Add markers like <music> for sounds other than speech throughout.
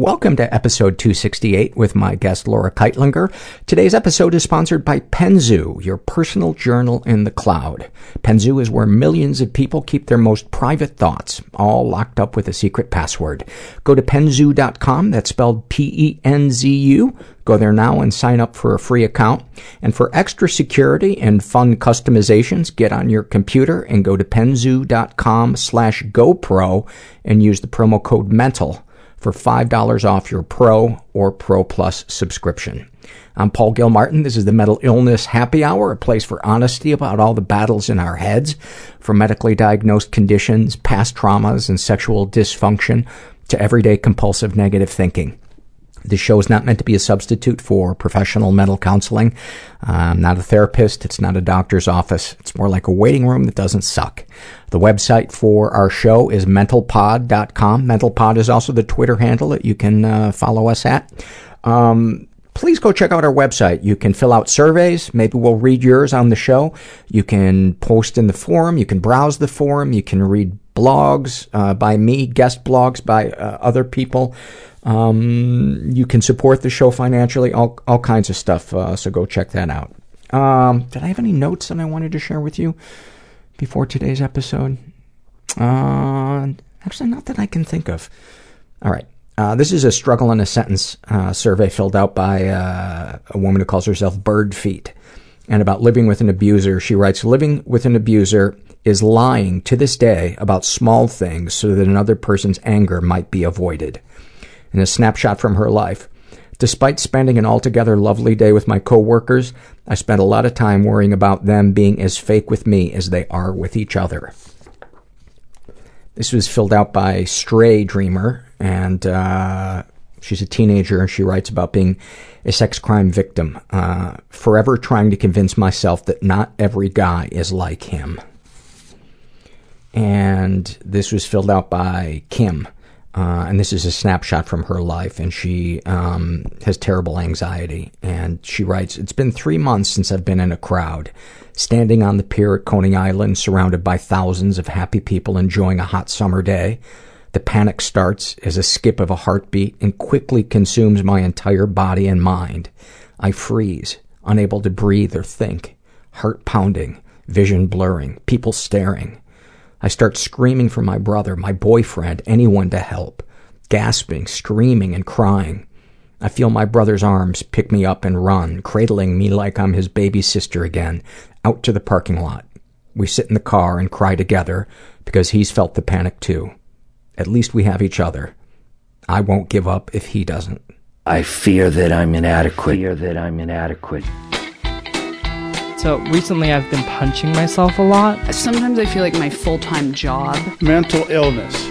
Welcome to episode 268 with my guest Laura Kightlinger. Today's episode is sponsored by Penzu, your personal journal in the cloud. Penzu is where millions of people keep their most private thoughts, all locked up with a secret password. Go to penzu.com, that's spelled P-E-N-Z-U. Go there now and sign up for a free account. And for extra security and fun customizations, get on your computer and go to penzu.com slash GoPro and use the promo code MENTAL for $5 off your Pro or Pro Plus subscription. I'm Paul Gilmartin. This is the Mental Illness Happy Hour, a place for honesty about all the battles in our heads, from medically diagnosed conditions, past traumas, and sexual dysfunction to everyday compulsive negative thinking. The show is not meant to be a substitute for professional mental counseling. I'm not a therapist. It's not a doctor's office. It's more like a waiting room that doesn't suck. The website for our show is mentalpod.com. Mentalpod is also the Twitter handle that you can uh, follow us at. Um, please go check out our website. You can fill out surveys. Maybe we'll read yours on the show. You can post in the forum. You can browse the forum. You can read blogs uh, by me, guest blogs by uh, other people. Um, you can support the show financially, all, all kinds of stuff. Uh, so go check that out. Um, did I have any notes that I wanted to share with you before today's episode? Uh, actually, not that I can think of. All right. Uh, this is a struggle in a sentence uh, survey filled out by a woman who calls herself Bird Feet. And about living with an abuser, she writes, Living with an abuser is lying to this day about small things so that another person's anger might be avoided. In a snapshot from her life, despite spending an altogether lovely day with my coworkers, I spent a lot of time worrying about them being as fake with me as they are with each other. This was filled out by Stray Dreamer, and uh, she's a teenager, and she writes about being a sex crime victim, uh, forever trying to convince myself that not every guy is like him. And this was filled out by Kim, uh, and this is a snapshot from her life, and she um, has terrible anxiety. And she writes, It's been three months since I've been in a crowd, standing on the pier at Coney Island, surrounded by thousands of happy people enjoying a hot summer day. The panic starts as a skip of a heartbeat and quickly consumes my entire body and mind. I freeze, unable to breathe or think, heart pounding, vision blurring, people staring. I start screaming for my brother, my boyfriend, anyone to help, gasping, screaming, and crying. I feel my brother's arms pick me up and run, cradling me like I'm his baby sister again, out to the parking lot. We sit in the car and cry together because he's felt the panic too. At least we have each other. I won't give up if he doesn't. I fear that I'm inadequate. I Fear that I'm inadequate. So recently I've been punching myself a lot. Sometimes I feel like my full time job mental illness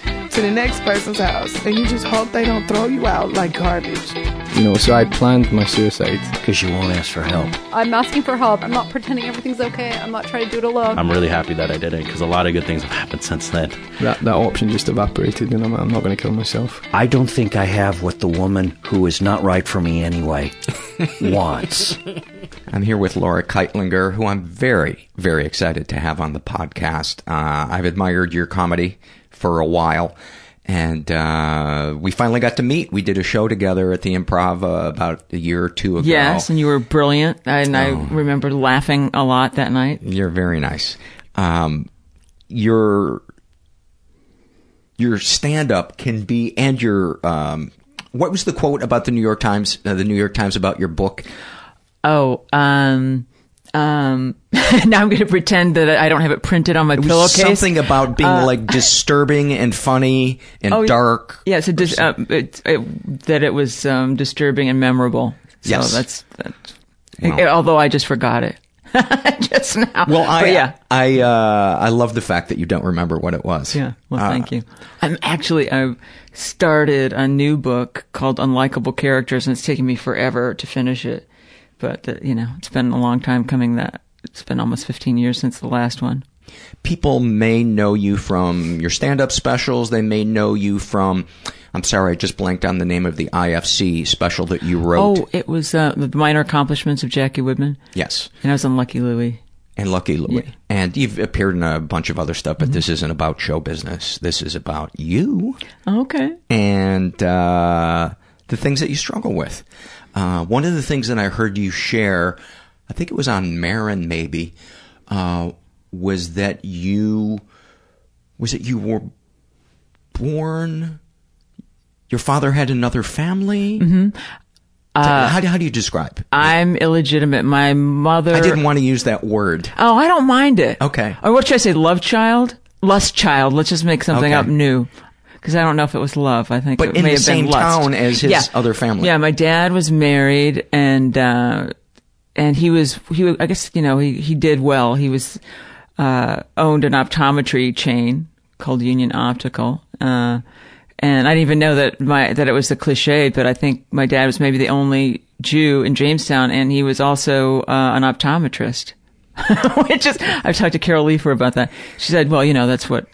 to the next person's house, and you just hope they don't throw you out like garbage. You know, so I planned my suicide. Because you won't ask for help. I'm asking for help. I'm not pretending everything's okay. I'm not trying to do it alone. I'm really happy that I did it because a lot of good things have happened since then. That, that option just evaporated, and I'm, I'm not going to kill myself. I don't think I have what the woman who is not right for me anyway <laughs> wants. I'm here with Laura Kightlinger, who I'm very, very excited to have on the podcast. Uh, I've admired your comedy for a while, and uh, we finally got to meet. We did a show together at the Improv uh, about a year or two ago. Yes, and you were brilliant, and I remember laughing a lot that night. You're very nice. Um, your your stand up can be, and your um, what was the quote about the New York Times? Uh, the New York Times about your book. Oh, um, um, <laughs> now I'm going to pretend that I don't have it printed on my It pillowcase. something about being Uh, like disturbing and funny and Oh, dark. Yeah, so dis- uh, it, it, that it was um, disturbing and memorable. So Yes. that's, that's Wow. although I just forgot it. <laughs> just now. Well, I But yeah. I uh, I love the fact that you don't remember what it was. Yeah. Well, Uh, thank you. I'm actually I've started a new book called Unlikable Characters, and it's taken me forever to finish it. But uh, you know, it's been a long time coming. That it's been almost 15 years since the last one. People may know you from your stand-up specials. They may know you from. I'm sorry, I just blanked on the name of the IFC special that you wrote. Oh, it was uh, the minor accomplishments of Jackie Woodman, Yes, and I was on Lucky Louie. and Lucky Louie. Yeah. Mm-hmm. And you've appeared in a bunch of other stuff, but this isn't about show business. This is about you. Okay. and uh, the things that you struggle with. Uh, one of the things that I heard you share, I think it was on Maron maybe, uh, was that you was it you were born. Your father had another family. Mm-hmm. Uh, how, do, how do you describe? I'm illegitimate. My mother. I didn't want to use that word. Oh, I don't mind it. Okay. Or what should I say? Love child? Lust child. Let's just make something Okay. up new. Because I don't know if it was love. I think But it in may the have same town as his yeah. other family. Yeah, my dad was married, and uh, and he was he. I guess you know he he did well. He was uh, owned an optometry chain called Union Optical. Uh, and I didn't even know that my that it was a cliche, but I think my dad was maybe the only Jew in Jamestown, and he was also uh, an optometrist. <laughs> Which is, I've talked to Carol Leifer about that. She said, "Well, you know, that's what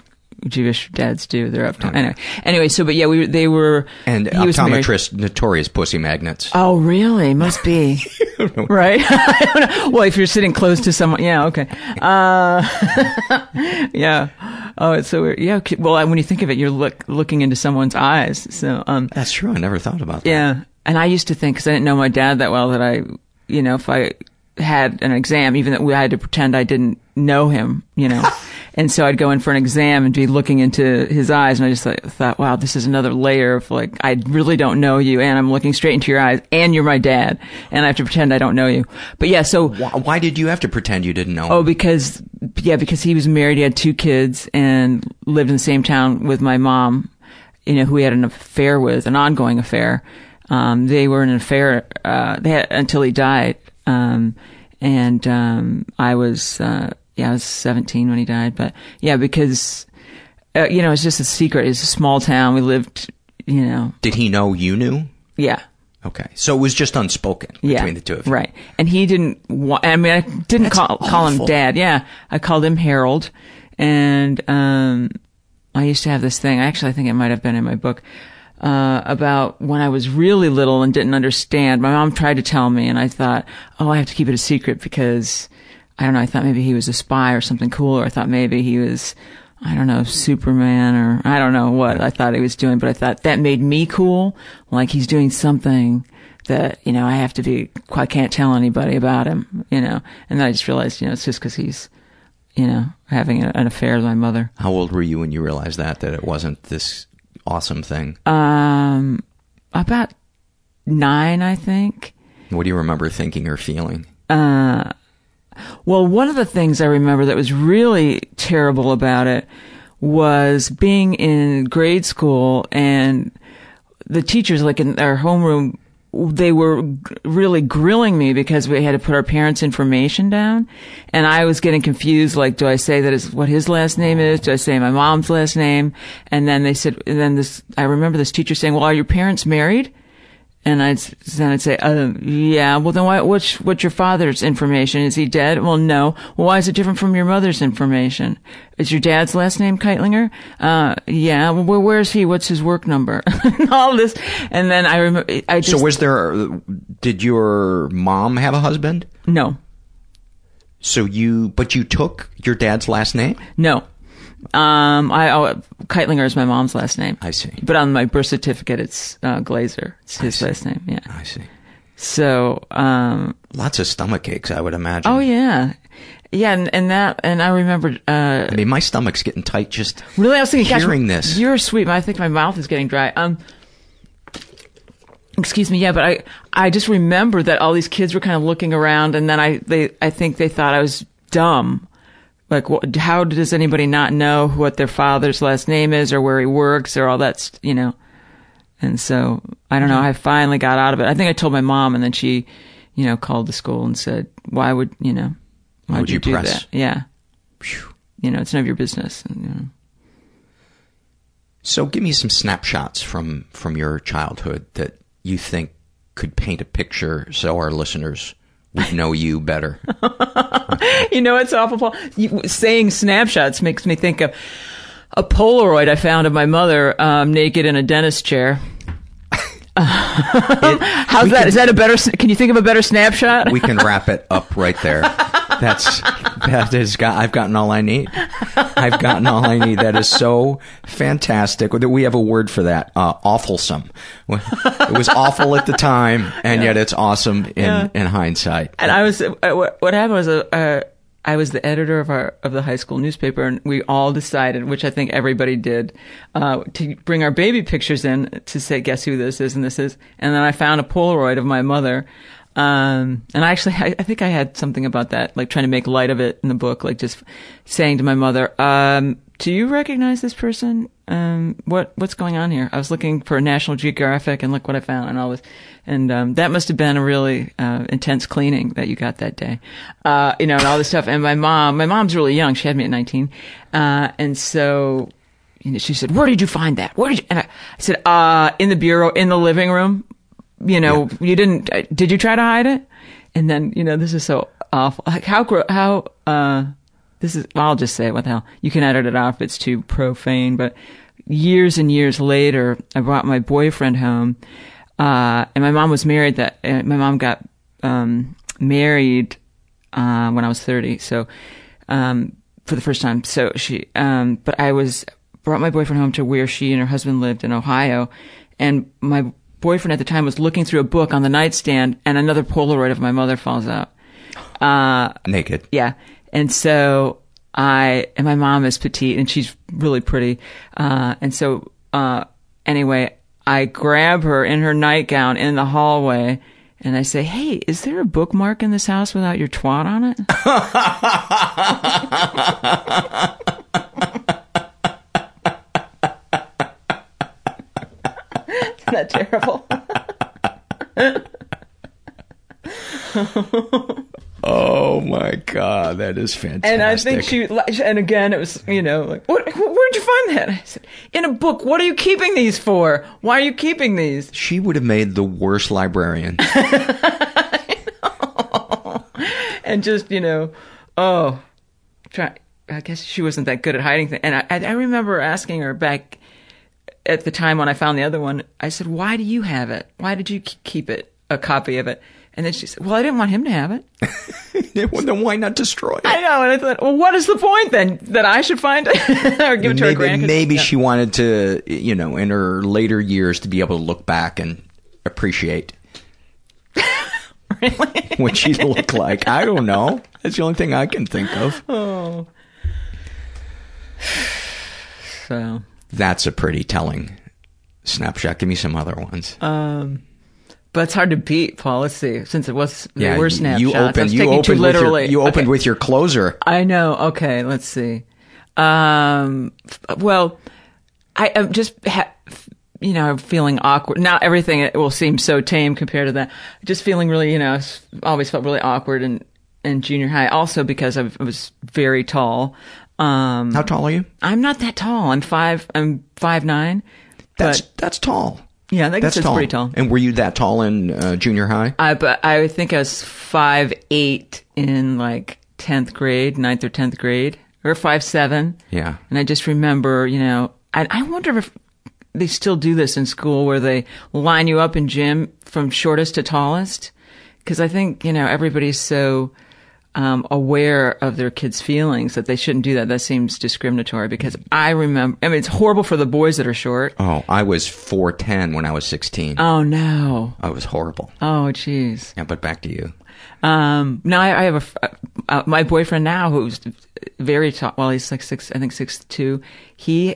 Jewish dads do. They're up to anyway. Anyway, so but yeah, we they were And he was married- optometrists, notorious pussy magnets. Oh, really? Must be. <laughs> right? <laughs> I don't know. well, if you're sitting close to someone, yeah, okay. Uh, <laughs> yeah. Oh, it's so weird. Yeah. okay. Well, when you think of it, you're look, looking into someone's eyes. So, um, That's true. I never thought about that. yeah. And I used to think, because I didn't know my dad that well, that I, you know, if I had an exam, even that we I had to pretend I didn't know him, you know. And so I'd go in for an exam and be looking into his eyes, and I just like, thought, wow, this is another layer of like, I really don't know you, and I'm looking straight into your eyes, and you're my dad, and I have to pretend I don't know you. But yeah, so Why, why did you have to pretend you didn't know? Oh, because yeah, because he was married, he had two kids, and lived in the same town with my mom. You know, who he had an affair with, an ongoing affair. Um, they were in an affair. Uh, they had until he died. Um, and um, I was uh, yeah, I was 17 when he died. But yeah, because uh, you know, it's just a secret. It's a small town. We lived, you know, Did he know you knew? yeah. Okay, so it was just unspoken yeah, between the two of you. Right. And he didn't wa- I mean, I didn't That's call, call him dad. Yeah. I called him Harold. And, um, I used to have this thing. Actually, I think it might have been in my book, uh, about when I was really little and didn't understand. My mom tried to tell me and I thought, oh, I have to keep it a secret because I don't know. I thought maybe he was a spy or something cool, or I thought maybe he was, I don't know, Superman or I don't know what I thought he was doing, but I thought that made me cool. Like he's doing something that, you know, I have to be, I can't tell anybody about him, you know. And then I just realized, you know, it's just because he's, you know, having a, an affair with my mother. How old were you when you realized that that it wasn't this awesome thing? Um, about nine, I think. What do you remember thinking or feeling? Uh, well, one of the things I remember that was really terrible about it was being in grade school and the teachers, like in our homeroom, they were really grilling me because we had to put our parents' information down, and I was getting confused. Like, do I say that is what his last name is? Do I say my mom's last name? And then they said, and then this, I remember this teacher saying, "Well, are your parents married?" And I'd then I'd say, uh, yeah. Well, then why, what's what's your father's information? Is he dead? Well, no. Well, why is it different from your mother's information? Is your dad's last name Kightlinger? Uh, yeah. Well, where, where is he? What's his work number? <laughs> And All this, and then I remember. I just so was there? Did your mom have a husband? no, So you, but you took your dad's last name. no. Um, I oh, Kightlinger is my mom's last name. I see. But on my birth certificate, it's uh, Glazer. It's his last name. Yeah. I see. So, um, Lots of stomach aches, I would imagine. oh yeah, yeah, and, and that, and I remember. Uh, I mean, my stomach's getting tight just Really, I was thinking, gosh, hearing this. You're sweet. I think my mouth is getting dry. Um, excuse me. Yeah, but I, I just remember that all these kids were kind of looking around, and then I, they, I think they thought I was dumb. Like, what, how does anybody not know what their father's last name is, or where he works, or all that, st- you know? And so I don't know. Mm-hmm. I finally got out of it. I think I told my mom, and then she, you know, called the school and said, "Why would you know?" Why'd would you do press? that? Yeah. You know, it's none of your business. And, you know. So give me some snapshots from from your childhood that you think could paint a picture so our listeners know you better. <laughs> you know, it's awful, Paul. You, saying snapshots makes me think of a Polaroid I found of my mother um, naked in a dentist chair. <laughs> How's that? Is that a better? Can you think of a better snapshot? we can wrap it up right there. <laughs> That's that is got. I've gotten all I need. I've gotten all I need. That is so fantastic. That We have a word for that. Uh, awfulsome. It was awful at the time, and yet it's awesome in Yeah. in hindsight. and I was uh, what, what happened was a. uh, I was the editor of our of the high school newspaper, and we all decided, which I think everybody did, uh, to bring our baby pictures in to say, guess who this is and this is, and then I found a Polaroid of my mother. Um, and I actually, I, I think I had something about that, like trying to make light of it in the book, like just saying to my mother, um, do you recognize this person? Um, what, what's going on here? I was looking for a National Geographic and look what I found and all this. And, um, that must have been a really, uh, intense cleaning that you got that day. Uh, you know, and all this stuff. And my mom, my mom's really young. She had me at 19. Uh, and so, you know, she said, where did you find that? Where did you? And I, said, uh, in the bureau, in the living room. You know, you didn't, uh, did you try to hide it? And then, you know, this is so awful. Like how, how, uh, this is, I'll just say it, what the hell. You can edit it out if it's too profane, but years and years later, I brought my boyfriend home, uh, and my mom was married that, uh, my mom got, um, married, uh, when I was 30. So, um, for the first time. So she, um, but I was, brought my boyfriend home to where she and her husband lived in Ohio. And my boyfriend at the time was looking through a book on the nightstand and another Polaroid of my mother falls out. Uh, Naked. yeah. And so I, and my mom is petite and she's really pretty. Uh, and so, uh, anyway, I grab her in her nightgown in the hallway and I say, Hey, is there a bookmark in this house without your twat on it? <laughs> Isn't that terrible? <laughs> Oh my god, that is fantastic. And I think she, and again, it was, you know, like, what, where'd you find that? I said, in a book. What are you keeping these for? Why are you keeping these? she would have made the worst librarian. <laughs> And just, you know, oh, try, I guess she wasn't that good at hiding things. And I, I remember asking her back at the time when I found the other one, I said, why do you have it? Why did you keep it, a copy of it? And then she said, well, I didn't want him to have it. well, <laughs> then why not destroy it? I know. And I thought, well, what is the point then? That I should find it <laughs> or give it to her grandkids? maybe Yeah. she wanted to, you know, in her later years to be able to look back and appreciate <laughs> what she looked like. I don't know. That's the only thing I can think of. Oh. <sighs> So, That's a pretty telling snapshot. Give me some other ones. um, but it's hard to beat, Paul. Let's see. Since it was, yeah, were you- snapshots. you opened. You opened with your. literally. You opened Okay. with your closer. I know. Okay, let's see. Um, well, I am just, ha- you know, feeling awkward. Now everything will seem so tame compared to that. Just feeling really, you know, always felt really awkward in, in junior high. Also because I was very tall. Um, How tall are you? I'm not that tall. I'm five, I'm five nine. That's that's tall. Yeah, That's tall. pretty tall. And were you that tall in uh, junior high? I but I think I was five eight in like tenth grade, ninth or tenth grade, or five seven. Yeah. And I just remember, you know, I, I wonder if they still do this in school where they line you up in gym from shortest to tallest. Because I think you know everybody's so um, aware of their kids' feelings that they shouldn't do that. That seems discriminatory. Because I remember, I mean, it's horrible for the boys that are short. Oh, I was four ten when I was sixteen. Oh no. I was horrible. Oh jeez. Yeah, but back to you. Um, now I, I have a uh, my boyfriend now who's very tall. Well, he's like six, I think six two. He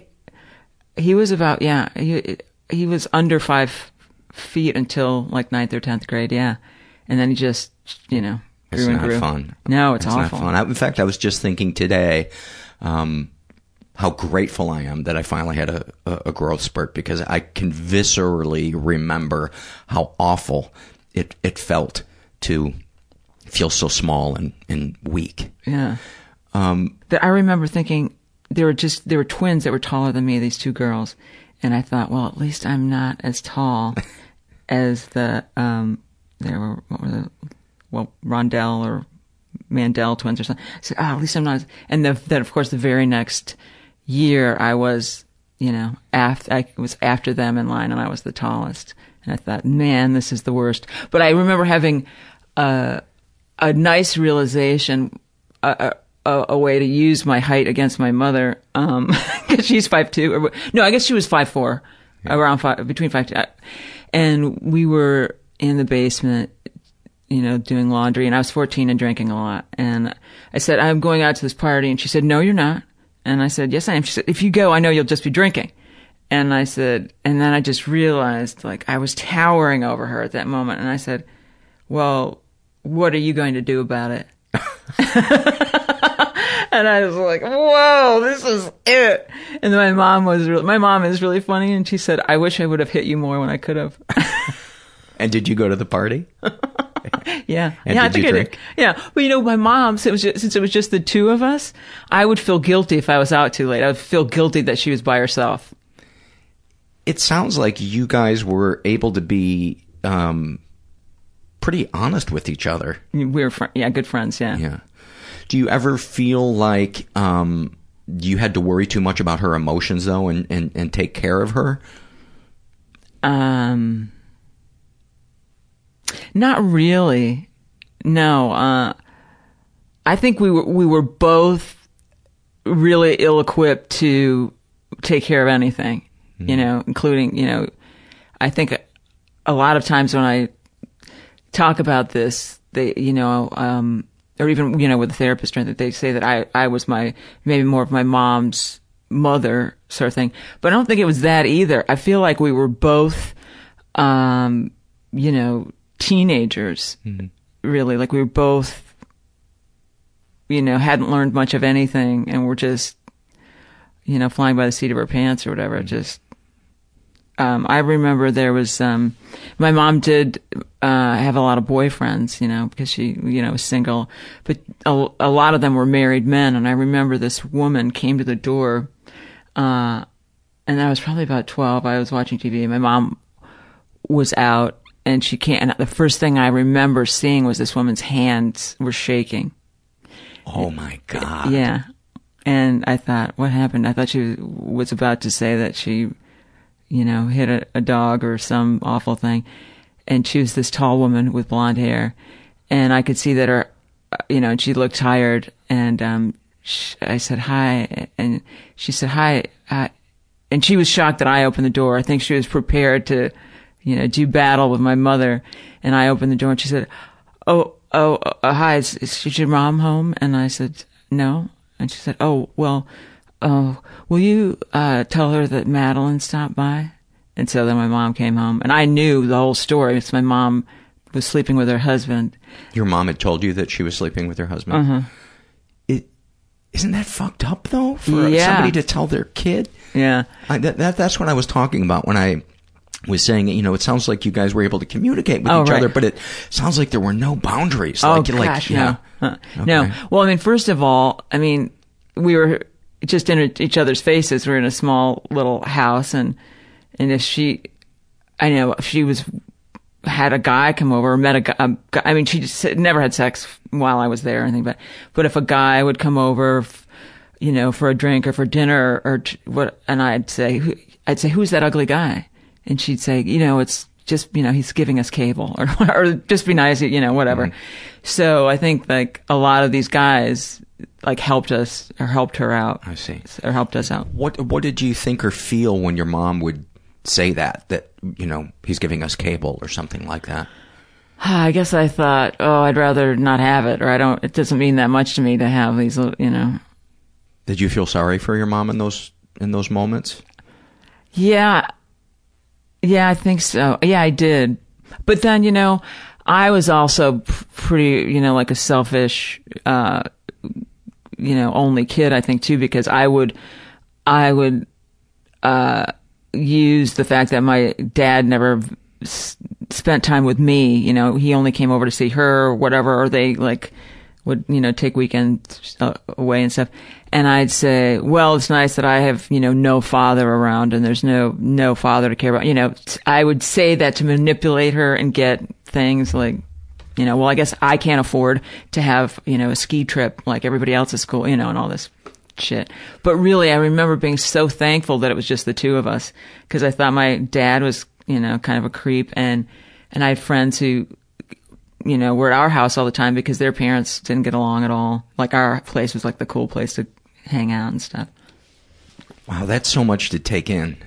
he was about yeah he he was under five feet until like ninth or tenth grade. Yeah, and then he just you know It's not grew. fun. No, it's, It's awful. not fun. I, in fact, I was just thinking today um, how grateful I am that I finally had a, a, a growth spurt because I can viscerally remember how awful it it felt to feel so small and, and weak. Yeah. Um, That I remember thinking they were just they were twins that were taller than me. These two girls, and I thought, well, at least I'm not as tall <laughs> as the um. They were what were the well Rondell or Mandel twins or something. I said, oh, at least I'm not. And the, then of course the very next year I was you know after I was after them in line and I was the tallest. And I thought, man, this is the worst. But I remember having a a nice realization. Uh, a, a way to use my height against my mother, um, <laughs> cause she's five two, or, no, I guess she was five four, around five, between five two. And we were in the basement, you know, doing laundry and I was 14 and drinking a lot. And I said, I'm going out to this party. And she said, no, you're not. And I said, yes, I am. She said, if you go, I know you'll just be drinking. And I said, and then I just realized like I was towering over her at that moment. And I said, well, what are you going to do about it? <laughs> and I was like, "Whoa, this is it!" And my mom was, re- my mom is really funny, and she said, "I wish I would have hit you more when I could have." <laughs> and did you go to the party? <laughs> <laughs> yeah, And yeah, I think you I did. Yeah, but you know, my mom, since it, was just, since it was just the two of us, I would feel guilty if I was out too late. I would feel guilty that she was by herself. It sounds like you guys were able to be um, pretty honest with each other. We were, fr- yeah, good friends. Yeah. Yeah. Do you ever feel like um, you had to worry too much about her emotions though, and, and, and take care of her? Um, not really. No. Uh, I think we were we were both really ill equipped to take care of anything. You know, including you know, I think a lot of times when I talk about this, they you know, um, or even you know with a therapist, that they say that I I was my maybe more of my mom's mother sort of thing, but I don't think it was that either. I feel like we were both, um, you know, teenagers, really. Like we were both, you know, hadn't learned much of anything, and we're just, you know, flying by the seat of our pants or whatever. Just, um, I remember there was, um, my mom did uh, have a lot of boyfriends, you know, because she, you know, was single, but a, a lot of them were married men. And I remember this woman came to the door, uh, and I was probably about 12. I was watching TV. My mom was out and she came, and the first thing I remember seeing was this woman's hands were shaking. Oh my god! Yeah. And I thought, what happened? I thought she was about to say that she, you know, hit a, a dog or some awful thing. And she was this tall woman with blonde hair. And I could see that her, you know, and she looked tired. And, um, sh I said, hi. And she said, hi. hi. And she was shocked that I opened the door. I think she was prepared to, you know, do battle with my mother. And I opened the door and she said, oh, oh, uh, hi, is, is your mom home? And I said, no. And she said, oh, well, oh, will you, uh, tell her that Madeline stopped by? And so then my mom came home and I knew the whole story. It's my mom was sleeping with her husband. Your mom had told you that she was sleeping with her husband. Uh-huh. It isn't that fucked up though for Yeah. somebody to tell their kid. Yeah. I, that, that that's what I was talking about when I was saying. You know, it sounds like you guys were able to communicate with Oh, each right. other, but it sounds like there were no boundaries. Oh like, like, gosh, yeah. no, Uh, no. Well, I mean, first of all, I mean, we were just in each other's faces. We are in a small little house, and and if she, I know if she was had a guy come over met a guy, I mean, she just never had sex while I was there or anything, but but if a guy would come over. You know, for a drink or for dinner or, or what, and I'd say, I'd say, who's that ugly guy? And she'd say, you know, it's just, you know, he's giving us cable <laughs> or, or just be nice, you know, whatever. So I think like a lot of these guys like helped us or helped her out. I see. Or helped us out. What what did you think or feel when your mom would say that that you know he's giving us cable or something like that? <sighs> I guess I thought, oh, I'd rather not have it or I don't, it doesn't mean that much to me to have these, little- you know. Did you feel sorry for your mom in those in those moments? Yeah. Yeah, I think so. Yeah, I did. But then, you know, I was also pretty, you know, like a selfish, uh, you know, only kid, I think too, because I would, I would, uh, use the fact that my dad never s- spent time with me. You know, he only came over to see her or whatever, or they like would, you know, take weekends uh, away and stuff. And I'd say, well, it's nice that I have, you know, no father around and there's no, no father to care about. You know, I would say that to manipulate her and get things like, you know, well, I guess I can't afford to have, you know, a ski trip like everybody else at school, you know, and all this shit. But really, I remember being so thankful that it was just the two of us because I thought my dad was, you know, kind of a creep and, and I had friends who, you know, were at our house all the time because their parents didn't get along at all. Like our place was like the cool place to hang out and stuff. Wow, that's so much to take in.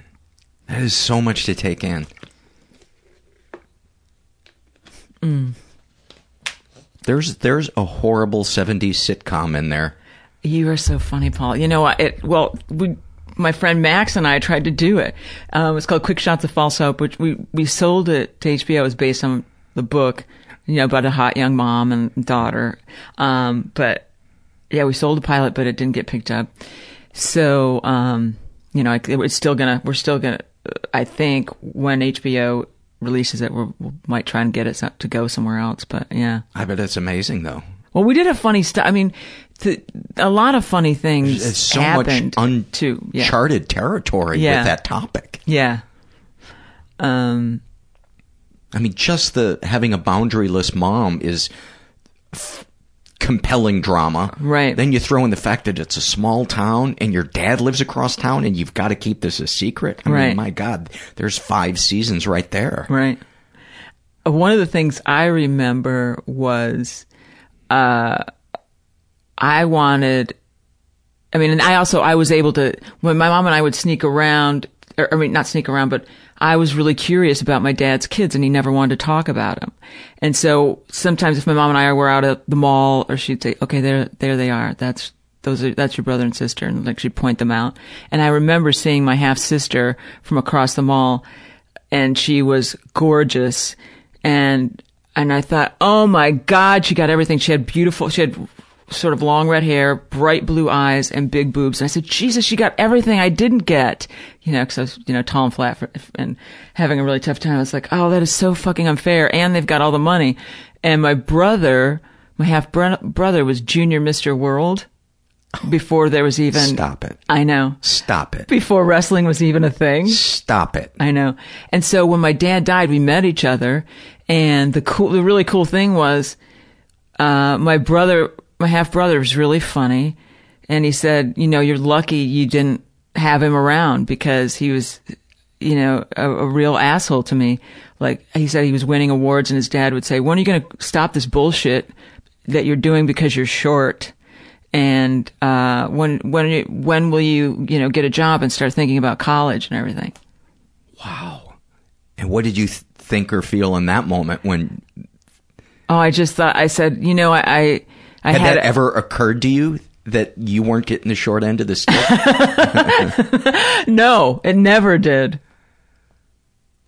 That is so much to take in. Mm. There's there's a horrible 70s sitcom in there. You are so funny, Paul. You know, it, well, we, my friend Max and I tried to do it. Um, it's called Quick Shots of False Hope, which we, we sold it to HBO. It was based on the book, you know, about a hot young mom and daughter. Um, but yeah, we sold the pilot, but it didn't get picked up. So, um, you know, it, it's still gonna, we're still gonna, I think when HBO releases it, we might try and get it to go somewhere else. But yeah. I bet it's amazing though. Well, we did a funny stuff. I mean, th- a lot of funny things It's so happened much too. Yeah. uncharted territory Yeah. with that topic. Yeah. Um, I mean, just the having a boundaryless mom is f- compelling drama. Right. Then you throw in the fact that it's a small town and your dad lives across town and you've got to keep this a secret. I Right. mean, my God, there's five seasons right there. Right. Uh, One of the things I remember was, uh, I wanted, I mean, and I also, I was able to, when my mom and I would sneak around, or, I mean, not sneak around, but I was really curious about my dad's kids and he never wanted to talk about them. And so sometimes if my mom and I were out at the mall or she'd say, okay, there, there they are. That's, those are, that's your brother and sister. And like she'd point them out. And I remember seeing my half sister from across the mall and she was gorgeous. And, and I thought, oh my God, she got everything. She had beautiful, she had sort of long red hair, bright blue eyes, and big boobs. And I said, Jesus, she got everything I didn't get. You know, cause I was, you know, tall and flat for, and having a really tough time. I was like, oh, that is so fucking unfair. And they've got all the money. And my brother, my half bro- brother was junior Mr. World before there was even. Stop it. I know. Stop it. Before wrestling was even a thing. Stop it. I know. And so when my dad died, we met each other. And the cool, the really cool thing was, uh, my brother, my half brother was really funny. And he said, you know, you're lucky you didn't have him around because he was, you know, a, a real asshole to me. Like he said he was winning awards and his dad would say, when are you going to stop this bullshit that you're doing because you're short? And, uh, when, when, you- when will you, you know, get a job and start thinking about college and everything? Wow. And what did you th- think or feel in that moment when Oh, I just thought I said, you know, I I, I had, had, that ever occurred to you that you weren't getting the short end of the stick? <laughs> no, it never did.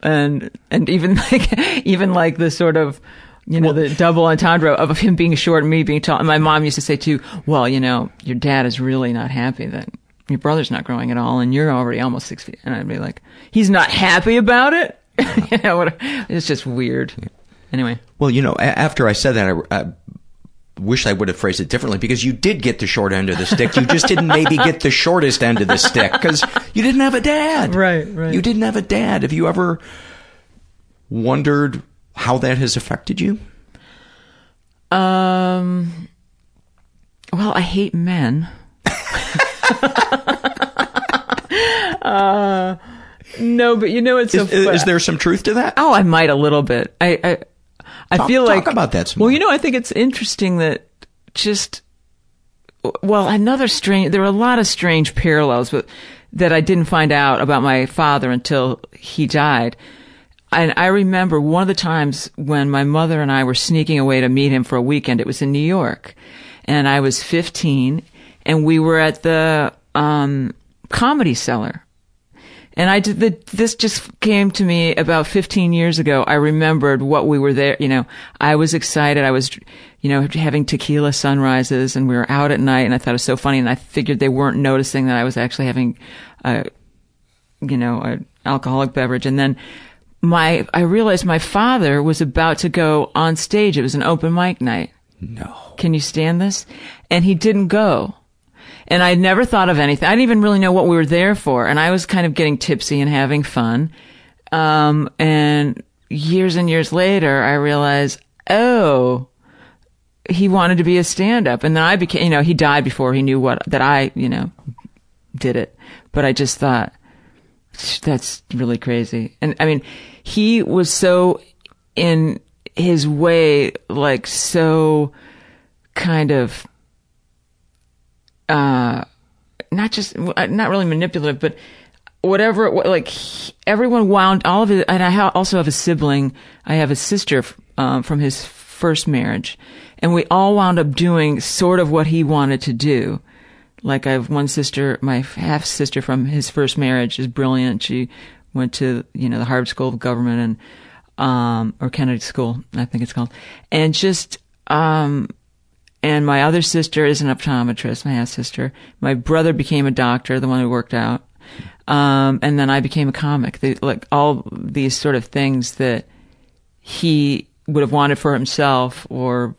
And and even <laughs> like even like the sort of you know the double entendre of him being short and me being tall. And my mom used to say too, well, you know, your dad is really not happy that your brother's not growing at all, and you're already almost six feet. And I'd be like, he's not happy about it. <laughs> you know, it's just weird. Anyway, well, you know, after I said that, I, I wish I would have phrased it differently because you did get the short end of the stick. You just didn't maybe get the shortest end of the stick because you didn't have a dad. Right, right. You didn't have a dad. Have you ever wondered how that has affected you? um, well, I hate men. <laughs> uh, no, but you know it's so. Is, is, fu- is there some truth to that? Oh, I might a little bit. I I, I Talk- feel talk like about that some Well, you know, I think it's interesting that just well, another strange. There are a lot of strange parallels, but that I didn't find out about my father until he died. And I remember one of the times when my mother and I were sneaking away to meet him for a weekend. It was in New York, and I was 15, and we were at the um, Comedy Cellar. And I did the, this just came to me about 15 years ago. I remembered what we were there. You know, I was excited. I was, you know, having tequila sunrises and we were out at night and I thought it was so funny. And I figured they weren't noticing that I was actually having, a, you know, an alcoholic beverage. And then my I realized my father was about to go on stage. It was an open mic night. No. Can you stand this? And he didn't go. And I'd never thought of anything. I didn't even really know what we were there for. And I was kind of getting tipsy and having fun. Um, and years and years later, I realized, oh, he wanted to be a stand up. And then I became, you know, he died before he knew what, that I, you know, did it. But I just thought, that's really crazy. And I mean, he was so in his way, like so kind of, uh, not just, not really manipulative, but whatever, like everyone wound all of it. And I also have a sibling. I have a sister um, from his first marriage, and we all wound up doing sort of what he wanted to do. Like I have one sister, my half sister from his first marriage is brilliant. She went to you know the Harvard School of Government and um, or Kennedy School, I think it's called, and just um, and my other sister is an optometrist, my half sister. My brother became a doctor, the one who worked out. Um, and then I became a comic. They, like all these sort of things that he would have wanted for himself or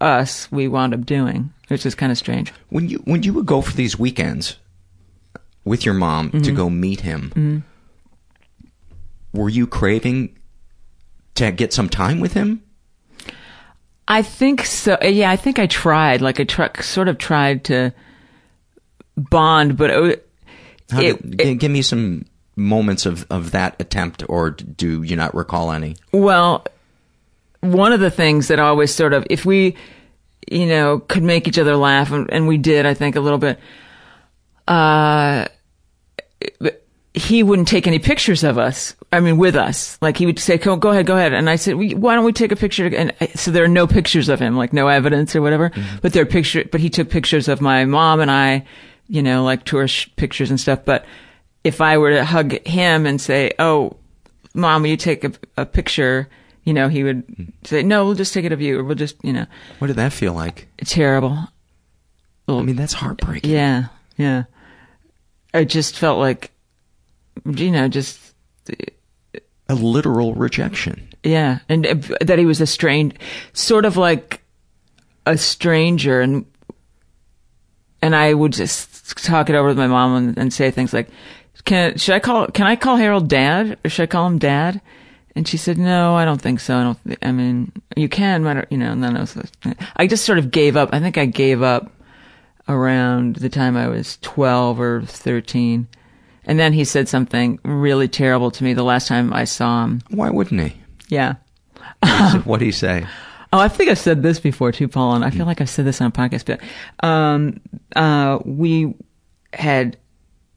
us, we wound up doing, which is kind of strange. When you when you would go for these weekends with your mom to Mhm. go meet him, Mhm. were you craving to get some time with him? I think so. Yeah, I think I tried. Like I tr- sort of tried to bond, but it, it, did- g- give me some moments of, of that attempt, or do you not recall any? Well, one of the things that always sort of, if we, you know, could make each other laugh, and, and we did, I think, a little bit, uh, he wouldn't take any pictures of us. I mean, with us. Like, he would say, go, go ahead, go ahead. And I said, why don't we take a picture? And I- so there are no pictures of him, like no evidence or whatever. Mm-hmm. But there are picture, but he took pictures of my mom and I, you know, like tourist pictures and stuff. But if I were to hug him and say, oh, mom, will you take a, a picture? You know, he would mm-hmm. say, no, we'll just take it of you, or we'll just, you know, What did that feel like? terrible. Well, I mean, that's heartbreaking. Yeah, yeah. I just felt like, you know, just A literal rejection. yeah, and uh, that he was a strange, sort of like a stranger, and and I would just talk it over with my mom and, and say things like, "Can should I call? Can I call Harold Dad, or should I call him Dad?" And she said, "No, I don't think so. I don't. thi- I mean, you can, but you know." And then I was, I just sort of gave up. I think I gave up around the time I was twelve or thirteen. And then he said something really terrible to me the last time I saw him. Why wouldn't he? Yeah. what did he say? <laughs> Oh, I think I've said this before too, Paul, and I feel like I've said this on a podcast, but um, uh, we had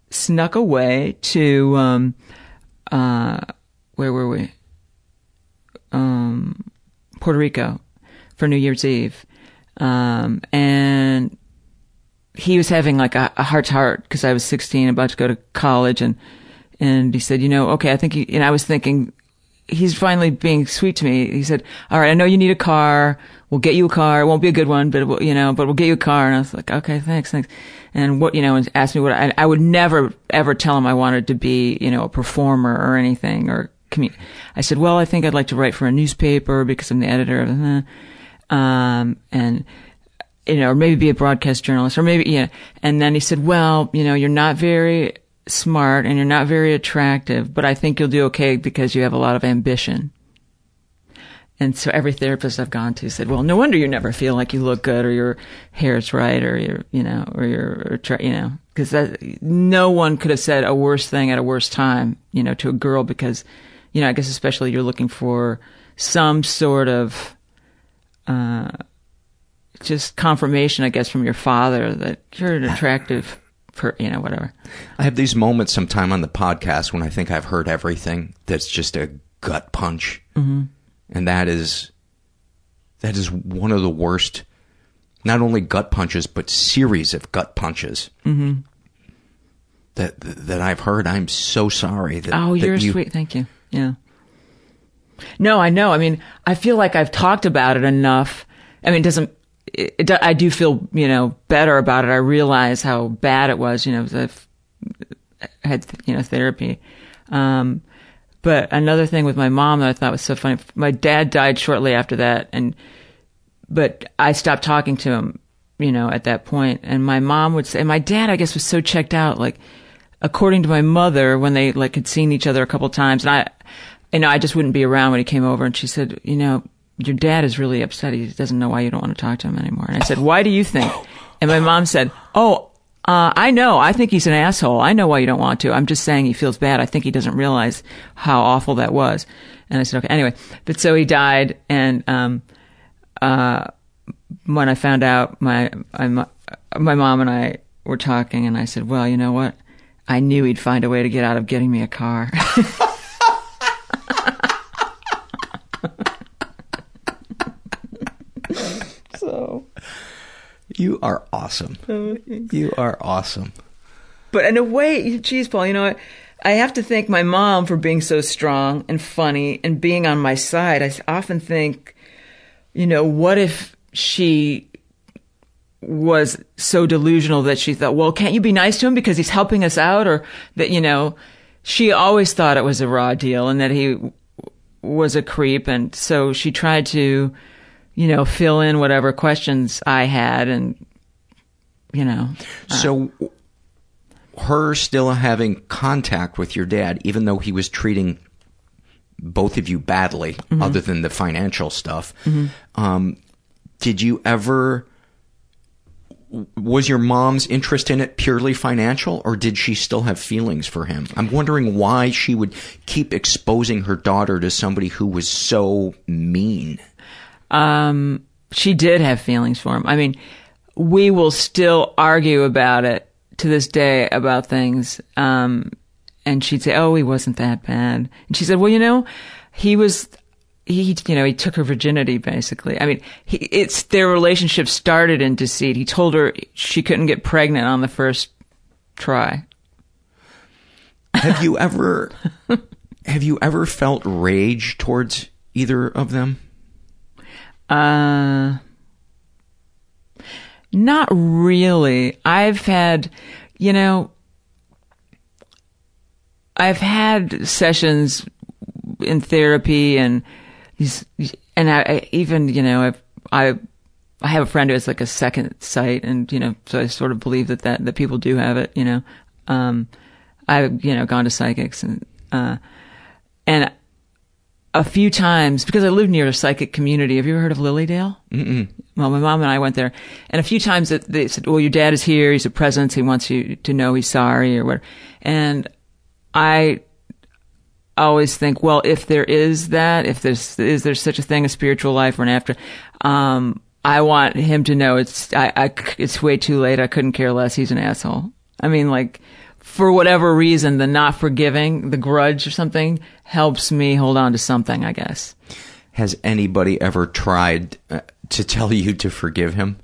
snuck away to um, uh, where were we? Um, Puerto Rico for New Year's Eve, um, and he was having like a, heart to heart because I was 16, about to go to college, and and he said, you know, okay, I think, he, and I was thinking, he's finally being sweet to me. He said, all right, I know you need a car. We'll get you a car. It won't be a good one, but will, you know, but we'll get you a car. And I was like, okay, thanks, thanks. And what, you know, and asked me what I, I would never ever tell him I wanted to be, you know, a performer or anything or commu- I said, well, I think I'd like to write for a newspaper because I'm the editor of the, um, and, you know, or maybe be a broadcast journalist or maybe, yeah. And then he said, well, you know, you're not very smart and you're not very attractive, but I think you'll do okay because you have a lot of ambition. And so every therapist I've gone to said, well, no wonder you never feel like you look good or your hair's right or you're, you know, or you're, or you know, cause that, no one could have said a worse thing at a worse time, you know, to a girl because, you know, I guess especially you're looking for some sort of, uh, just confirmation, I guess, from your father that you're an attractive, per, you know, whatever. I have these moments sometime on the podcast when I think I've heard everything that's just a gut punch. Mm-hmm. And that is, that is one of the worst, not only gut punches, but series of gut punches Mm-hmm. that, that I've heard. I'm so sorry that, Oh, you're you, sweet. Thank you. Yeah. No, I know. I mean, I feel like I've talked about it enough. I mean, it doesn't, it, it, I do feel, you know, better about it. I realize how bad it was, you know, I've had, you know, therapy. Um, But another thing with my mom that I thought was so funny, my dad died shortly after that, and but I stopped talking to him, you know, at that point. And my mom would say, my dad, I guess, was so checked out. Like, according to my mother, when they like had seen each other a couple times, and I, you know, I just wouldn't be around when he came over, and she said, you know, your dad is really upset. He doesn't know why you don't want to talk to him anymore. And I said, why do you think? And my mom said, oh. Uh, I know. I think he's an asshole. I know why you don't want to. I'm just saying he feels bad. I think he doesn't realize how awful that was. And I said, okay. Anyway, but so he died, and um, uh, when I found out, my I, my mom and I were talking, and I said, "Well, you know what? I knew he'd find a way to get out of getting me a car." <laughs> so, you are awesome. Oh, you are awesome. But in a way, geez, Paul, you know? I have to thank my mom for being so strong and funny and being on my side. I often think, you know, what if she was so delusional that she thought, well, can't you be nice to him because he's helping us out? Or that, you know, she always thought it was a raw deal and that he was a creep. And so she tried to, you know, fill in whatever questions I had and, you know. So, her still having contact with your dad, even though he was treating both of you badly, Mm-hmm. other than the financial stuff, um, did you ever. Was your mom's interest in it purely financial, or did she still have feelings for him? I'm wondering why she would keep exposing her daughter to somebody who was so mean. Um, she did have feelings for him. I mean, we will still argue about it to this day about things. Um, and she'd say, "Oh, he wasn't that bad." And she said, "Well, you know, he was." He, you know, he took her virginity basically. I mean, he, it's their relationship started in deceit. He told her she couldn't get pregnant on the first try. Have you ever <laughs> have you ever felt rage towards either of them? Uh, not really. I've had, you know, I've had sessions in therapy and and I, I even, you know, I've, I, I have a friend who has like a second sight and, you know, so I sort of believe that, that, that people do have it, you know. Um, I've, you know, gone to psychics and, uh, and a few times because I lived near a psychic community. Have you ever heard of Lilydale? Mm-mm. Well, my mom and I went there, and a few times that they said, "Well, your dad is here. He's a presence. He wants you to know he's sorry or whatever." And I always think, well, if there is that, if there's is there such a thing as spiritual life or an after, um, I want him to know it's I, I it's way too late. I couldn't care less. He's an asshole. I mean, like for whatever reason, the not forgiving, the grudge or something helps me hold on to something, I guess. Has anybody ever tried uh, to tell you to forgive him?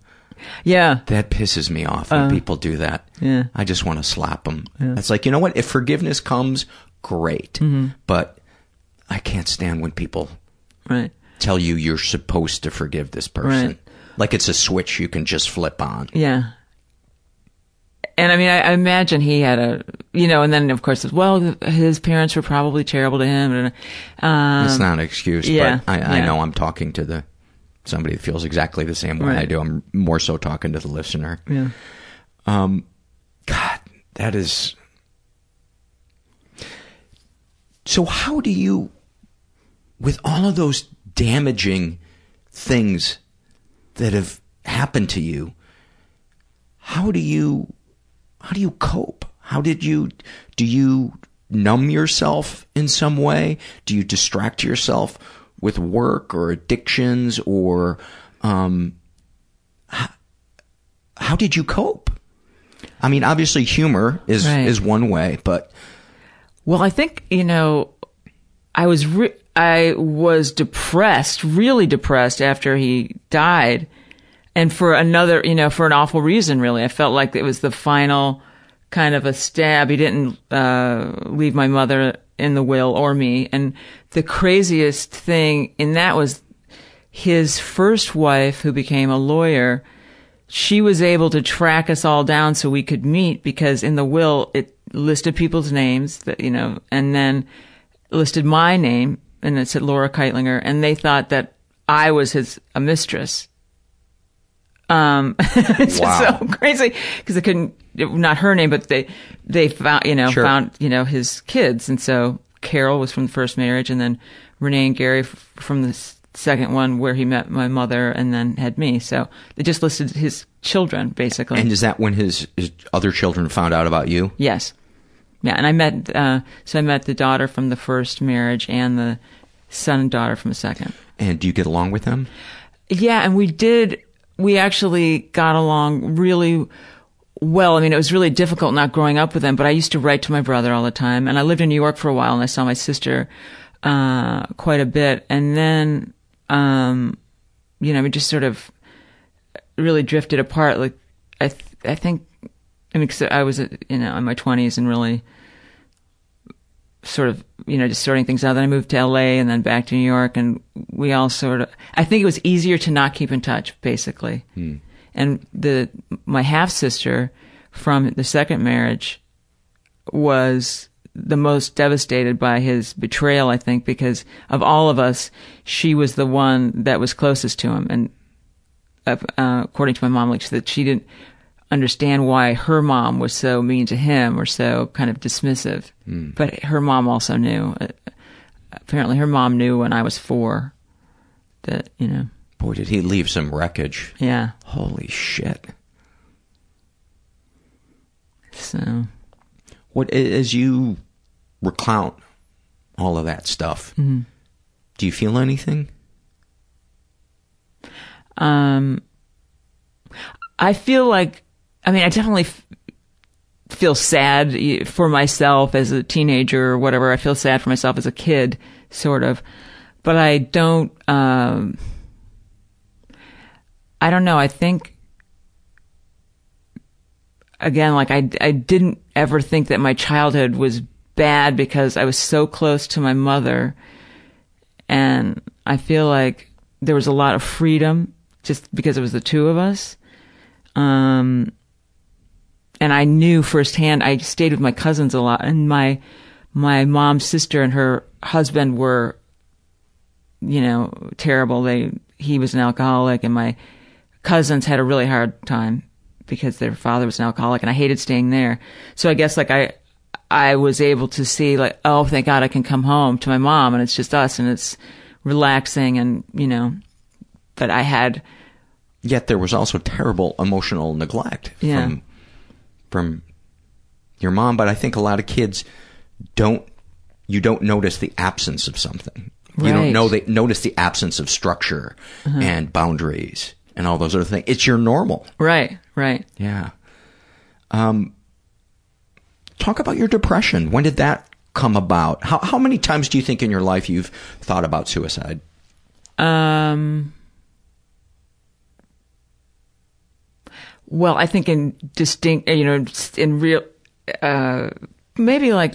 Yeah. That pisses me off when Uh, people do that. yeah. I just want to slap them. Yeah. It's like, you know what? If forgiveness comes, great. Mhm. But I can't stand when people Right. tell you you're supposed to forgive this person. Right. Like it's a switch you can just flip on. Yeah. And I mean, I, I imagine he had a, you know, and then of course, well, his parents were probably terrible to him. And, um, It's not an excuse, yeah, but I, I know I'm talking to the somebody that feels exactly the same way I do. I'm more so talking to the listener. Yeah. Um, God, that is. So, how do you, with all of those damaging things that have happened to you, how do you, how do you cope? How did you, do you numb yourself in some way? Do you distract yourself with work or addictions or, um, how, how did you cope? I mean, obviously humor is, Right. is one way, but Well, I think you know, I was re- I was depressed, really depressed after he died, and for another, you know, for an awful reason. Really, I felt like it was the final kind of a stab. He didn't uh, leave my mother in the will or me, and the craziest thing in that was his first wife, who became a lawyer. She was able to track us all down so we could meet because in the will it listed people's names that you know and then listed my name and it said Laura Kightlinger, and they thought that I was his a mistress. Um, <laughs> it's Wow. just so crazy because they couldn't, not her name, but they, they found, you know, Sure. found, you know, his kids. And so Carol was from the first marriage and then Renee and Gary f- from the second one where he met my mother and then had me. So they just listed his children basically. And is that when his, his other children found out about you? Yes. Yeah, and I met uh so I met the daughter from the first marriage and the son and daughter from the second. And do you get along with them? Yeah, and we did we actually got along really well. I mean, it was really difficult not growing up with them, but I used to write to my brother all the time and I lived in New York for a while and I saw my sister uh quite a bit and then um you know, we just sort of really drifted apart like I th- I think I mean, cause I was, you know, in my twenties and really sort of, you know, just sorting things out. Then I moved to LA and then back to New York and we all sort of, I think it was easier to not keep in touch, basically. And the, my half sister from the second marriage was the most devastated by his betrayal, I think, because of all of us, she was the one that was closest to him. And uh, according to my mom, like said, she didn't understand why her mom was so mean to him or so kind of dismissive. But her mom also knew. Uh, apparently, her mom knew when I was four that you know. Boy, did he leave some wreckage. Yeah. Holy shit. So What as you recount all of that stuff? Mhm. Do you feel anything? Um, I feel like, I mean, I definitely f- feel sad for myself as a teenager or whatever. I feel sad for myself as a kid, sort of. But I don't, um, I don't know. I think, again, like I, I didn't ever think that my childhood was bad because I was so close to my mother. And I feel like there was a lot of freedom just because it was the two of us. Um, and I knew firsthand, I stayed with my cousins a lot and my, my mom's sister and her husband were, you know, terrible. They, he was an alcoholic and my cousins had a really hard time because their father was an alcoholic and I hated staying there. So I guess like I, I was able to see like, oh, thank God I can come home to my mom and it's just us and it's relaxing and, you know, but I had, Yet there was also terrible emotional neglect Yeah. from from your mom. But I think a lot of kids don't. You don't notice the absence of something. You don't know they notice the absence of structure Uh-huh. and boundaries and all those other things. It's your normal. right, right. Yeah. Um. Talk about your depression. When did that come about? How how many times do you think in your life you've thought about suicide? Um, well, I think in distinct, you know, in real, uh, maybe like,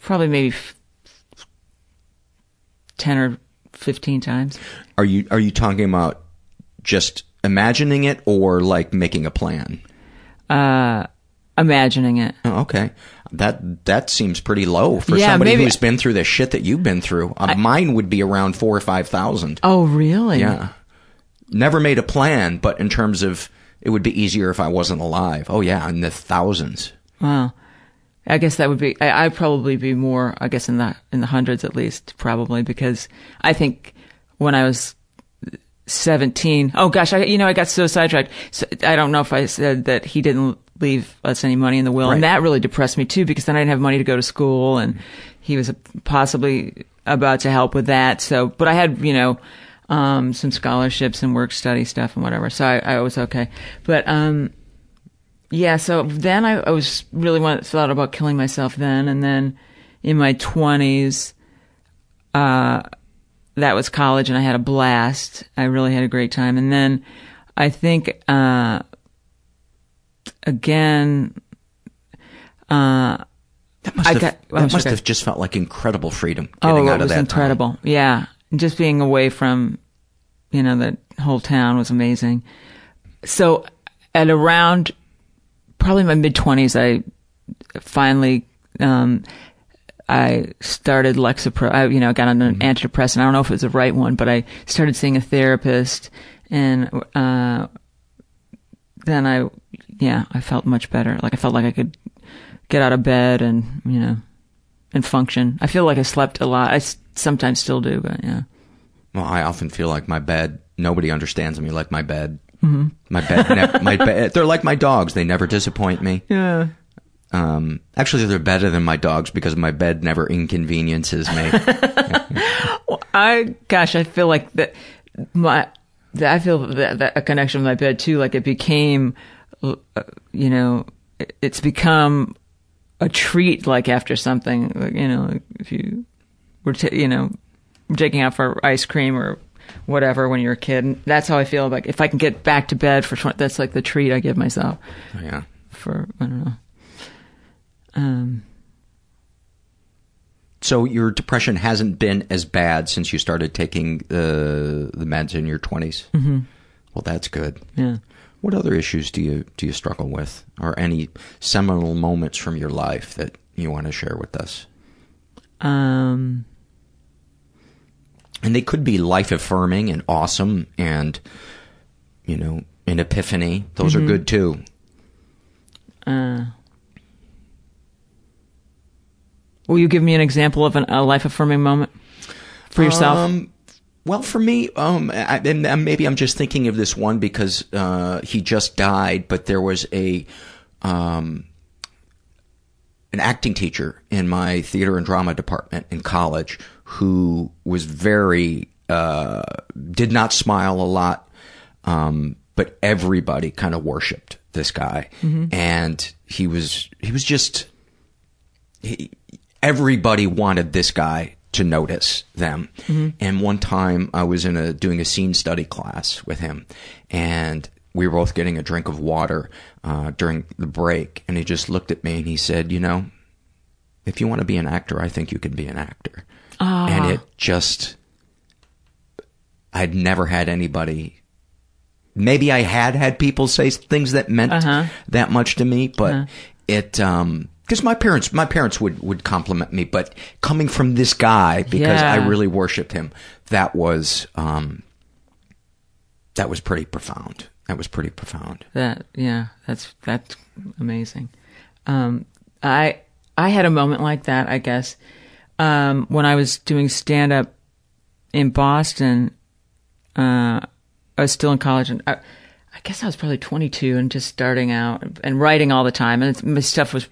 probably maybe 10 or 15 times. Are you are you talking about just imagining it or like making a plan? Uh, imagining it. Oh, okay. That that seems pretty low for Yeah, somebody maybe- who's been through the shit that you've been through. Uh, mine would be around four or five thousand. Oh, really? Yeah. Never made a plan, but in terms of it would be easier if I wasn't alive. Oh yeah, in the thousands. Wow. I guess that would be. I, I'd probably be more. I guess in the in the hundreds at least, probably because I think when I was seventeen. Oh gosh, I you know I got so sidetracked. So, I don't know if I said that he didn't leave us any money in the will, Right. and that really depressed me too because then I didn't have money to go to school, and he was possibly about to help with that. So, but I had you know um, some scholarships and work study stuff and whatever, so I, I was okay. But um, yeah, so then I, I was really want, thought about killing myself then, and then in my twenties, uh, that was college, and I had a blast. I really had a great time, and then I think uh, again, uh, That must I have, got- oh, that must okay. have just felt like incredible freedom oh, getting it out of was that. time. incredible. Yeah, just being away from, you know, the whole town was amazing. So at around probably my mid twenties, I finally um, I started Lexapro. I, you know, got on an antidepressant. I don't know if it was the right one, but I started seeing a therapist, and uh, then I, yeah, I felt much better. Like I felt like I could get out of bed and you know, and function. I feel like I slept a lot. I s- sometimes still do, but yeah. Well, I often feel like my bed. Nobody understands me like my bed. Mhm. My bed. Ne- my bed. They're like my dogs. They never disappoint me. Yeah. Um, actually, they're better than my dogs because my bed never inconveniences me. <laughs> <laughs> Well, I gosh, I feel like that my that I feel that, that a connection with my bed too. Like it became, uh, you know, it's become a treat. Like after something, you know, if you were, ta- you know, taking out for ice cream or whatever when you're a kid. And that's how I feel. Like if I can get back to bed for 20, that's like the treat I give myself. yeah. For I don't know. Um. So your depression hasn't been as bad since you started taking the the meds in your 20s. Mhm. Well, that's good. Yeah. What other issues do you do you struggle with, or any seminal moments from your life that you want to share with us? Um. And they could be life affirming and awesome, and you know, an epiphany. Those Mhm. are good too. Uh, will you give me an example of an, a life affirming moment for yourself? Um, well, for me, um, I, and and maybe I'm just thinking of this one because uh, he just died, but there was a um, an acting teacher in my theater and drama department in college who was very uh, did not smile a lot, um, but everybody kind of worshipped this guy, Mhm. and he was he was just he, everybody wanted this guy to notice them. Mhm. And one time I was in a doing a scene study class with him, and we were both getting a drink of water uh, during the break, and he just looked at me and he said, "You know, if you want to be an actor, I think you can be an actor." Ah. And it just, I'd never had anybody. Maybe I had had people say things that meant Uh-huh. that much to me, but Uh-huh. it um because my parents my parents would would compliment me, but coming from this guy because Yeah. I really worshipped him, that was um that was pretty profound. That was pretty profound. That yeah, that's that's amazing. Um, I I had a moment like that, I guess, um, when I was doing stand up in Boston. Uh, I was still in college, and I, I guess I was probably 22 and just starting out and writing all the time. And my stuff was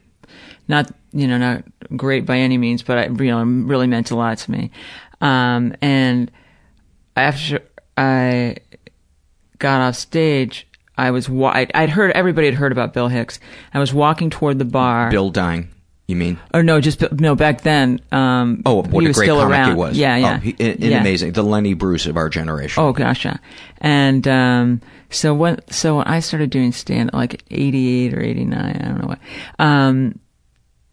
not you know not great by any means, but I you know really meant a lot to me. Um, and after I got off stage, I was wa- I'd, I'd heard everybody had heard about Bill Hicks. I was walking toward the bar. Bill dying, you mean? Or no, just no. Back then, um, Oh, what he a great still comic around. he was! Yeah, yeah, oh, he, Yeah. amazing, the Lenny Bruce of our generation. Oh gosh, yeah. And um, so when so when I started doing stand like eighty eight or eighty nine, I don't know what. Um,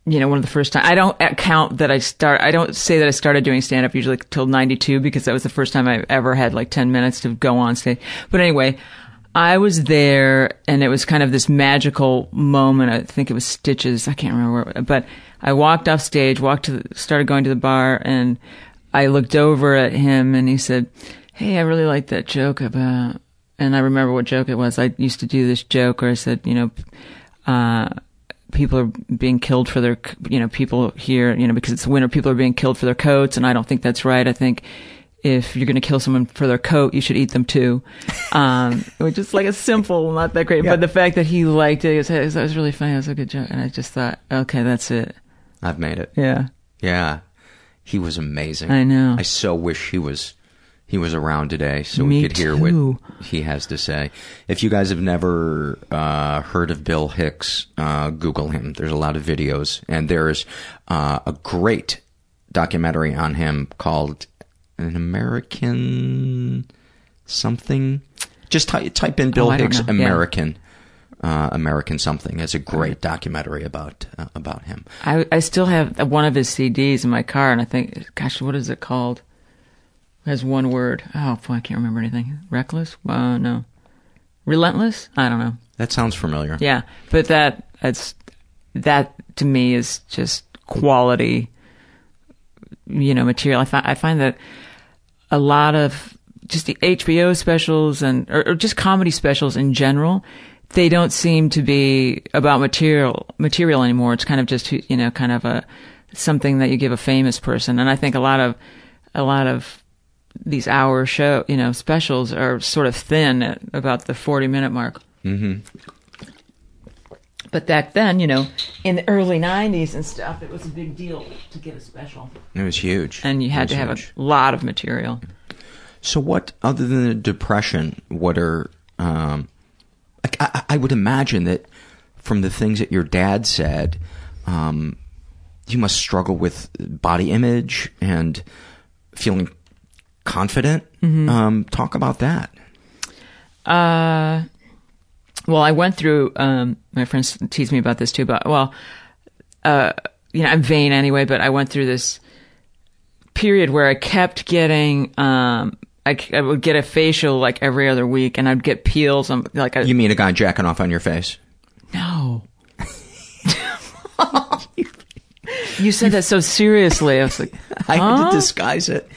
you know, one of the first time I don't count that I start. I don't say that I started doing stand up usually till ninety two because that was the first time I ever had like ten minutes to go on stage. But anyway. I was there and it was kind of this magical moment. I think it was Stitches. I can't remember but I walked off stage, walked to, the, started going to the bar and I looked over at him and he said, Hey, I really like that joke about, and I remember what joke it was. I used to do this joke where I said, you know, uh, people are being killed for their, you know, people here, you know, because it's winter, people are being killed for their coats and I don't think that's right. I think, if you're going to kill someone for their coat, you should eat them too. <laughs> Um, which is like a simple, not that great, but the fact that he liked it, it was, it was really funny. It was a good joke. And I just thought, okay, that's it. I've made it. Yeah. Yeah. He was amazing. I know. I so wish he was he was around today so Me we could hear too. what he has to say. If you guys have never uh, heard of Bill Hicks, uh, Google him. There's a lot of videos, and there's uh, a great documentary on him called "An American Something." Just ty- type in Bill Oh, Hicks know. Yeah. American. Uh, American something. It's a great documentary about uh, about him. I, I still have one of his CDs in my car, and I think, gosh, what is it called? Has one word. Oh, boy, I can't remember anything. Reckless? Uh, no. Relentless? I don't know. That sounds familiar. Yeah, but that that's that to me is just quality you know, material. I find I find that a lot of just the HBO specials and or, or just comedy specials in general, they don't seem to be about material material anymore. It's kind of just you know, kind of a something that you give a famous person. And I think a lot of a lot of these hour show, you know, specials are sort of thin at about the 40 minute mark. Mm-hmm. But back then, you know, in the early 90s and stuff, it was a big deal to get a special. It was huge. And you had to have huge. a lot of material. So, what other than the depression? What are um, I, I would imagine that from the things that your dad said, um, you must struggle with body image and feeling confident. Mhm. Um, talk about that. Uh, well, I went through. Um, my friends tease me about this too, but well, uh, you know, I'm vain anyway. But I went through this period where I kept getting. Um, I, I would get a facial like every other week, and I'd get peels. I'm like, I, You mean a guy jacking off on your face? no. <laughs> you said that so seriously. I was like, <laughs> I had to disguise it.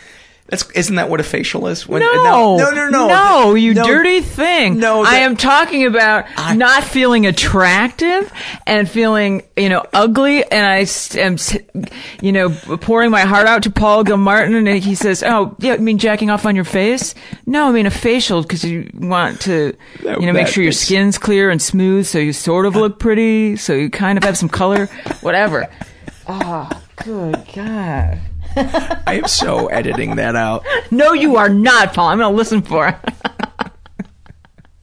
That's isn't that what a facial is? When- No, no, no, no, no, you No. dirty thing. No, I am talking about not feeling attractive and feeling, you know, ugly. And I am, you know, pouring my heart out to Paul Gilmartin, and he says, "Oh, yeah, I mean jacking off on your face? No, I mean a facial because you want to, That- you know, make that sure your skin's clear and smooth, so you sort of look pretty, so you kind of have some color, whatever." Oh, good God. <laughs> I am so editing that out. No, you are not, Paul. I'm going to listen for it.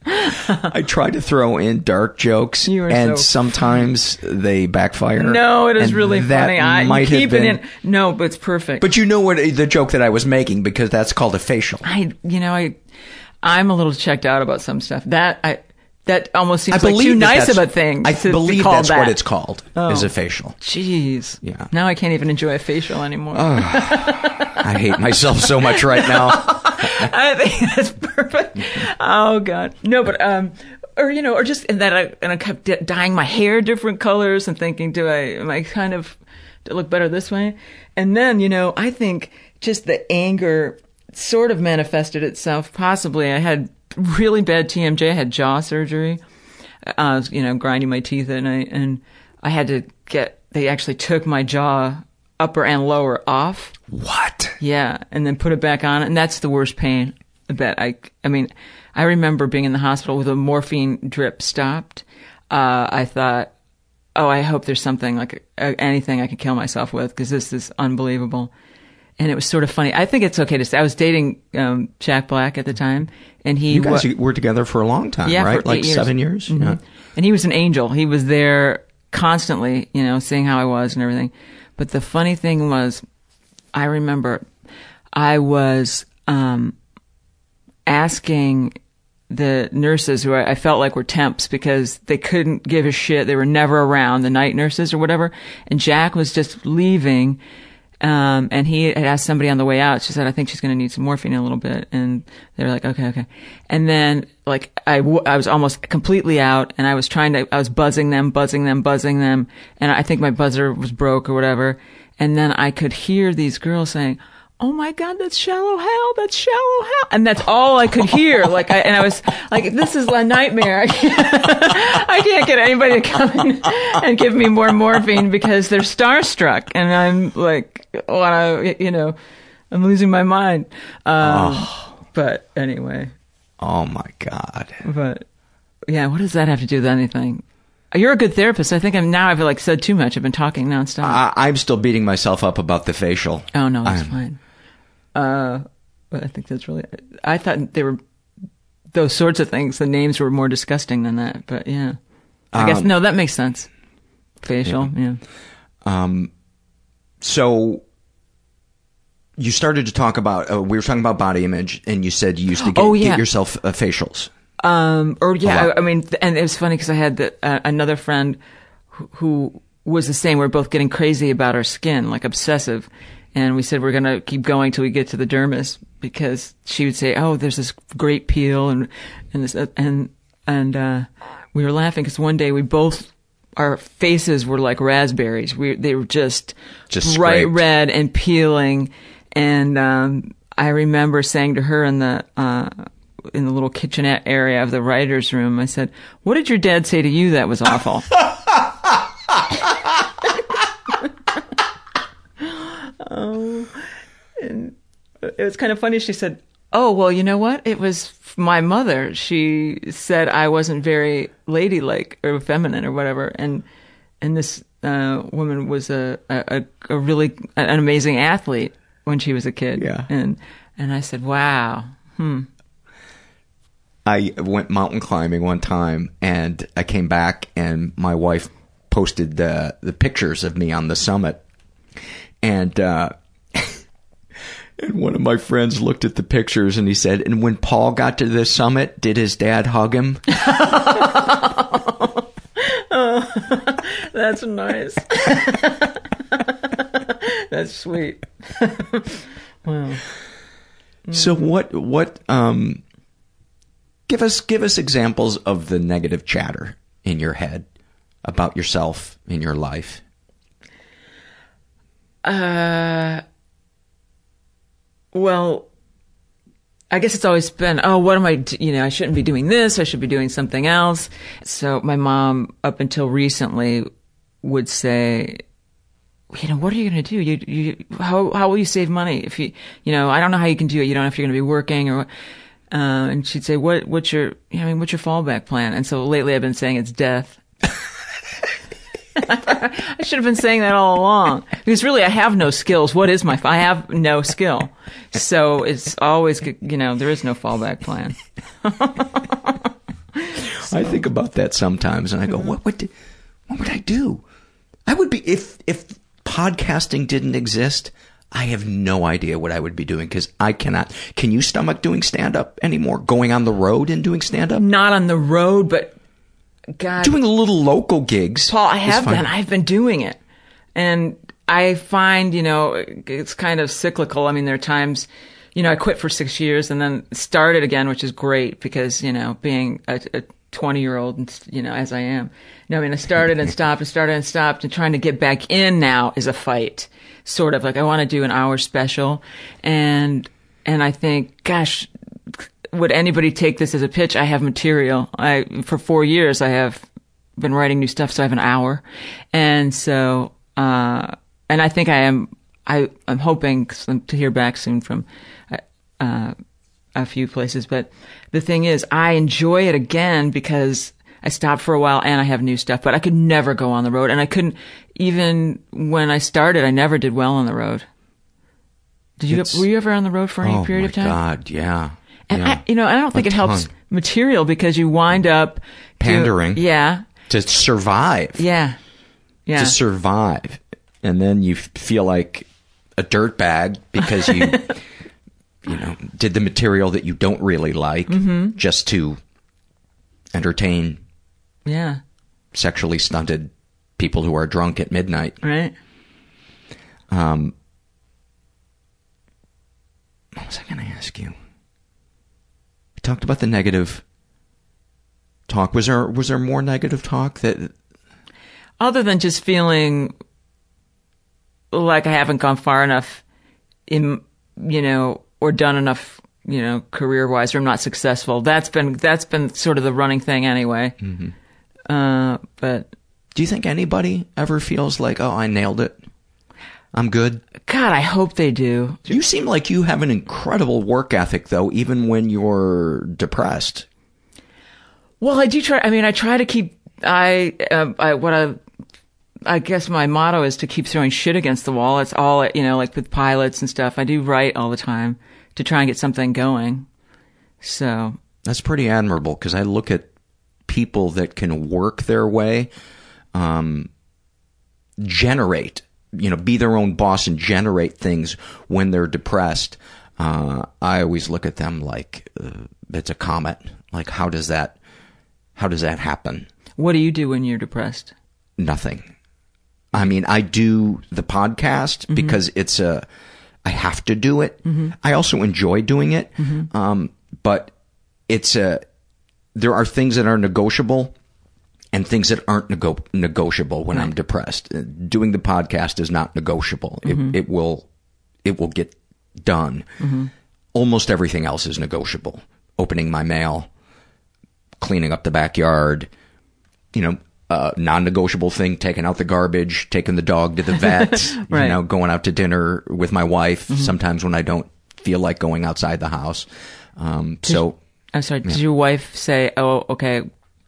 I try to throw in dark jokes, and so- sometimes they backfire. No, it is really that funny. I might you keep have been, it in. No, but it's perfect. But you know what uh, the joke that I was making because that's called a facial. I, you know, I, I'm a little checked out about some stuff. That I, that almost seems I like too nice of a thing. I to believe called that's that. what it's called. Oh. Is a facial. Jeez. Yeah. Now I can't even enjoy a facial anymore. I hate myself so much right now. <laughs> I think that's perfect. Oh God, no, but um, or you know, or just and that I and I kept dyeing my hair different colors and thinking, do I am I kind of to look better this way? And then you know, I think just the anger sort of manifested itself. Possibly, I had really bad TMJ. I had jaw surgery. I was, you know, grinding my teeth at night, and I had to get. They actually took my jaw, upper and lower, off. What? Yeah, and then put it back on, and that's the worst pain that I. I mean, I remember being in the hospital with a morphine drip stopped. Uh, I thought, oh, I hope there's something like uh, anything I can kill myself with because this is unbelievable. And it was sort of funny. I think it's okay to say I was dating um, Jack Black at the time, and he You guys wa- were together for a long time, yeah, right? like years. seven years. Mhm. Yeah. And he was an angel. He was there constantly, you know, seeing how I was and everything. But the funny thing was, I remember I was um, asking the nurses who I, I felt like were temps because they couldn't give a shit. They were never around, the night nurses or whatever. And Jack was just leaving. Um, and he had asked somebody on the way out. She said, I think she's going to need some morphine in a little bit. And they were like, okay, okay. And then, like, I, w- I was almost completely out and I was trying to, I was buzzing them, buzzing them, buzzing them. And I think my buzzer was broke or whatever. And then I could hear these girls saying, Oh my God, that's Shallow Hal. That's Shallow Hal. And that's all I could hear. Like, I, and I was like, this is a nightmare. <laughs> I can't, I can't get anybody to come in and give me more morphine because they're starstruck. And I'm like, wanna, you know, I'm losing my mind. Um, but anyway, Oh my god. but yeah, what does that have to do with anything? You're a good therapist. I think I'm now. I've like said too much. I've been talking nonstop. I, I'm still beating myself up about the facial. Oh no, that's I'm- fine. Uh, but I think that's really. I thought they were those sorts of things. The names were more disgusting than that. But yeah, I guess Um, no, that makes sense. Facial, yeah. Um, so you started to talk about uh, we were talking about body image, and you said you used to get, Oh, yeah. get yourself uh, facials. Um, or yeah, I, I mean, and it was funny because I had the, uh, another friend who, who was the same. We are both getting crazy about our skin, like obsessive. And we said we're gonna keep going till we get to the dermis because she would say, "Oh, there's this great peel," and and this uh, and and uh, we were laughing because one day we both our faces were like raspberries. We they were just, Just bright scraped. red and peeling. And um, I remember saying to her in the uh, in the little kitchenette area of the writers' room, I said, "What did your dad say to you that was awful?" <laughs> oh, and it was kind of funny. She said, "Oh, well, you know what? It was my mother. She said I wasn't very ladylike or feminine or whatever." And and this uh, woman was a, a a really an amazing athlete when she was a kid. Yeah. And and I said, "Wow, hmm." I went mountain climbing one time, and I came back, and my wife posted the the pictures of me on the summit, and uh, <laughs> and one of my friends looked at the pictures, and he said, "And when Paul got to the summit, did his dad hug him?" <laughs> <laughs> That's nice. That's sweet. wow. So what what um give us give us examples of the negative chatter in your head about yourself in your life. Uh, well, I guess it's always been, oh, what am I, d- you know, I shouldn't be doing this. I should be doing something else. So my mom, up until recently, would say, you know, what are you going to do? You, you, how, how will you save money if you, you know, I don't know how you can do it. You don't know if you're going to be working or, uh, and she'd say, what, what's your, I mean, what's your fallback plan? And so lately I've been saying it's death. <laughs> I should have been saying that all along because really I have no skills. What is my? I have no skill, so it's always you know there is no fallback plan. <laughs> I think about that sometimes, and I go, "What would, what would I do? I would be if if podcasting didn't exist. I have no idea what I would be doing because I cannot. Can you stomach doing stand up anymore? Going on the road and doing stand up? Not on the road, but God, Doing little local gigs. Paul, I have been. I've been doing it, and I find you know it's kind of cyclical. I mean, there are times, you know, I quit for six years and then started again, which is great because you know, being a, a 20 year old, you know, as I am. No, I mean, I started and <laughs> stopped and started and stopped and trying to get back in now is a fight. Sort of like I want to do an hour special and, and I think, gosh, would anybody take this as a pitch? I have material. I, for four years, I have been writing new stuff, so I have an hour. And so, uh, and I think I am, I, I'm hoping to hear back soon from, uh, a few places, but the thing is, I enjoy it again because I stopped for a while and I have new stuff, but I could never go on the road and I couldn't, even when I started, I never did well on the road. Did you, It's- were you ever on the road for any oh period of time? God, yeah. And yeah. I, you know, I don't think it helps material because you wind up Pandering. yeah, to survive. yeah, yeah. to survive. And then you feel like a dirtbag because you, <laughs> you know, did the material that you don't really like Mm-hmm. just to entertain yeah, sexually stunted people who are drunk at midnight. right. Um, what was I going to ask you? Talked about the negative talk. Was there was there more negative talk that Other than just feeling like I haven't gone far enough in, you know, or done enough, you know, career wise, or I'm not successful. That's been that's been sort of the running thing anyway. Uh, but do you think anybody ever feels like, oh, I nailed it? I'm good. God, I hope they do. You seem like you have an incredible work ethic, though, even when you're depressed. Well, I do try. I mean, I try to keep. I, uh, I what I. I guess my motto is to keep throwing shit against the wall. It's all you know, like with pilots and stuff. I do write all the time to try and get something going. So That's pretty admirable because I look at people that can work their way, um, generate, you know, be their own boss and generate things when they're depressed. Uh, I always look at them like uh, it's a comet. Like, how does that, how does that happen? what do you do when you're depressed? Nothing. I mean, I do the podcast because it's a, I have to do it. I also enjoy doing it. Um, but it's a, there are things that are negotiable and things that aren't nego- negotiable when I'm depressed. Uh, Doing the podcast is not negotiable. Mhm. It, it will, it will get done. Mhm. Almost everything else is negotiable. Opening my mail, cleaning up the backyard, you know, uh, non-negotiable thing, taking out the garbage, taking the dog to the <laughs> vet, right. you know, going out to dinner with my wife. Mhm. Sometimes when I don't feel like going outside the house. Um, so I'm sorry. Did your wife say, "Oh, okay"?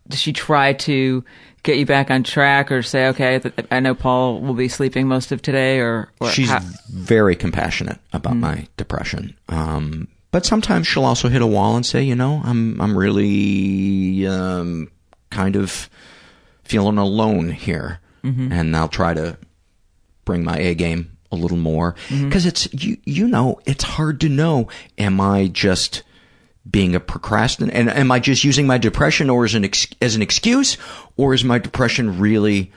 Did she try to get you back on track, or say, "Okay, th- I know Paul will be sleeping most of today," or, or she's how- very compassionate about Mm. my depression. Um, but sometimes she'll also hit a wall and say, you know, I'm I'm really um, kind of feeling alone here, Mhm. and I'll try to bring my A game a little more because it's you you know it's hard to know. Am I just being a procrastinator, and am I just using my depression or as an ex- as an excuse, or is my depression really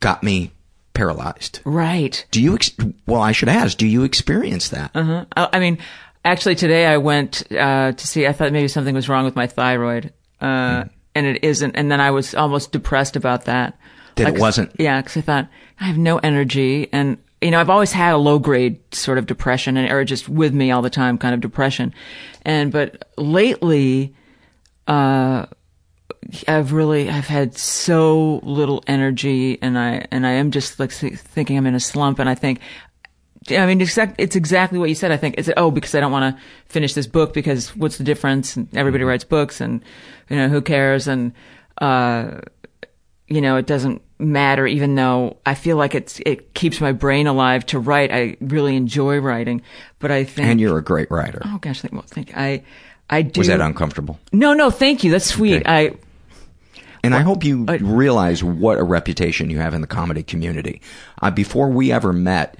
got me paralyzed? right? Do you, ex- well, I should ask, do you experience that? Uh-huh. I, I mean, actually, today I went uh, to see. I thought maybe something was wrong with my thyroid, uh, and it isn't. And then I was almost depressed about that. That it wasn't. Yeah, because I thought I have no energy, and you know, I've always had a low grade sort of depression, and or just with me all the time, kind of depression. And but lately, uh, I've really I've had so little energy, and I and I am just like thinking I'm in a slump, and I think. I mean, exact, it's exactly what you said. I think it's oh because I don't want to finish this book because what's the difference? And everybody writes books, and you know who cares? And uh, you know it doesn't matter. Even though I feel like it's it keeps my brain alive to write. I really enjoy writing, but I think And you're a great writer. oh gosh, thank, well, thank you. I I do. Was that uncomfortable? No, no, thank you. That's sweet. I And I hope you realize what a reputation you have in the comedy community. Uh, before we ever met,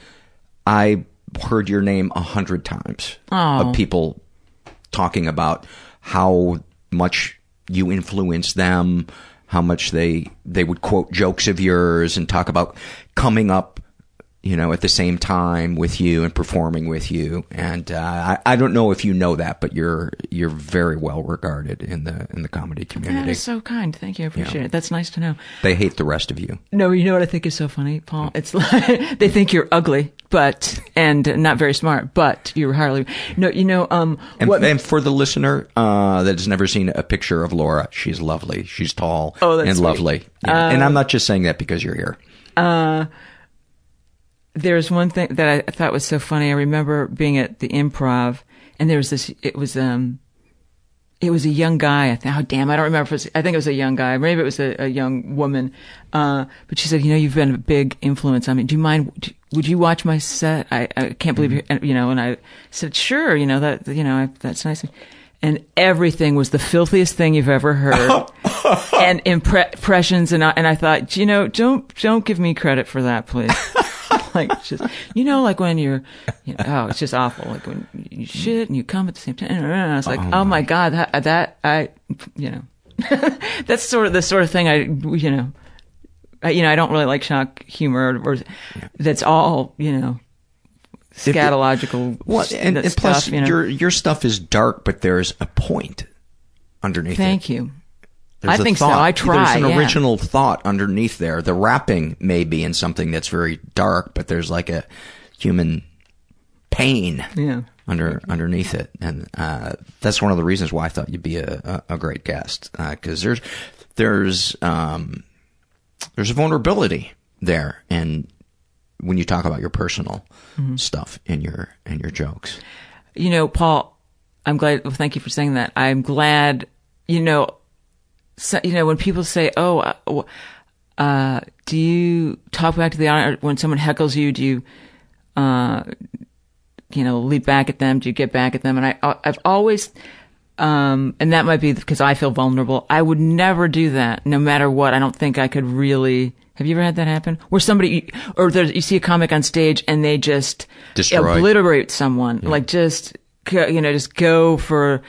I heard your name a hundred times Oh. of people talking about how much you influence them, how much they they would quote jokes of yours and talk about coming up, you know, at the same time with you and performing with you. And uh, I, I don't know if you know that, but you're you're very well regarded in the in the comedy community. is so kind. Thank you. I appreciate it. That's nice to know. They hate the rest of you. No, you know what I think is so funny, Paul? It's like <laughs> they think you're ugly, but and not very smart, but you're hardly. No, you know, um, And, what? and for the listener uh, that has never seen a picture of Laura, she's lovely. She's tall Oh, that's and sweet. lovely. Yeah. Uh, and I'm not just saying that because you're here. Uh, there's one thing that I thought was so funny. I remember being at the improv and there was this, it was, um, it was a young guy. I thought, oh damn, I don't remember if it was, I think it was a young guy. Maybe it was a, a young woman. Uh, but she said, you know, you've been a big influence on me. Do you mind, would you watch my set? I, I can't believe you, you know, and I said, sure, you know, that, you know, I, that's nice. And everything was the filthiest thing you've ever heard. <laughs> and impre- impressions. And I, and I thought, you know, don't, don't give me credit for that, please. <laughs> like, just, you know, like when you're, you know, oh, it's just awful. Like when you shit and you come at the same time. And I was like, Oh, oh, my God, that, that, I, you know, <laughs> that's sort of the sort of thing I, you know, I, you know, I don't really like shock humor or, or that's all, you know, scatological Well, and, and plus, stuff, you know. your your stuff is dark, but there's a point underneath it. Thank you. There's I think so. I try, There's an yeah. original thought underneath there. The wrapping may be in something that's very dark, but there's like a human pain Yeah. under underneath it, and uh, that's one of the reasons why I thought you'd be a, a, a great guest because there's there's um, there's a vulnerability there, and when you talk about your personal Mhm. stuff in your in your jokes. You know, Paul, I'm glad. Well, thank you for saying that. I'm glad. You know, so, you know when people say, "Oh, uh, uh, do you talk back to the audience when someone heckles you? Do you, uh, you know, leap back at them? Do you get back at them?" And I, I've always, um, and that might be because I feel vulnerable. I would never do that, no matter what. I don't think I could really. Have you ever had that happen? Where somebody, or you see a comic on stage and they just Destroy. obliterate someone, like just, you know, just go for,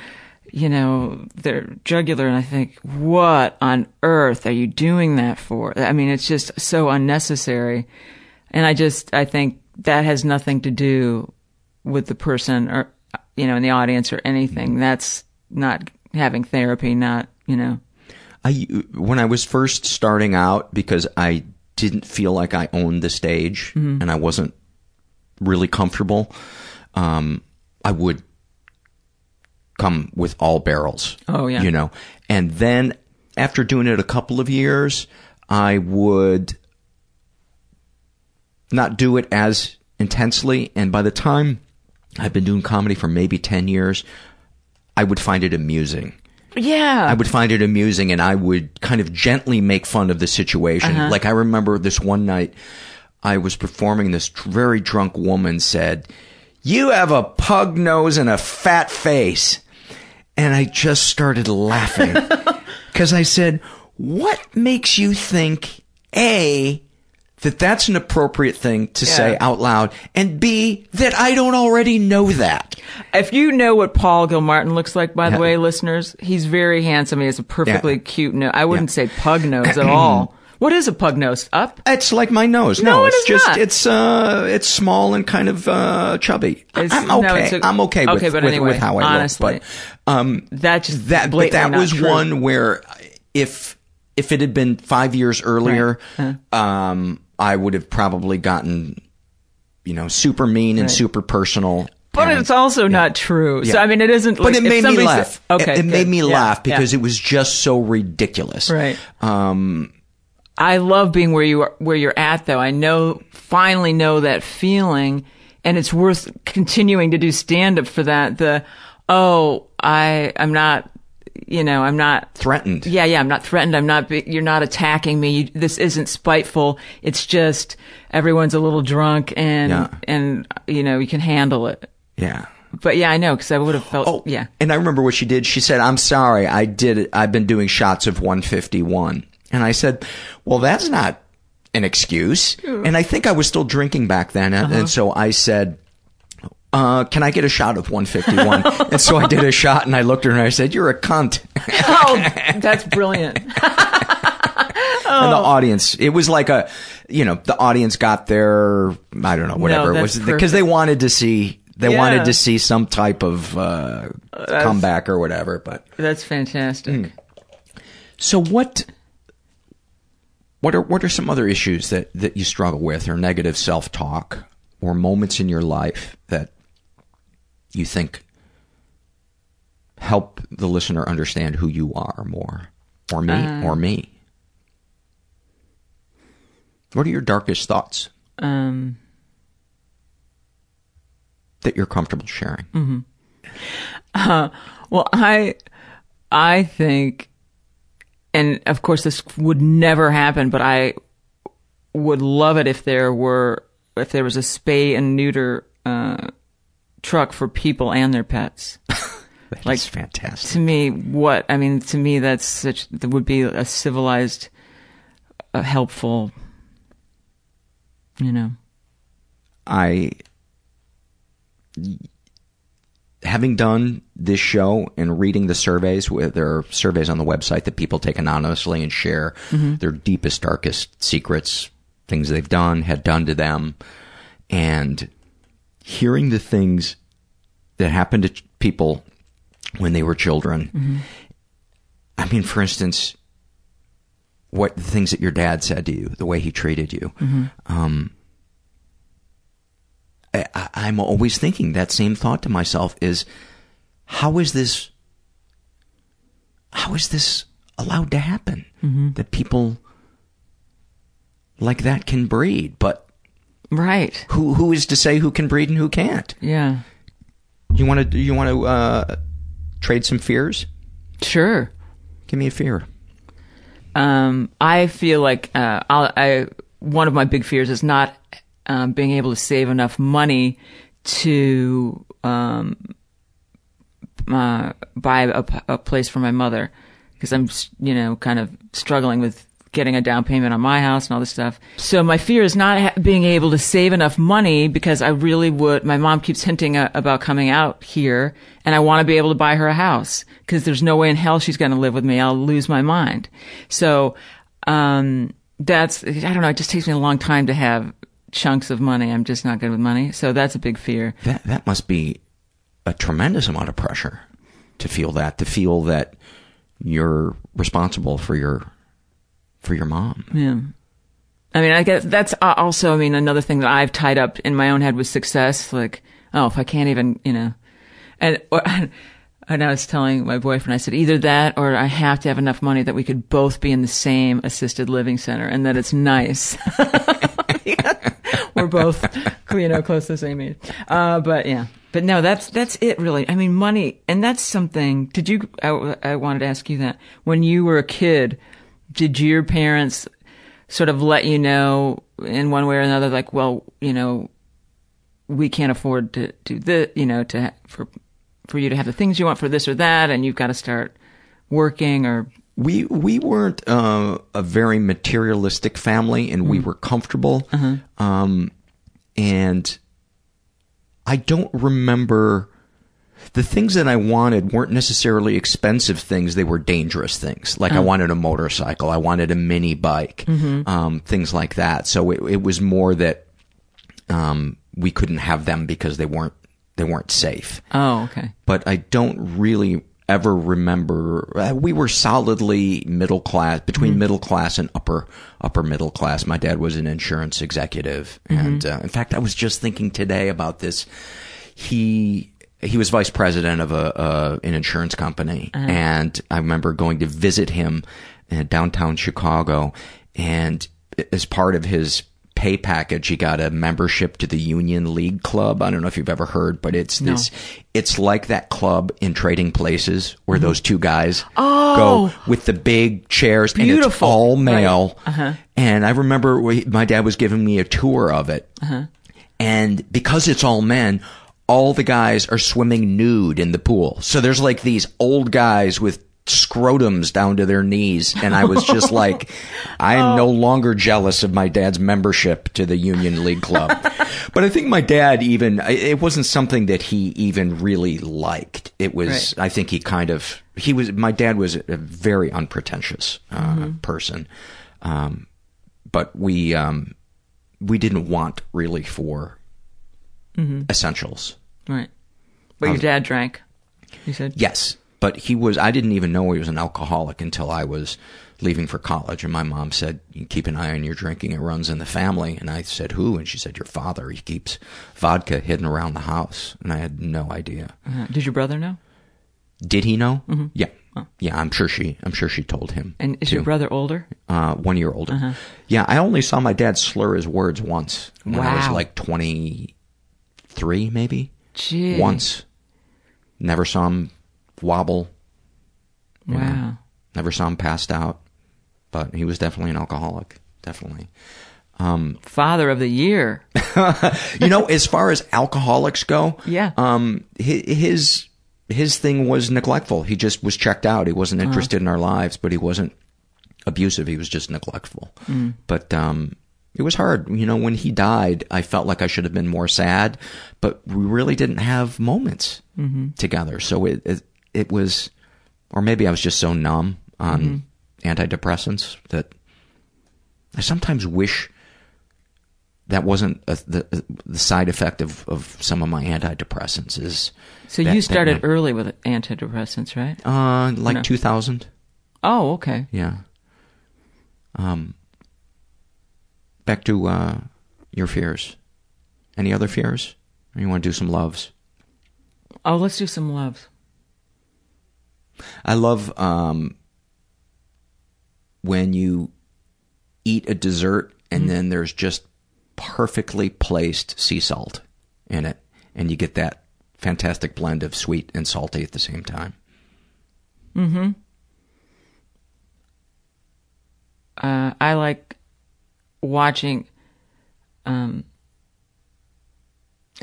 you know, their jugular. And I think, what on earth are you doing that for? I mean, it's just so unnecessary. And I just, I think that has nothing to do with the person or, you know, in the audience or anything. That's not having therapy, not, you know. I when I was first starting out because I didn't feel like I owned the stage Mhm. and I wasn't really comfortable. Um, I would come with all barrels. Oh, yeah. you know. And then after doing it a couple of years, I would not do it as intensely. And by the time I've been doing comedy for maybe 10 years, I would find it amusing. Yeah. I would find it amusing and I would kind of gently make fun of the situation. Uh-huh. Like I remember this one night I was performing, this very drunk woman said, You have a pug nose and a fat face. And I just started laughing <laughs> because I said, What makes you think, A, that that's an appropriate thing to say out loud, and B, that I don't already know that? If you know what Paul Gilmartin looks like, by the Yeah. way, listeners, he's very handsome. He has a perfectly Yeah. cute nose. I wouldn't say pug nose at all. <clears throat> What is a pug nose? Up? It's like my nose. No, No, it it's just not. it's uh it's small and kind of uh chubby. It's- I'm no, okay. it's a- I'm okay with, okay, but with, anyway, with how I honestly, look. But um that just that but that was true. one where if if it had been five years earlier, Right. um I would have probably gotten you know super mean and Right. super personal. But and- it's also not true. So Yeah. I mean, it isn't. but it made me laugh. okay, it, it made me Yeah, laugh yeah. because it was just so ridiculous. Right. Um, I love being where you are, where you're at, though. I know, finally know that feeling, and it's worth continuing to do stand up for that. The oh, I, I'm not, you know, I'm not threatened. Yeah, yeah, I'm not threatened. I'm not. You're not attacking me. You, this isn't spiteful. It's just everyone's a little drunk, and Yeah. and you know you can handle it. yeah. But yeah, I know because I would have felt. Oh, yeah. And I remember what she did. She said, "I'm sorry, I did it. I've been doing shots of 151." And I said, "Well, that's not an excuse." And I think I was still drinking back then, Uh-huh. and so I said. Uh, can I get a shot of 151? <laughs> and so I did a shot and I looked at her and I said, you're a cunt. oh, <laughs> that's brilliant. And the audience, it was like a, you know, the audience got their, I don't know, whatever it that's was, because they wanted to see, they Yeah. wanted to see some type of, uh, comeback or whatever, but. That's fantastic. Hmm. So what what are what are some other issues that that you struggle with or negative self-talk or moments in your life that you think help the listener understand who you are more or me Uh. or me? What are your darkest thoughts Um. that you're comfortable sharing? hmm Uh, well, I, I think, and of course this would never happen, but I would love it if there were, if there was a spay and neuter, uh, truck for people and their pets. <laughs> like fantastic. To me, what, I mean, to me, that's such, that would be a civilized, uh, helpful, you know. I having done this show and reading the surveys where there are surveys on the website that people take anonymously and share Mhm. their deepest darkest secrets things they've done had done to them and hearing the things that happened to people when they were children Mhm. i mean for instance what the things that your dad said to you the way he treated you Mhm. um I, I'm always thinking that same thought to myself is, how is this, how is this allowed to happen? Mhm. That people like that can breed, but right? Who who is to say who can breed and who can't? Yeah. You want to you want to uh, trade some fears? Sure. Give me a fear. Um, I feel like uh, I'll, I one of my big fears is not um, being able to save enough money to um, uh, buy a, a place for my mother because I'm you know kind of struggling with getting a down payment on my house and all this stuff. So my fear is not ha- being able to save enough money because I really would. My mom keeps hinting uh, about coming out here, and I want to be able to buy her a house because there's no way in hell she's going to live with me. I'll lose my mind. So um, that's I don't know. It just takes me a long time to have chunks of money. I'm just not good with money. So that's a big fear. That that must be a tremendous amount of pressure to feel that to feel that you're responsible for your for your mom. Yeah. I mean, I guess that's also, I mean, another thing that I've tied up in my own head with success. Like, oh, if I can't even, you know, and, or, <laughs> and I was telling my boyfriend, I said, either that or I have to have enough money that we could both be in the same assisted living center and that it's nice. <laughs> We're both, you know, close to the same age. Uh, but yeah, but no, that's, that's it really. I mean, money, and that's something, did you, I, I wanted to ask you that. When you were a kid, did your parents sort of let you know in one way or another, like, well, you know, we can't afford to do the, you know, to, for, for you to have the things you want for this or that, and you've got to start working or, We we weren't uh, a very materialistic family, and we were comfortable. Um, and I don't remember the things that I wanted weren't necessarily expensive things; they were dangerous things. Like I wanted a motorcycle, I wanted a mini bike, um, things like that. So it, it was more that um, we couldn't have them because they weren't they weren't safe oh, okay. but I don't really ever remember. Uh, we were solidly middle class, between middle class and upper upper middle class. My dad was an insurance executive, and uh, in fact, I was just thinking today about this. He he was vice president of a uh, an insurance company, uh-huh. and I remember going to visit him in downtown Chicago, and as part of his pay package, he got a membership to the Union League Club. I don't know if you've ever heard, but it's this. It's like that club in Trading Places where mm-hmm. those two guys oh! go with the big chairs, and it's Beautiful. all male. Uh-huh. And I remember we, my dad was giving me a tour of it, uh-huh. and because it's all men. All the guys are swimming nude in the pool. So there's like these old guys with scrotums down to their knees. And I was just <laughs> like, I am no longer jealous of my dad's membership to the Union League Club. <laughs> but I think my dad even, it wasn't something that he even really liked. It was, I think he kind of, he was, my dad was a very unpretentious uh, person. Um, but we, um, we didn't want really for mm-hmm. essentials. Right. But um, your dad drank. You said yes, but he was. I didn't even know he was an alcoholic until I was leaving for college, and my mom said, "Keep an eye on your drinking; it runs in the family." And I said, "Who?" And she said, "Your father. He keeps vodka hidden around the house." And I had no idea. Uh-huh. Uh, did your brother know? Did he know? Mm-hmm. Yeah. Oh. Yeah, I'm sure she. I'm sure she told him. And is too. your brother older? Uh, one year older. Uh-huh. Yeah, I only saw my dad slur his words once when wow. I was like 20, three, maybe. Gee. Once. Never saw him wobble. Wow. Know. Never saw him passed out. But he was definitely an alcoholic. Definitely. Um, Father of the year. <laughs> you know, as far as alcoholics go, yeah. Um, his his thing was neglectful. He just was checked out. He wasn't uh-huh. interested uh-huh. in our lives, but he wasn't abusive. He was just neglectful. Mm. But um, it was hard. You know, when he died, I felt like I should have been more sad, but we really didn't have moments together. So it, it it was, or maybe I was just so numb on antidepressants that I sometimes wish that wasn't a, the the side effect of, of some of my antidepressants. Is So that- you started early with antidepressants, right? uh like No. two thousand? Oh, okay. Yeah. Um. Back to uh, your fears. Any other fears? Or you want to do some loves? Oh, let's do some loves. I love um, when you eat a dessert and then there's just perfectly placed sea salt in it, and you get that fantastic blend of sweet and salty at the same time. Mm-hmm. Uh, I like watching um,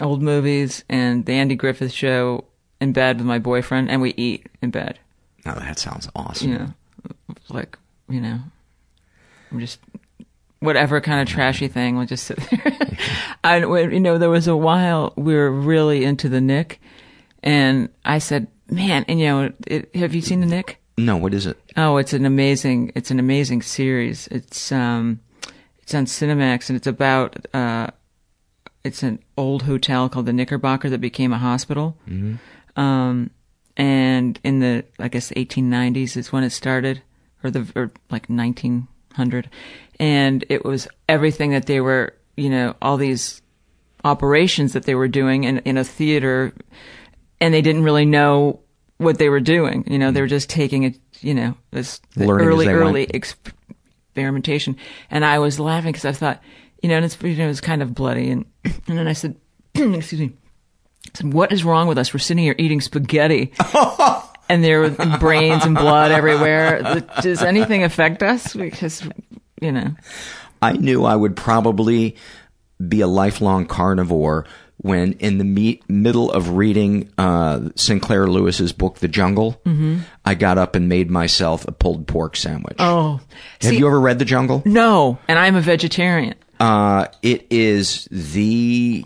old movies and the Andy Griffith show in bed with my boyfriend, and we eat in bed. Oh, that sounds awesome. You know, like you know, I'm just whatever kind of trashy thing. We'll just sit <laughs> there. <laughs> I, you know, there was a while we were really into the Knick, and I said, "Man, and you know, it, have you seen the Knick?" No, what is it? Oh, it's an amazing it's an amazing series. It's um it's on Cinemax and it's about uh it's an old hotel called the Knickerbocker that became a hospital. Um and in the I guess 1890s is when it started, or the or like 1900, and it was everything that they were, you know, all these operations that they were doing in in a theater, and they didn't really know what they were doing. You know, they were just taking it, you know, this Learning early early went. Experimentation, and I was laughing because I thought, you know, and it's you know, it was kind of bloody, and <clears throat> and then I said, <clears throat> excuse me. I said, "What is wrong with us? We're sitting here eating spaghetti, <laughs> and there were brains and blood everywhere. Does anything affect us? Because, you know, I knew I would probably be a lifelong carnivore when, in the middle of reading uh, Sinclair Lewis's book, The Jungle, I got up and made myself a pulled pork sandwich. oh, Have see, you ever read The Jungle? no, and I'm a vegetarian. Uh, it is the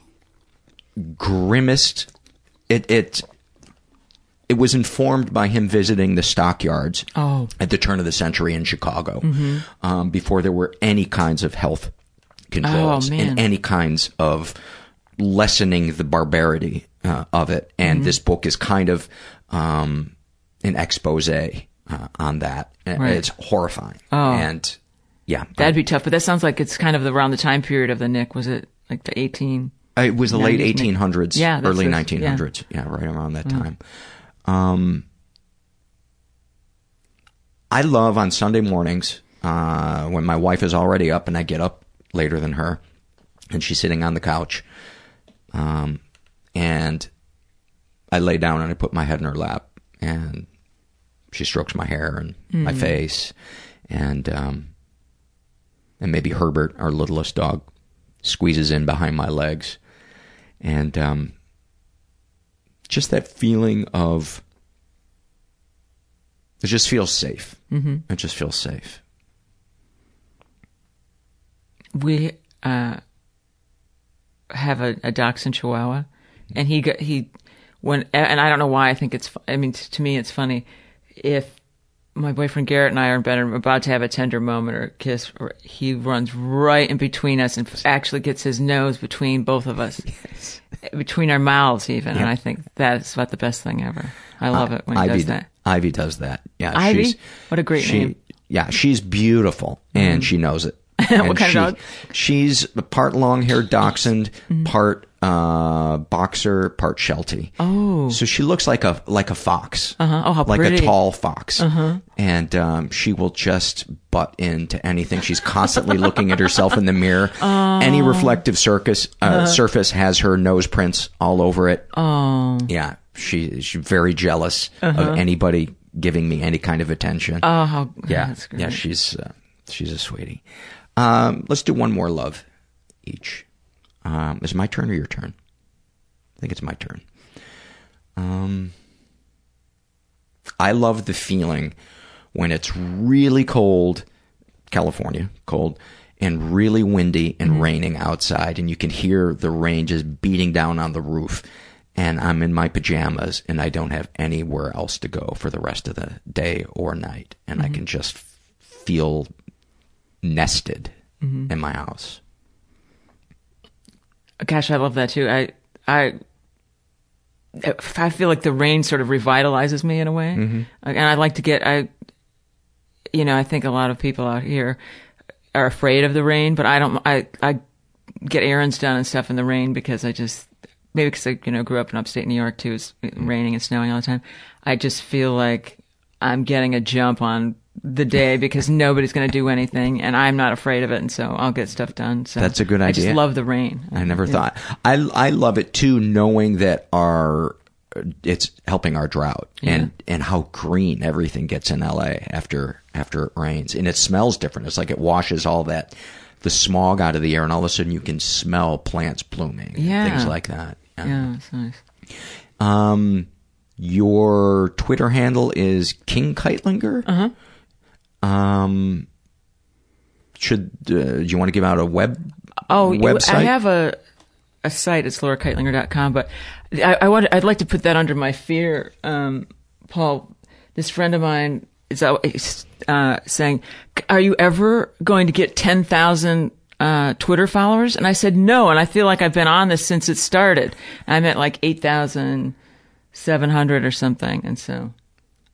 grimmest. It it it was informed by him visiting the stockyards Oh. at the turn of the century in Chicago, um, before there were any kinds of health controls Oh, and any kinds of lessening the barbarity uh, of it. And Mm-hmm. this book is kind of um, an expose uh, on that. Right. It's horrifying. Oh. And yeah, That'd be tough, but that sounds like it's kind of around the time period of the Knick. Was it like the 18? It was the late 1800s, Yeah, early it, 1900s. Yeah. right around that time. Um, I love on Sunday mornings uh, when my wife is already up and I get up later than her, and she's sitting on the couch, um, and I lay down and I put my head in her lap, and she strokes my hair and my face, and um, and maybe Herbert, our littlest dog, squeezes in behind my legs, and um, just that feeling of it just feels safe. Mm-hmm. It just feels safe. we uh, have a, a dachshund chihuahua, and he got, he when and I don't know why I think it's I mean to me it's funny if my boyfriend Garrett and I are in bed and we're about to have a tender moment or kiss, or he runs right in between us and actually gets his nose between both of us, between our mouths even, and I think that's about the best thing ever. I love it when he Ivy does that. Ivy does that. Yeah, Ivy? she's- What a great she- name. Mm-hmm. Yeah, she's beautiful and she knows it. <laughs> And kind of dog? She's part long-haired dachshund, Mm-hmm. part uh, boxer, part sheltie. Oh. so she looks like a like a fox. Uh-huh. Oh, how like pretty. a tall fox. Uh-huh. And um, she will just butt into anything. She's constantly looking at herself in the mirror. <laughs> Any reflective circus uh, surface has her nose prints all over it. Oh, Yeah, she she's very jealous of anybody giving me any kind of attention. oh, how, yeah, yeah, she's uh, she's a sweetie. Um, let's do one more love each. Um, is it my turn or your turn? I think it's my turn. Um, I love the feeling when it's really cold, California cold, and really windy and raining outside, and you can hear the rain just beating down on the roof. And I'm in my pajamas, and I don't have anywhere else to go for the rest of the day or night, and I can just feel nested mm-hmm. in my house. Gosh, I love that too. I, I, I feel like the rain sort of revitalizes me in a way, mm-hmm. and I like to get. I, you know, I think a lot of people out here are afraid of the rain, but I don't. I I get errands done and stuff in the rain because I just maybe because I you know grew up in upstate New York too. It's raining and snowing all the time. I just feel like I'm getting a jump on the day because nobody's going to do anything, and I'm not afraid of it, and so I'll get stuff done. So That's a good idea. I just love the rain. I never thought. I I love it too, knowing that our it's helping our drought and and how green everything gets in LA after after it rains, and it smells different. It's like it washes all that the smog out of the air, and all of a sudden you can smell plants blooming, and Yeah. things like that. Yeah, it's nice. Um, your Twitter handle is King Kightlinger. Uh Uh-huh. Um, should uh, do you want to give out a web? Oh, website? I have a a site. It's laurakightlinger.com, but I, I want. I'd like to put that under my fear. Um, Paul, this friend of mine is uh, saying, "Are you ever going to get ten thousand uh, Twitter followers?" And I said, "No." And I feel like I've been on this since it started. I'm at like eight thousand 700 or something. And so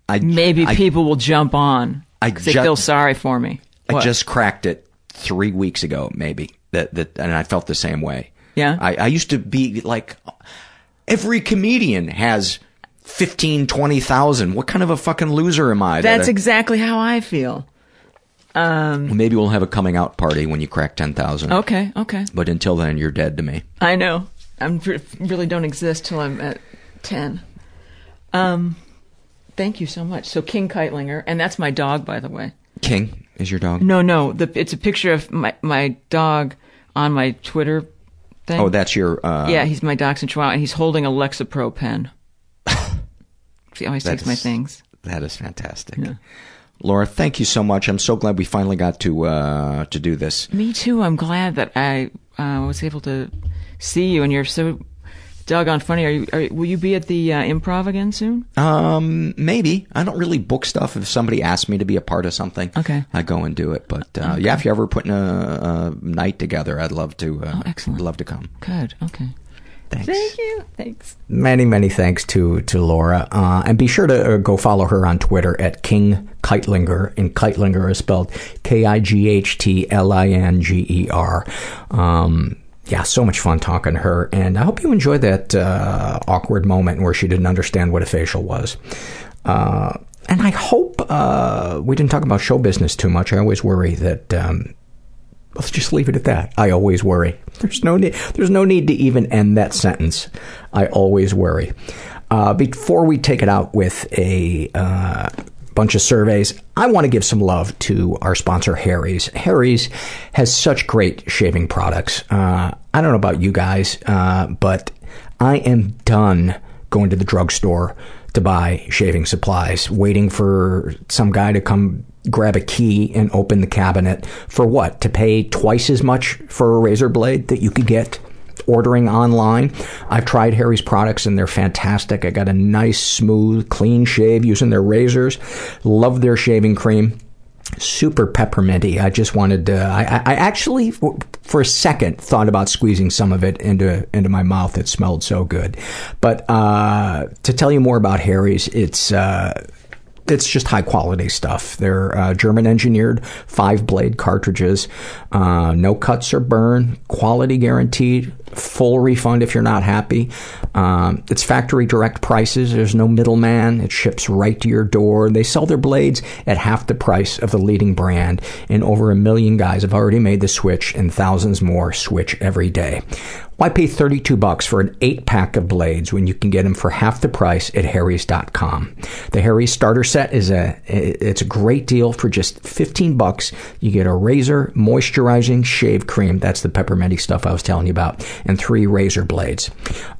I, maybe I, people will jump on. I 'cause they ju- feel sorry for me. I What? just cracked it three weeks ago, maybe. That that, and I felt the same way. Yeah? I, I used to be like, every comedian has 15, 20,000. What kind of a fucking loser am I? that That's I- exactly how I feel. Um, Maybe we'll have a coming out party when you crack 10,000. okay, okay. But until then, you're dead to me. I know. I really don't exist till I'm at 10. Um, thank you so much. So King Kightlinger, and that's my dog, by the way. King is your dog? No, no, the, it's a picture of my, my dog on my Twitter thing. Oh, that's your. Uh, yeah, he's my dachshund chihuahua, and he's holding a Lexapro pen. <laughs> he always takes my things. That is fantastic. Laura, thank you so much. I'm so glad we finally got to uh, to do this. Me too. I'm glad that I uh, was able to see you, and you're so doggone funny. Are you? Are, will you be at the uh, improv again soon? Um, maybe. I don't really book stuff. If somebody asks me to be a part of something, Okay. I go and do it. But uh, yeah, if you're ever putting a, a night together, I'd love to. Uh, Oh, excellent. Love to come. Good. Okay. Thanks. Thank you. Thanks. Many, many thanks to to Laura, uh, and be sure to uh, go follow her on Twitter at King Kightlinger, and Kightlinger is spelled K I G H T L I N G E R. Um, yeah, so much fun talking to her, and I hope you enjoyed that uh, awkward moment where she didn't understand what a facial was. Uh, and I hope uh, we didn't talk about show business too much. I always worry that. Um, let's just leave it at that. I always worry. There's no need. There's no need to even end that sentence. I always worry. Uh, before we take it out with a uh, bunch of surveys, I want to give some love to our sponsor, Harry's. Harry's has such great shaving products. Uh, I don't know about you guys, uh, but I am done going to the drugstore to buy shaving supplies, waiting for some guy to come grab a key and open the cabinet for what? To pay twice as much for a razor blade that you could get ordering online. I've tried Harry's products and they're fantastic. I got a nice, smooth, clean shave using their razors. Love their shaving cream super pepperminty. I just wanted to. I, I actually, for a second, thought about squeezing some of it into into my mouth. It smelled so good. But uh, to tell you more about Harry's, it's. Uh, it's just high quality stuff. They're uh, German engineered five blade cartridges, uh, no cuts or burn, quality guaranteed, full refund if you're not happy. Um, it's factory direct prices. There's no middleman. It ships right to your door. They sell their blades at half the price of the leading brand, and over a million guys have already made the switch, and thousands more switch every day. Why pay 32 bucks for an 8 pack of blades when you can get them for half the price at harrys.com? The Harry's starter set is a it's a great deal for just 15 bucks. You get a razor, moisturizing shave cream, that's the pepperminty stuff I was telling you about, and three razor blades.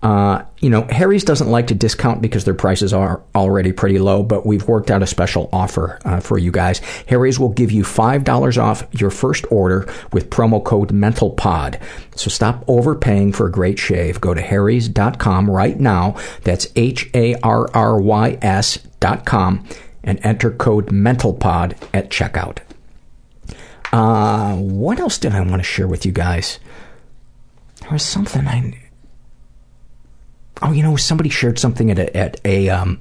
Uh, you know, Harry's doesn't like to discount because their prices are already pretty low, but we've worked out a special offer uh, for you guys. Harry's will give you $5 off your first order with promo code MENTALPOD. So stop overpaying for a great shave. Go to harrys.com right now. That's H A R R Y S dot com and enter code MENTALPOD at checkout. Uh, what else did I want to share with you guys? Was something I. Oh, you know, somebody shared something at a, at a um,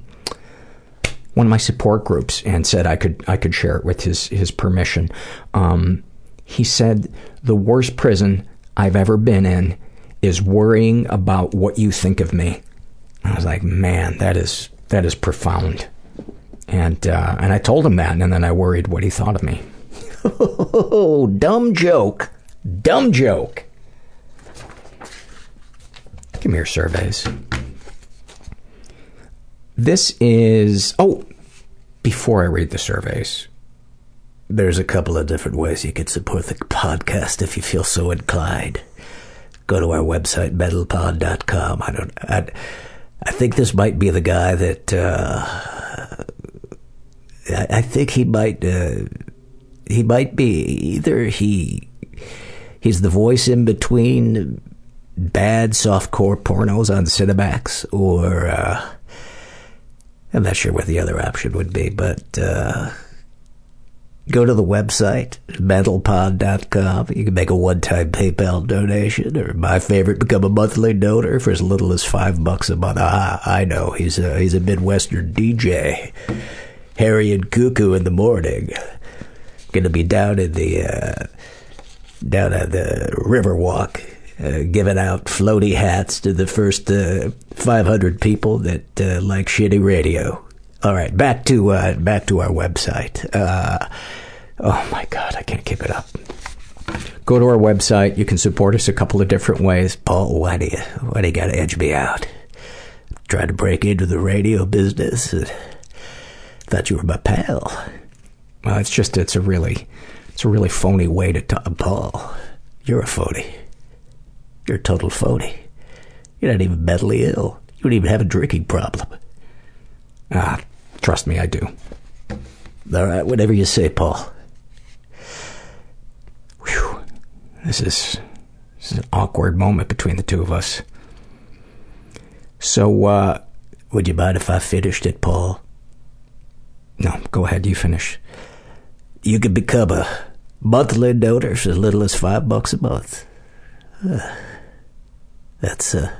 one of my support groups and said I could I could share it with his his permission. Um, he said the worst prison I've ever been in is worrying about what you think of me. I was like, man, that is that is profound. And uh, and I told him that, and then I worried what he thought of me. <laughs> Oh, dumb joke, dumb joke. Give me your surveys. This is oh, before I read the surveys, there's a couple of different ways you could support the podcast if you feel so inclined. Go to our website, mentalpod.com. I don't. I, I think this might be the guy that. Uh, I, I think he might. Uh, he might be either he. He's the voice in between bad softcore pornos on Cinemax, or uh, I'm not sure what the other option would be, but uh, go to the website, mentalpod.com. You can make a one-time PayPal donation, or my favorite, become a monthly donor for as little as five bucks a month. Ah, I know. He's a, he's a Midwestern DJ. Harry and Cuckoo in the morning. Gonna be down in the, uh, down at the Riverwalk, uh, giving out floaty hats to the first uh, 500 people that uh, like shitty radio. All right, back to uh, back to our website. Uh, oh my God, I can't keep it up. Go to our website. You can support us a couple of different ways. Paul, why do you why do you gotta edge me out? Trying to break into the radio business. Thought you were my pal. Well, it's just it's a really it's a really phony way to talk. Paul, you're a phony. You're a total phony. You're not even mentally ill. You don't even have a drinking problem. Ah, trust me, I do. All right, whatever you say, Paul. Whew. This is this is an awkward moment between the two of us. So, uh, would you mind if I finished it, Paul? No, go ahead. You finish. You could become a monthly donor for as little as five bucks a month. Uh, that's uh,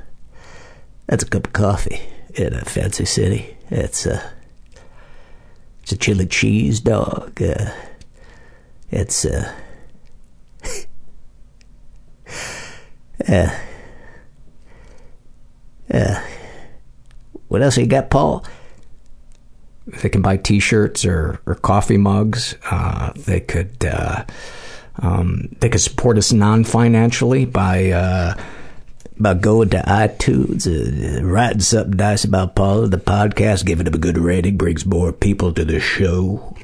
that's a cup of coffee in a fancy city. It's a it's a chili cheese dog. Uh, it's uh, <laughs> uh, uh, what else you got, Paul? They can buy T-shirts or, or coffee mugs. Uh, they could uh, um, they could support us non-financially by uh, by going to iTunes, and writing something nice about Paul and the podcast, giving him a good rating, brings more people to the show,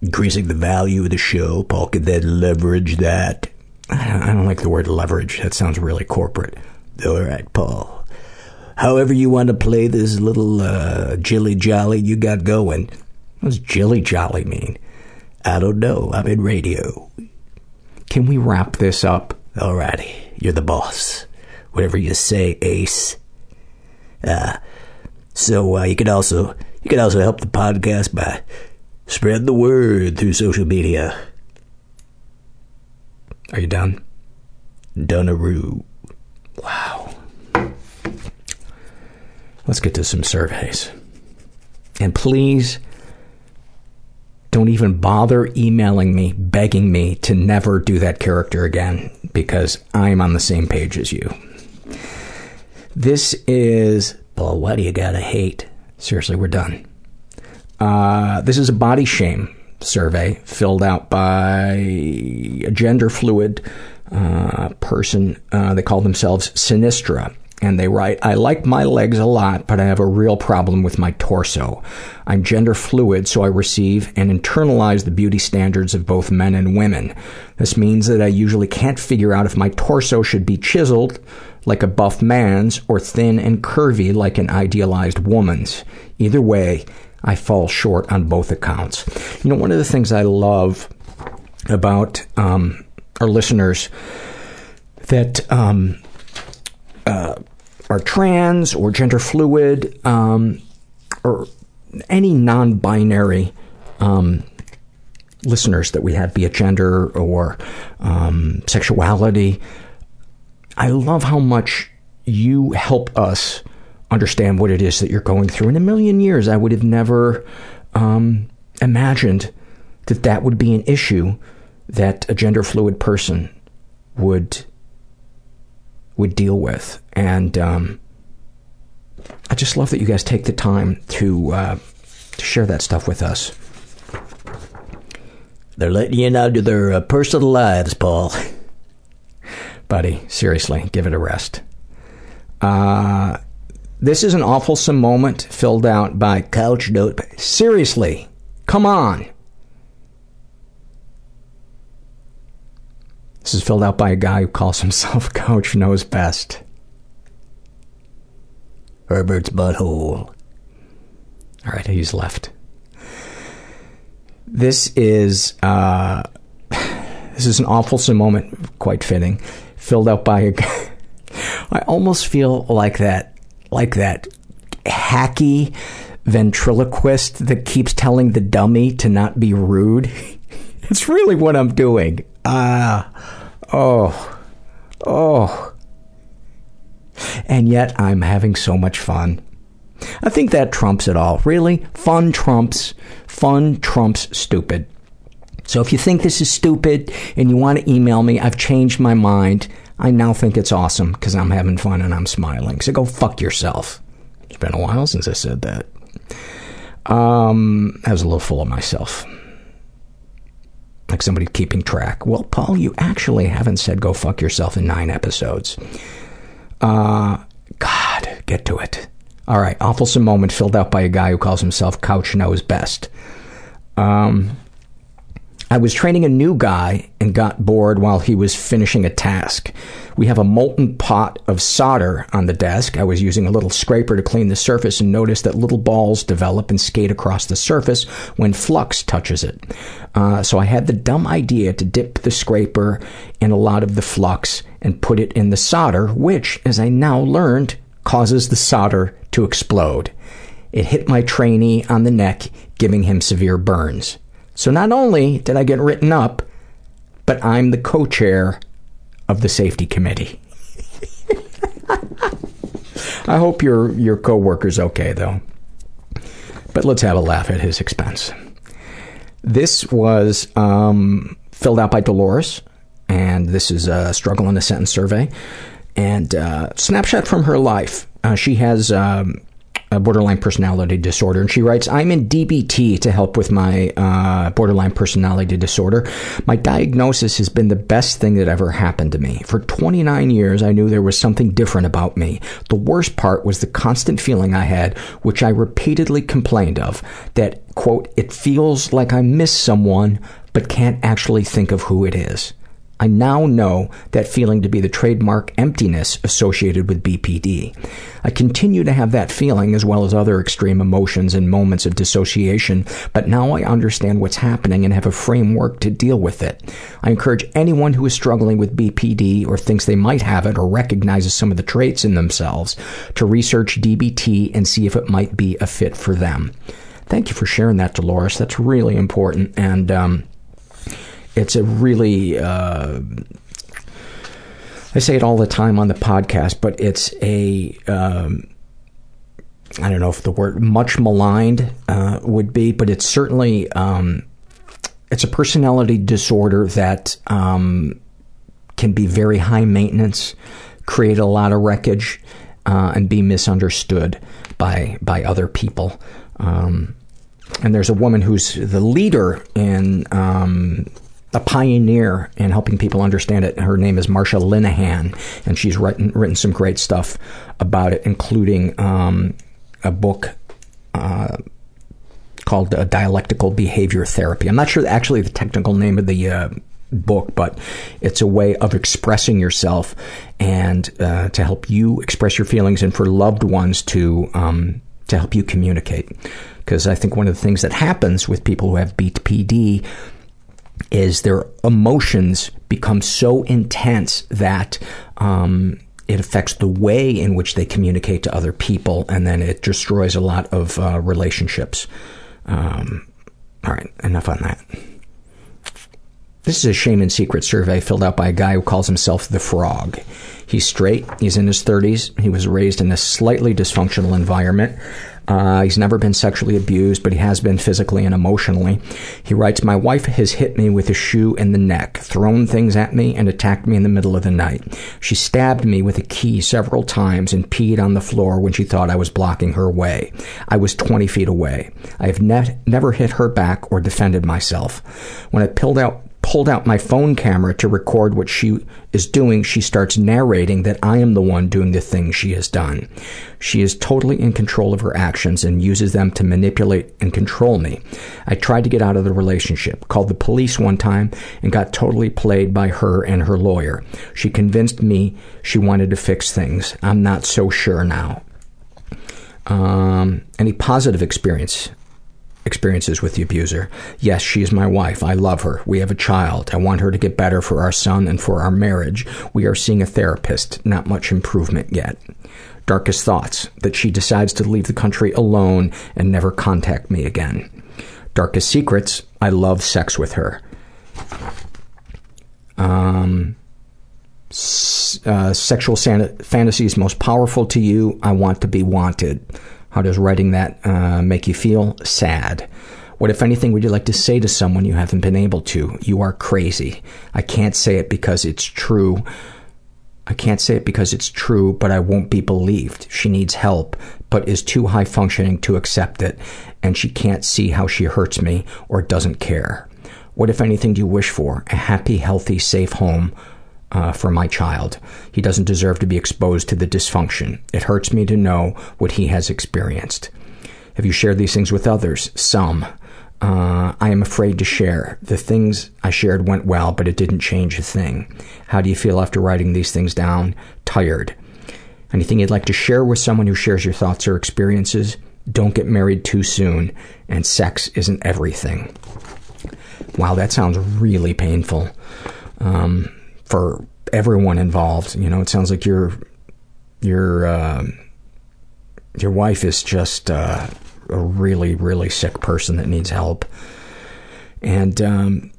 increasing the value of the show. Paul can then leverage that. I don't, I don't like the word leverage. That sounds really corporate. All right, Paul. However you want to play this little uh, jilly jolly you got going. What does jilly jolly mean? I don't know. I'm in radio. Can we wrap this up? Alrighty. You're the boss. Whatever you say, Ace. Uh, so uh, you can also you can also help the podcast by spreading the word through social media. Are you done? Dunaroo. Wow. Let's get to some surveys. And please don't even bother emailing me, begging me to never do that character again, because I'm on the same page as you. This is. Paul, why do you gotta hate? Seriously, we're done. Uh, this is a body shame survey filled out by a gender fluid uh, person. Uh, they call themselves Sinistra. And they write, I like my legs a lot, but I have a real problem with my torso. I'm gender fluid, so I receive and internalize the beauty standards of both men and women. This means that I usually can't figure out if my torso should be chiseled, like a buff man's, or thin and curvy, like an idealized woman's. Either way, I fall short on both accounts. You know, one of the things I love about um, our listeners that um, uh, are trans or gender fluid um, or any non-binary um, listeners that we have, be it gender or um, sexuality, I love how much you help us understand what it is that you're going through. In a million years, I would have never um, imagined that that would be an issue that a gender fluid person would would deal with. And um, I just love that you guys take the time to uh, to share that stuff with us. They're letting you in into their uh, personal lives, Paul. <laughs> Buddy, seriously, give it a rest. Uh, this is an awful moment filled out by Couch Dope. Seriously, come on. This is filled out by a guy who calls himself <laughs> Coach Knows Best. Herbert's butthole. All right, he's left. This is uh, <sighs> this is an awful moment, quite fitting, filled out by a guy. <laughs> I almost feel like that, like that hacky ventriloquist that keeps telling the dummy to not be rude. <laughs> it's really what I'm doing. Ah, oh, oh. And yet I'm having so much fun. I think that trumps it all. Really? Fun trumps, fun trumps stupid. So if you think this is stupid and you want to email me, I've changed my mind. I now think it's awesome because I'm having fun and I'm smiling. So go fuck yourself. It's been a while since I said that. Um, I was a little full of myself. Like somebody keeping track. Well, Paul, you actually haven't said go fuck yourself in nine episodes. Uh, God, get to it. All right, awfulsome moment filled out by a guy who calls himself Couch Knows Best. Um, I was training a new guy and got bored while he was finishing a task. We have a molten pot of solder on the desk. I was using a little scraper to clean the surface and noticed that little balls develop and skate across the surface when flux touches it. Uh, so I had the dumb idea to dip the scraper in a lot of the flux and put it in the solder, which, as I now learned, causes the solder to explode. It hit my trainee on the neck, giving him severe burns. So not only did I get written up, but I'm the co-chair of the safety committee. <laughs> I hope your your coworker's okay though. But let's have a laugh at his expense. This was um, filled out by Dolores, and this is a struggle in a sentence survey, and uh, snapshot from her life. Uh, she has um, borderline personality disorder. And she writes, I'm in DBT to help with my uh, borderline personality disorder. My diagnosis has been the best thing that ever happened to me. For 29 years, I knew there was something different about me. The worst part was the constant feeling I had, which I repeatedly complained of, that, quote, it feels like I miss someone, but can't actually think of who it is. I now know that feeling to be the trademark emptiness associated with BPD. I continue to have that feeling as well as other extreme emotions and moments of dissociation, but now I understand what's happening and have a framework to deal with it. I encourage anyone who is struggling with BPD or thinks they might have it or recognizes some of the traits in themselves to research DBT and see if it might be a fit for them. Thank you for sharing that, Dolores. That's really important. And, um, it's a really uh, I say it all the time on the podcast, but it's a um, I don't know if the word much maligned uh, would be, but it's certainly um, it's a personality disorder that um, can be very high maintenance, create a lot of wreckage, uh, and be misunderstood by by other people. Um, and there's a woman who's the leader in um, a pioneer in helping people understand it. Her name is Marsha Linehan, and she's written written some great stuff about it, including um, a book uh, called uh, Dialectical Behavior Therapy. I'm not sure actually the technical name of the uh, book, but it's a way of expressing yourself and uh, to help you express your feelings, and for loved ones to um, to help you communicate. Because I think one of the things that happens with people who have BPD is their emotions become so intense that um, it affects the way in which they communicate to other people, and then it destroys a lot of uh, relationships. Um, all right, enough on that. This is a shame and secret survey filled out by a guy who calls himself the Frog. He's straight. He's in his 30s. He was raised in a slightly dysfunctional environment. Uh, he's never been sexually abused, but he has been physically and emotionally. He writes, My wife has hit me with a shoe in the neck, thrown things at me, and attacked me in the middle of the night. She stabbed me with a key several times and peed on the floor when she thought I was blocking her way. I was 20 feet away. I have ne- never hit her back or defended myself. When I pulled out pulled out my phone camera to record what she is doing, she starts narrating that I am the one doing the things she has done. She is totally in control of her actions and uses them to manipulate and control me. I tried to get out of the relationship, called the police one time, and got totally played by her and her lawyer. She convinced me she wanted to fix things. I'm not so sure now. Um, any positive experience experiences with the abuser. Yes, she is my wife. I love her. We have a child. I want her to get better for our son and for our marriage. We are seeing a therapist. Not much improvement yet. Darkest thoughts that she decides to leave the country alone and never contact me again. Darkest secrets I love sex with her. Um, uh, sexual san- fantasies most powerful to you. I want to be wanted. How does writing that uh, make you feel? Sad. What, if anything, would you like to say to someone you haven't been able to? You are crazy. I can't say it because it's true. I can't say it because it's true, but I won't be believed. She needs help, but is too high functioning to accept it, and she can't see how she hurts me or doesn't care. What, if anything, do you wish for? A happy, healthy, safe home uh, for my child. He doesn't deserve to be exposed to the dysfunction. It hurts me to know what he has experienced. Have you shared these things with others? Some. Uh, I am afraid to share. The things I shared went well, but it didn't change a thing. How do you feel after writing these things down? Tired. Anything you'd like to share with someone who shares your thoughts or experiences? Don't get married too soon, and sex isn't everything. Wow, that sounds really painful um, for everyone involved. You know, it sounds like your your uh, your wife is just uh, a really really sick person that needs help, and um,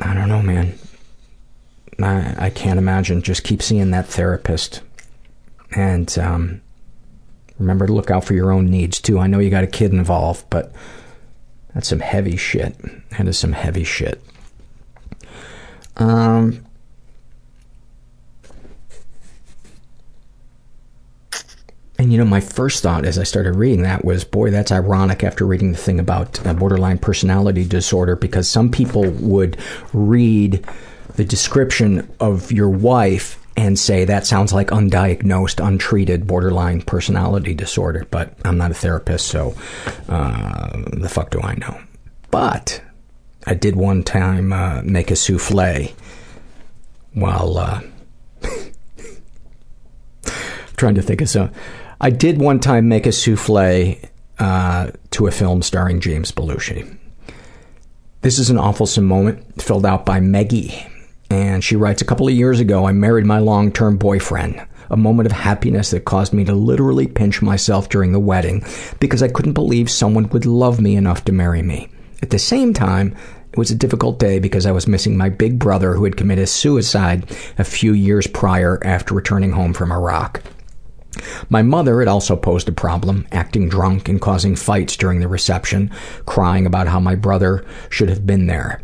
I don't know, man. I I can't imagine. Just keep seeing that therapist, and um, remember to look out for your own needs too. I know you got a kid involved, but that's some heavy shit. That is some heavy shit. Um, and you know, my first thought as I started reading that was, boy, that's ironic after reading the thing about uh, borderline personality disorder, because some people would read the description of your wife and say that sounds like undiagnosed, untreated borderline personality disorder. But I'm not a therapist, so uh, the fuck do I know? But I did one time uh, make a souffle while uh, <laughs> trying to think of some. I did one time make a souffle uh, to a film starring James Belushi. This is an awfulsome moment filled out by Meggie. And she writes, A couple of years ago, I married my long term boyfriend. A moment of happiness that caused me to literally pinch myself during the wedding because I couldn't believe someone would love me enough to marry me. At the same time, it was a difficult day because I was missing my big brother who had committed suicide a few years prior after returning home from Iraq. My mother had also posed a problem, acting drunk and causing fights during the reception, crying about how my brother should have been there.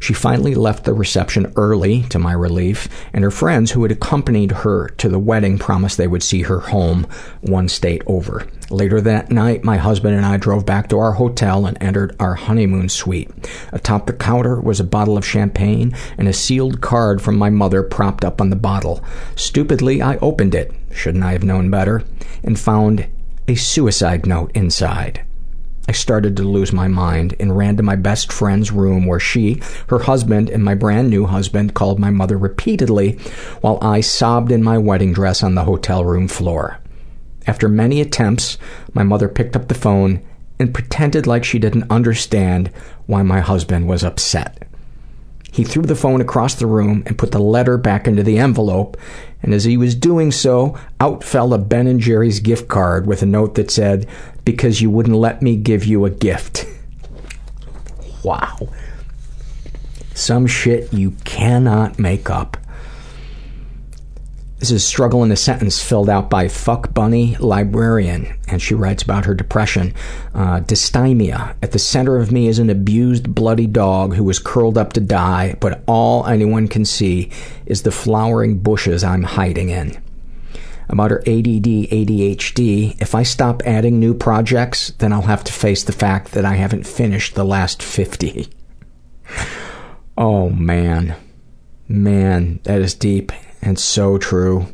She finally left the reception early, to my relief, and her friends who had accompanied her to the wedding promised they would see her home one state over. Later that night, my husband and I drove back to our hotel and entered our honeymoon suite. Atop the counter was a bottle of champagne and a sealed card from my mother propped up on the bottle. Stupidly, I opened it, shouldn't I have known better, and found a suicide note inside. I started to lose my mind and ran to my best friend's room where she, her husband, and my brand new husband called my mother repeatedly while I sobbed in my wedding dress on the hotel room floor. After many attempts, my mother picked up the phone and pretended like she didn't understand why my husband was upset. He threw the phone across the room and put the letter back into the envelope, and as he was doing so, out fell a Ben and Jerry's gift card with a note that said, "Because you wouldn't let me give you a gift." <laughs> wow. Some shit you cannot make up. This is Struggle in a Sentence filled out by Fuck Bunny Librarian, and she writes about her depression. Uh, dysthymia. At the center of me is an abused, bloody dog who is curled up to die, but all anyone can see is the flowering bushes I'm hiding in. About her ADD, ADHD, if I stop adding new projects, then I'll have to face the fact that I haven't finished the last 50. <laughs> Oh, man. Man, that is deep and so true.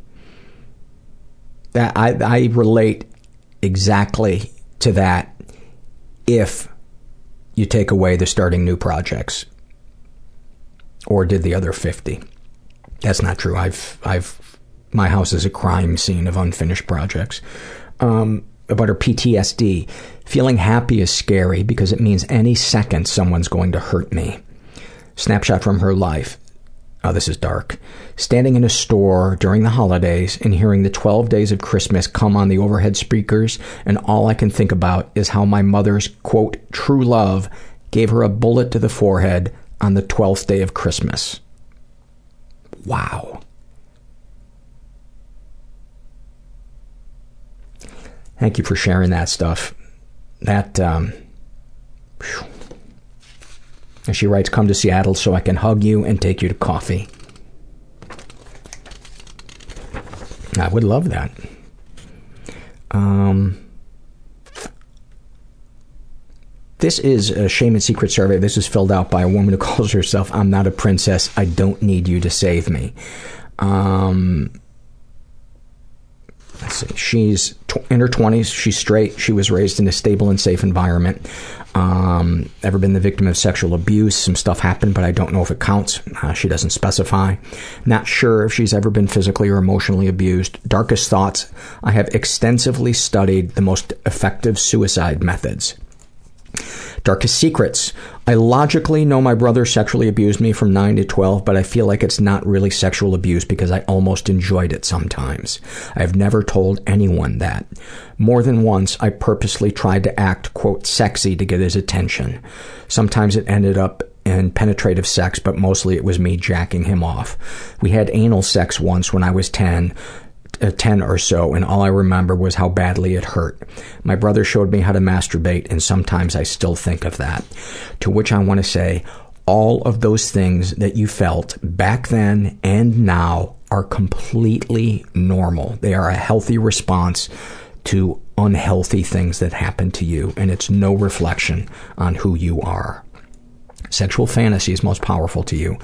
That I I relate exactly to that if you take away the starting new projects or did the other 50. That's not true. I've I've my house is a crime scene of unfinished projects. Um, about her PTSD, feeling happy is scary because it means any second someone's going to hurt me. Snapshot from her life. Oh, this is dark. Standing in a store during the holidays and hearing the 12 days of Christmas come on the overhead speakers, and all I can think about is how my mother's, quote, true love gave her a bullet to the forehead, on the 12th day of Christmas. Wow. Thank you for sharing that stuff. That, um, whew. And she writes, come to Seattle so I can hug you and take you to coffee. I would love that. Um, this is a shame and secret survey. This is filled out by a woman who <laughs> calls herself "I'm not a princess. I don't need you to save me." Um, let's see. She's tw- in her 20s. She's straight. She was raised in a stable and safe environment. Um, ever been the victim of sexual abuse? Some stuff happened, but I don't know if it counts. Uh, she doesn't specify. Not sure if she's ever been physically or emotionally abused. Darkest thoughts. I have extensively studied the most effective suicide methods. Darkest secrets. I logically know my brother sexually abused me from 9 to 12, but I feel like it's not really sexual abuse because I almost enjoyed it sometimes. I've never told anyone that. More than once, I purposely tried to act, quote, sexy to get his attention. Sometimes it ended up in penetrative sex, but mostly it was me jacking him off. We had anal sex once when I was 10, uh, Uh, 10 or so, and all I remember was how badly it hurt. My brother showed me how to masturbate, and sometimes I still think of that. To which I want to say, all of those things that you felt back then and now are completely normal. They are a healthy response to unhealthy things that happen to you, and it's no reflection on who you are sexual fantasy is most powerful to you.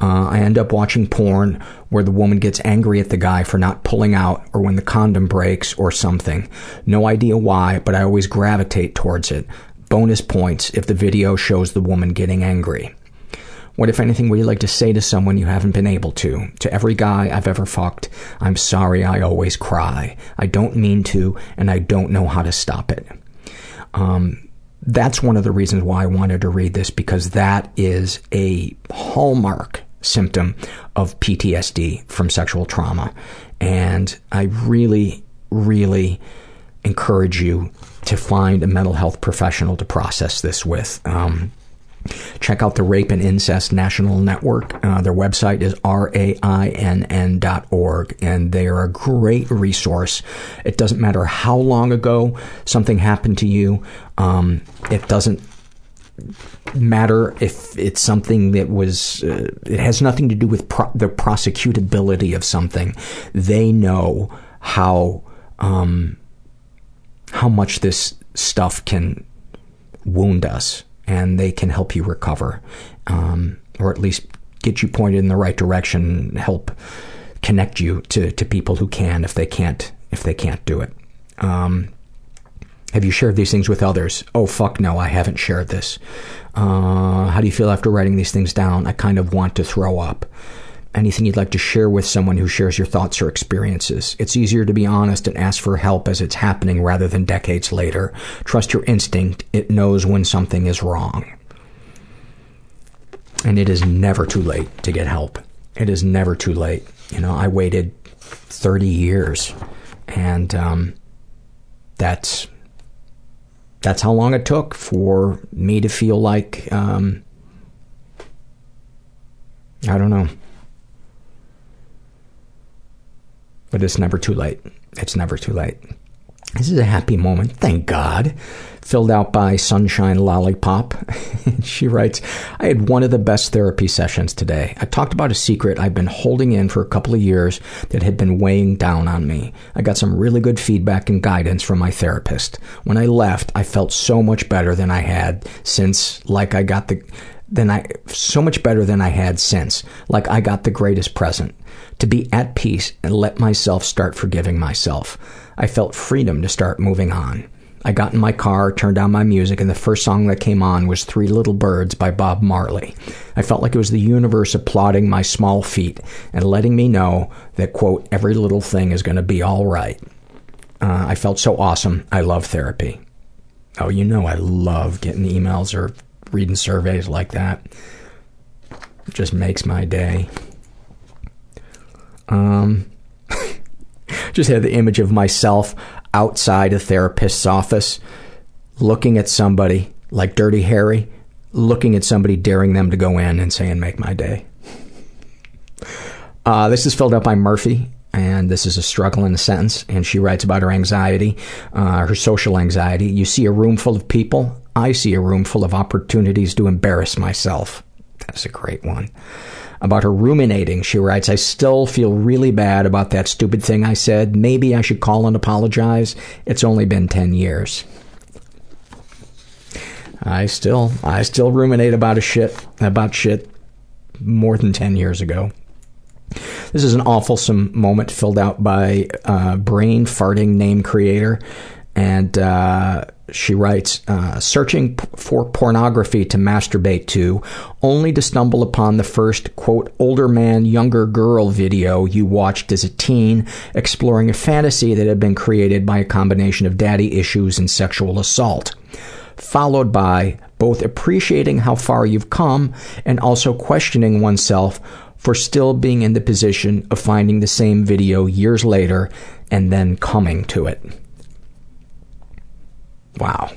Uh, I end up watching porn where the woman gets angry at the guy for not pulling out or when the condom breaks or something. No idea why, but I always gravitate towards it. Bonus points if the video shows the woman getting angry. What, if anything, would you like to say to someone you haven't been able to? To every guy I've ever fucked, I'm sorry I always cry. I don't mean to, and I don't know how to stop it. Um, that's one of the reasons why I wanted to read this because that is a hallmark symptom of PTSD from sexual trauma. And I really, really encourage you to find a mental health professional to process this with. Um, check out the Rape and Incest National Network. Uh, their website is rainn.org, and they are a great resource. It doesn't matter how long ago something happened to you, um, it doesn't matter if it's something that was uh, it has nothing to do with pro- the prosecutability of something they know how um, how much this stuff can wound us and they can help you recover um, or at least get you pointed in the right direction help connect you to, to people who can if they can't if they can't do it um, have you shared these things with others? Oh, fuck no, I haven't shared this. Uh, how do you feel after writing these things down? I kind of want to throw up. Anything you'd like to share with someone who shares your thoughts or experiences? It's easier to be honest and ask for help as it's happening rather than decades later. Trust your instinct, it knows when something is wrong. And it is never too late to get help. It is never too late. You know, I waited 30 years, and um, that's that's how long it took for me to feel like um, I don't know. But it's never too late. It's never too late. This is a happy moment, thank God. Filled out by Sunshine Lollipop. <laughs> she writes, I had one of the best therapy sessions today. I talked about a secret I've been holding in for a couple of years that had been weighing down on me. I got some really good feedback and guidance from my therapist. When I left, I felt so much better than I had since, like I got the, than I, so much better than I had since, like I got the greatest present. To be at peace and let myself start forgiving myself. I felt freedom to start moving on. I got in my car, turned on my music, and the first song that came on was Three Little Birds by Bob Marley. I felt like it was the universe applauding my small feat and letting me know that, quote, every little thing is going to be all right. Uh, I felt so awesome. I love therapy. Oh, you know I love getting emails or reading surveys like that. It just makes my day. Um, <laughs> just had the image of myself outside a therapist's office looking at somebody like Dirty Harry looking at somebody, daring them to go in and saying, make my day. Uh, this is filled out by Murphy, and this is a struggle in a sentence. And she writes about her anxiety, uh, her social anxiety. You see a room full of people. I see a room full of opportunities to embarrass myself. That's a great one. About her ruminating, she writes, I still feel really bad about that stupid thing I said. Maybe I should call and apologize. It's only been 10 years. I still, I still ruminate about a shit, about shit more than 10 years ago. This is an awfulsome moment filled out by uh, brain farting name creator, and uh, she writes, uh, searching p- for pornography to masturbate to, only to stumble upon the first, quote, older man, younger girl video you watched as a teen, exploring a fantasy that had been created by a combination of daddy issues and sexual assault. Followed by both appreciating how far you've come and also questioning oneself for still being in the position of finding the same video years later and then coming to it. Wow.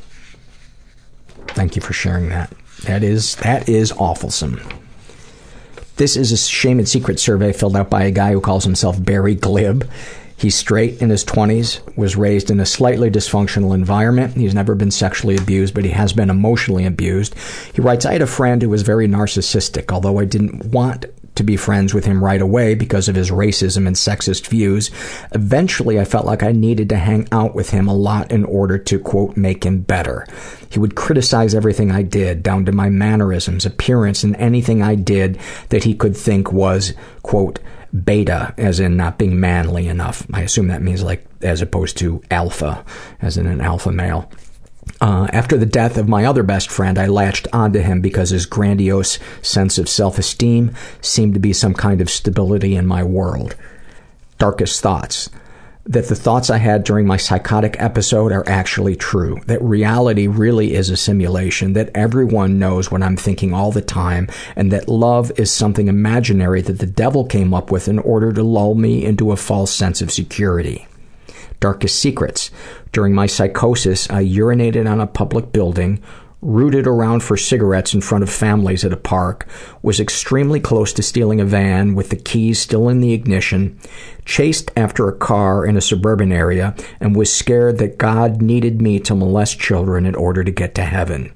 Thank you for sharing that. That is that is awfulsome. This is a shame and secret survey filled out by a guy who calls himself Barry Glib. He's straight in his 20s, was raised in a slightly dysfunctional environment. He's never been sexually abused, but he has been emotionally abused. He writes, I had a friend who was very narcissistic, although I didn't want to be friends with him right away because of his racism and sexist views. Eventually, I felt like I needed to hang out with him a lot in order to, quote, make him better. He would criticize everything I did, down to my mannerisms, appearance, and anything I did that he could think was, quote, beta, as in not being manly enough. I assume that means like as opposed to alpha, as in an alpha male. Uh, after the death of my other best friend, I latched onto him because his grandiose sense of self esteem seemed to be some kind of stability in my world. Darkest thoughts. That the thoughts I had during my psychotic episode are actually true. That reality really is a simulation. That everyone knows what I'm thinking all the time. And that love is something imaginary that the devil came up with in order to lull me into a false sense of security darkest secrets. During my psychosis, I urinated on a public building, rooted around for cigarettes in front of families at a park, was extremely close to stealing a van with the keys still in the ignition, chased after a car in a suburban area, and was scared that God needed me to molest children in order to get to heaven.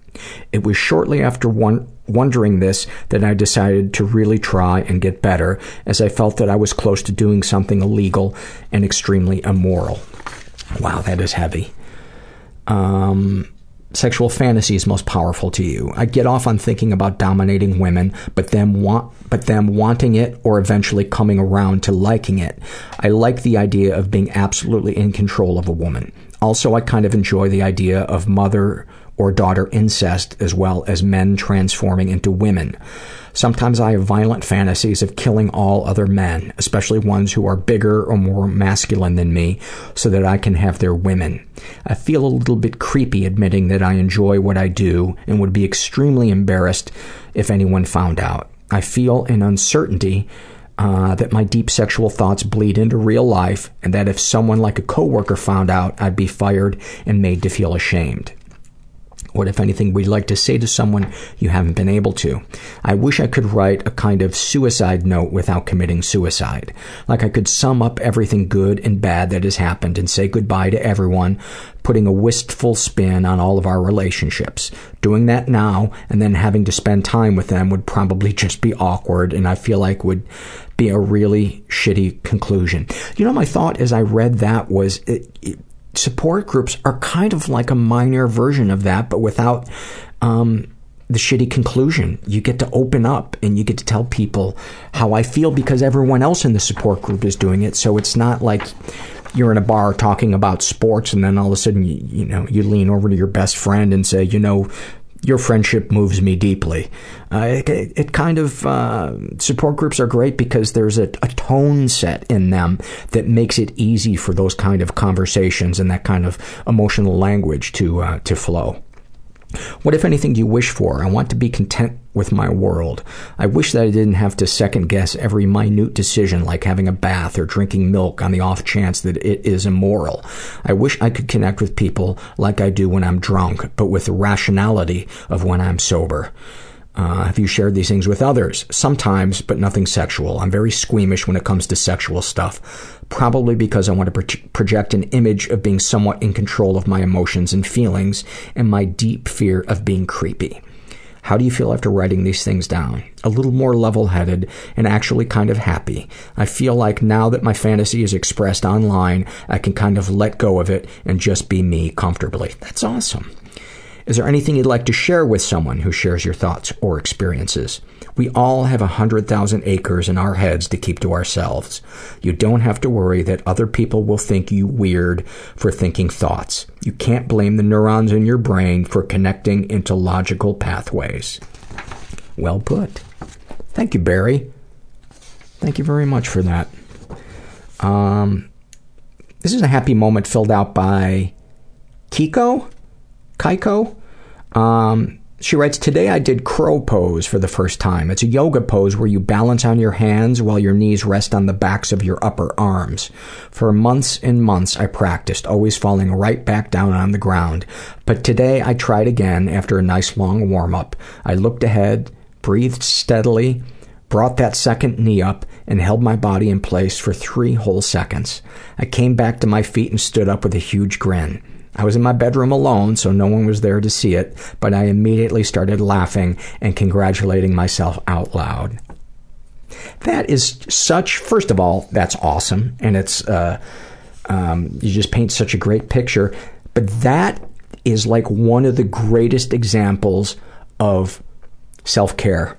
It was shortly after one, wondering this that I decided to really try and get better, as I felt that I was close to doing something illegal and extremely immoral. Wow, that is heavy. Um, sexual fantasies most powerful to you. I get off on thinking about dominating women, but them want but them wanting it or eventually coming around to liking it. I like the idea of being absolutely in control of a woman. Also, I kind of enjoy the idea of mother or daughter incest as well as men transforming into women. Sometimes I have violent fantasies of killing all other men, especially ones who are bigger or more masculine than me, so that I can have their women. I feel a little bit creepy admitting that I enjoy what I do and would be extremely embarrassed if anyone found out. I feel an uncertainty uh, that my deep sexual thoughts bleed into real life, and that if someone like a coworker found out, I'd be fired and made to feel ashamed. What, if anything, would you like to say to someone you haven't been able to? I wish I could write a kind of suicide note without committing suicide. Like I could sum up everything good and bad that has happened and say goodbye to everyone, putting a wistful spin on all of our relationships. Doing that now and then having to spend time with them would probably just be awkward and I feel like would be a really shitty conclusion. You know, my thought as I read that was it, it, support groups are kind of like a minor version of that, but without um, the shitty conclusion. You get to open up and you get to tell people how I feel because everyone else in the support group is doing it. So it's not like you're in a bar talking about sports and then all of a sudden you, you know you lean over to your best friend and say, you know, your friendship moves me deeply. Uh, it, it, kind of uh, support groups are great because there's a, a, tone set in them that makes it easy for those kind of conversations and that kind of emotional language to uh, to flow. What, if anything, do you wish for? I want to be content with my world. I wish that I didn't have to second guess every minute decision like having a bath or drinking milk on the off chance that it is immoral. I wish I could connect with people like I do when I'm drunk, but with the rationality of when I'm sober. Uh, have you shared these things with others? Sometimes, but nothing sexual. I'm very squeamish when it comes to sexual stuff. Probably because I want to pro- project an image of being somewhat in control of my emotions and feelings and my deep fear of being creepy. How do you feel after writing these things down? A little more level headed and actually kind of happy. I feel like now that my fantasy is expressed online, I can kind of let go of it and just be me comfortably. That's awesome. Is there anything you'd like to share with someone who shares your thoughts or experiences? We all have a hundred thousand acres in our heads to keep to ourselves. You don't have to worry that other people will think you weird for thinking thoughts. You can't blame the neurons in your brain for connecting into logical pathways. Well put. Thank you, Barry. Thank you very much for that. Um, this is a happy moment filled out by Kiko. Kaiko. Um, she writes, Today I did crow pose for the first time. It's a yoga pose where you balance on your hands while your knees rest on the backs of your upper arms. For months and months I practiced, always falling right back down on the ground. But today I tried again after a nice long warm up. I looked ahead, breathed steadily, brought that second knee up, and held my body in place for three whole seconds. I came back to my feet and stood up with a huge grin. I was in my bedroom alone, so no one was there to see it, but I immediately started laughing and congratulating myself out loud. That is such, first of all, that's awesome, and it's, uh, um, you just paint such a great picture, but that is like one of the greatest examples of self care,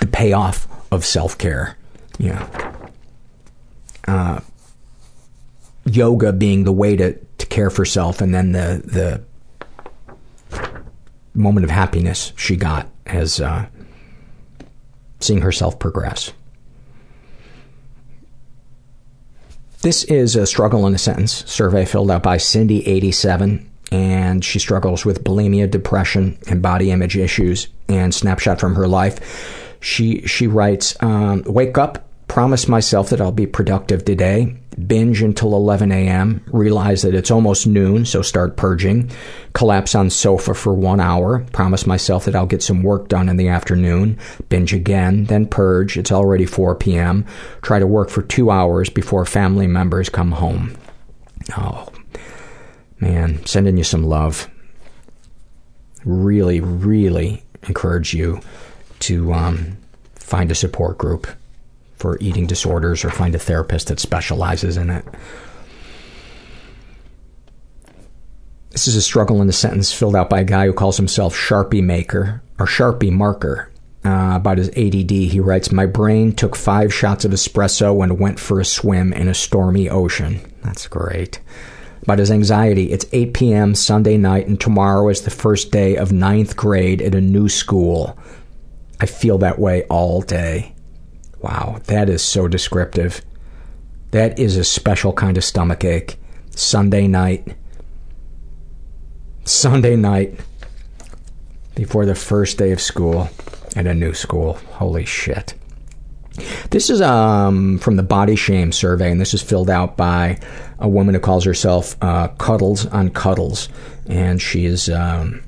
the payoff of self care. Yeah. Uh, yoga being the way to, to care for self and then the the moment of happiness she got as uh, seeing herself progress. This is a struggle in a sentence survey filled out by Cindy87, and she struggles with bulimia, depression, and body image issues. And snapshot from her life, she she writes, um, "Wake up, promise myself that I'll be productive today, binge until 11 a.m., realize that it's almost noon, so start purging, collapse on sofa for one hour, promise myself that I'll get some work done in the afternoon, binge again, then purge, it's already 4 p.m., try to work for two hours before family members come home. Oh, man, sending you some love. Really, really encourage you to um, find a support group for eating disorders or find a therapist that specializes in it. This is a struggle in a sentence filled out by a guy who calls himself Sharpie Maker or Sharpie Marker. Uh, about his ADD, he writes, My brain took five shots of espresso and went for a swim in a stormy ocean. That's great. About his anxiety, it's 8 p.m. Sunday night, and tomorrow is the first day of ninth grade at a new school. I feel that way all day. Wow, that is so descriptive. That is a special kind of stomach ache. Sunday night. Sunday night. Before the first day of school at a new school. Holy shit. This is um, from the Body Shame survey, and this is filled out by a woman who calls herself uh, Cuddles on Cuddles. And she is. Um,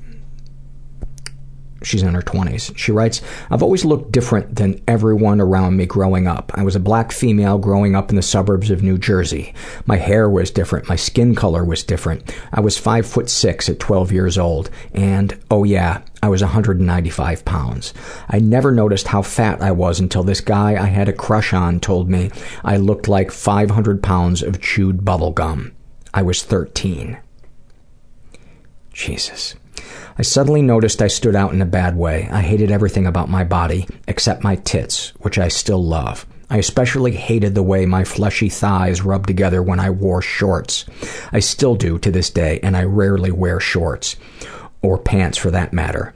She's in her 20s. She writes, I've always looked different than everyone around me growing up. I was a black female growing up in the suburbs of New Jersey. My hair was different. My skin color was different. I was five foot six at 12 years old. And, oh yeah, I was 195 pounds. I never noticed how fat I was until this guy I had a crush on told me I looked like 500 pounds of chewed bubble gum. I was 13. Jesus. I suddenly noticed I stood out in a bad way. I hated everything about my body, except my tits, which I still love. I especially hated the way my fleshy thighs rubbed together when I wore shorts. I still do to this day, and I rarely wear shorts, or pants for that matter.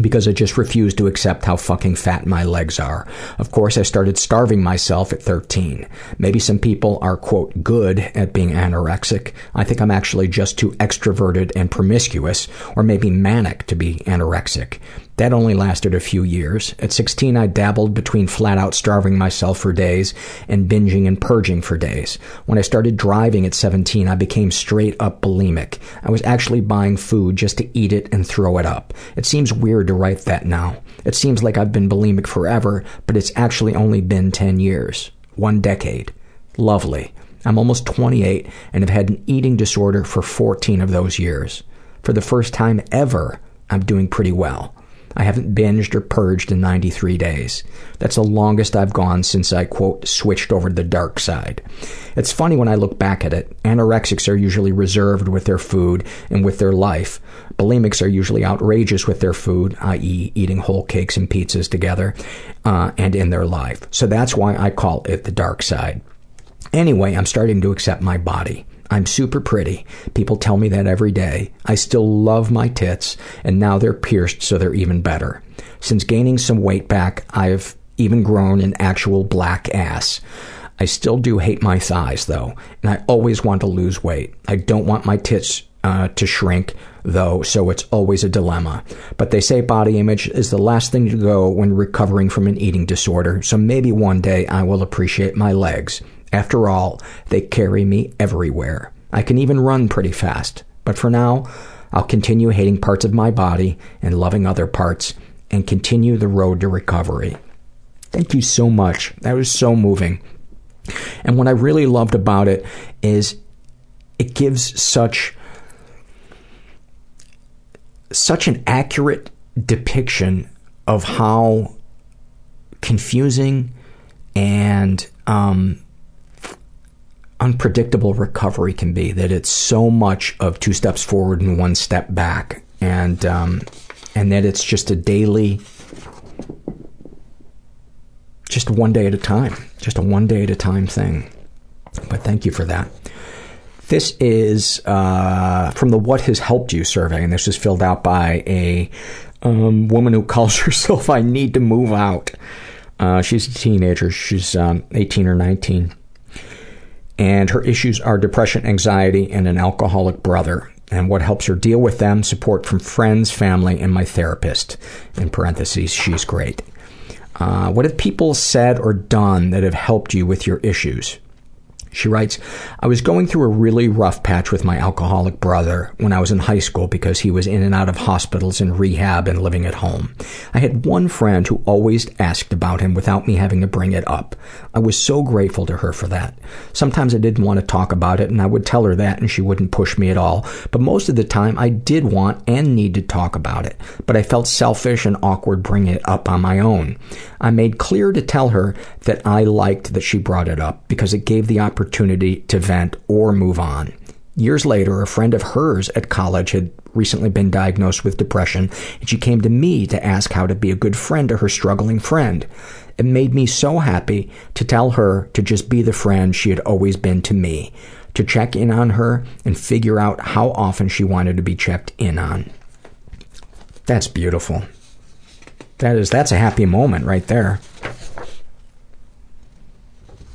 Because I just refused to accept how fucking fat my legs are. Of course, I started starving myself at 13. Maybe some people are, quote, good at being anorexic. I think I'm actually just too extroverted and promiscuous, or maybe manic to be anorexic. That only lasted a few years. At 16, I dabbled between flat out starving myself for days and binging and purging for days. When I started driving at 17, I became straight up bulimic. I was actually buying food just to eat it and throw it up. It seems weird to write that now. It seems like I've been bulimic forever, but it's actually only been 10 years. One decade. Lovely. I'm almost 28 and have had an eating disorder for 14 of those years. For the first time ever, I'm doing pretty well. I haven't binged or purged in 93 days. That's the longest I've gone since I, quote, switched over to the dark side. It's funny when I look back at it. Anorexics are usually reserved with their food and with their life. Bulimics are usually outrageous with their food, i.e., eating whole cakes and pizzas together, uh, and in their life. So that's why I call it the dark side. Anyway, I'm starting to accept my body. I'm super pretty. People tell me that every day. I still love my tits, and now they're pierced so they're even better. Since gaining some weight back, I've even grown an actual black ass. I still do hate my thighs, though, and I always want to lose weight. I don't want my tits uh, to shrink, though, so it's always a dilemma. But they say body image is the last thing to go when recovering from an eating disorder, so maybe one day I will appreciate my legs. After all, they carry me everywhere. I can even run pretty fast. But for now, I'll continue hating parts of my body and loving other parts and continue the road to recovery. Thank you so much. That was so moving. And what I really loved about it is it gives such such an accurate depiction of how confusing and um, unpredictable recovery can be. That it's so much of two steps forward and one step back, and um, and that it's just a daily, just one day at a time, just a one day at a time thing. But thank you for that. This is uh, from the What Has Helped You survey, and this is filled out by a um, woman who calls <laughs> herself I Need to Move Out. Uh, she's a teenager. She's um, 18 or 19 and her issues are depression, anxiety, and an alcoholic brother. And what helps her deal with them, support from friends, family, and my therapist. In parentheses, she's great. Uh, what have people said or done that have helped you with your issues? She writes, I was going through a really rough patch with my alcoholic brother when I was in high school because he was in and out of hospitals and rehab and living at home. I had one friend who always asked about him without me having to bring it up. I was so grateful to her for that. Sometimes I didn't want to talk about it and I would tell her that and she wouldn't push me at all, but most of the time I did want and need to talk about it, but I felt selfish and awkward bringing it up on my own. I made clear to tell her that I liked that she brought it up because it gave the opportunity to vent or move on. Years later, a friend of hers at college had recently been diagnosed with depression, and she came to me to ask how to be a good friend to her struggling friend. It made me so happy to tell her to just be the friend she had always been to me, to check in on her and figure out how often she wanted to be checked in on. That's beautiful. That is that's a happy moment right there.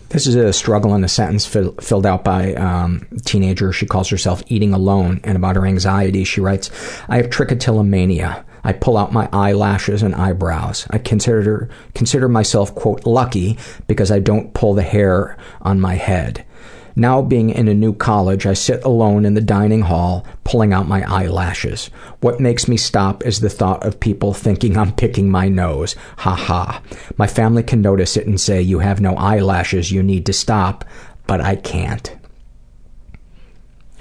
This is a struggle in a sentence fill, filled out by um, a teenager. She calls herself eating alone, and about her anxiety, she writes, "I have trichotillomania. I pull out my eyelashes and eyebrows. I consider consider myself quote lucky because I don't pull the hair on my head. Now being in a new college, I sit alone in the dining hall, pulling out my eyelashes. What makes me stop is the thought of people thinking I'm picking my nose. Ha ha. My family can notice it and say, you have no eyelashes, you need to stop, but I can't.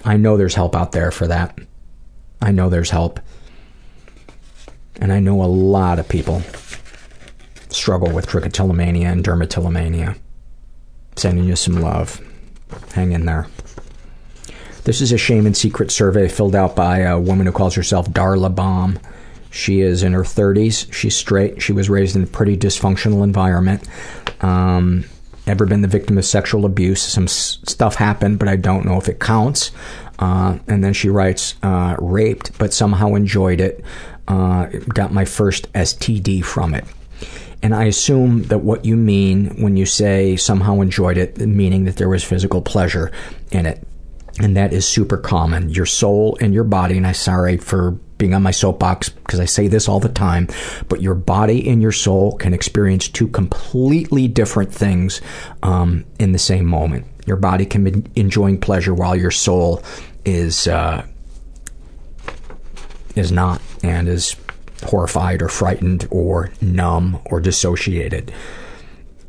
I know there's help out there for that. I know there's help. And I know a lot of people struggle with trichotillomania and dermatillomania. Sending you some love. Hang in there. This is a shame and secret survey filled out by a woman who calls herself Darla Baum. She is in her 30s. She's straight. She was raised in a pretty dysfunctional environment. Um, ever been the victim of sexual abuse? Some s- stuff happened, but I don't know if it counts. Uh, and then she writes, uh, raped, but somehow enjoyed it. Uh, got my first STD from it. And I assume that what you mean when you say somehow enjoyed it, meaning that there was physical pleasure in it. And that is super common. Your soul and your body, and I'm sorry for being on my soapbox because I say this all the time, but your body and your soul can experience two completely different things um, in the same moment. Your body can be enjoying pleasure while your soul is uh, is not and is horrified or frightened or numb or dissociated.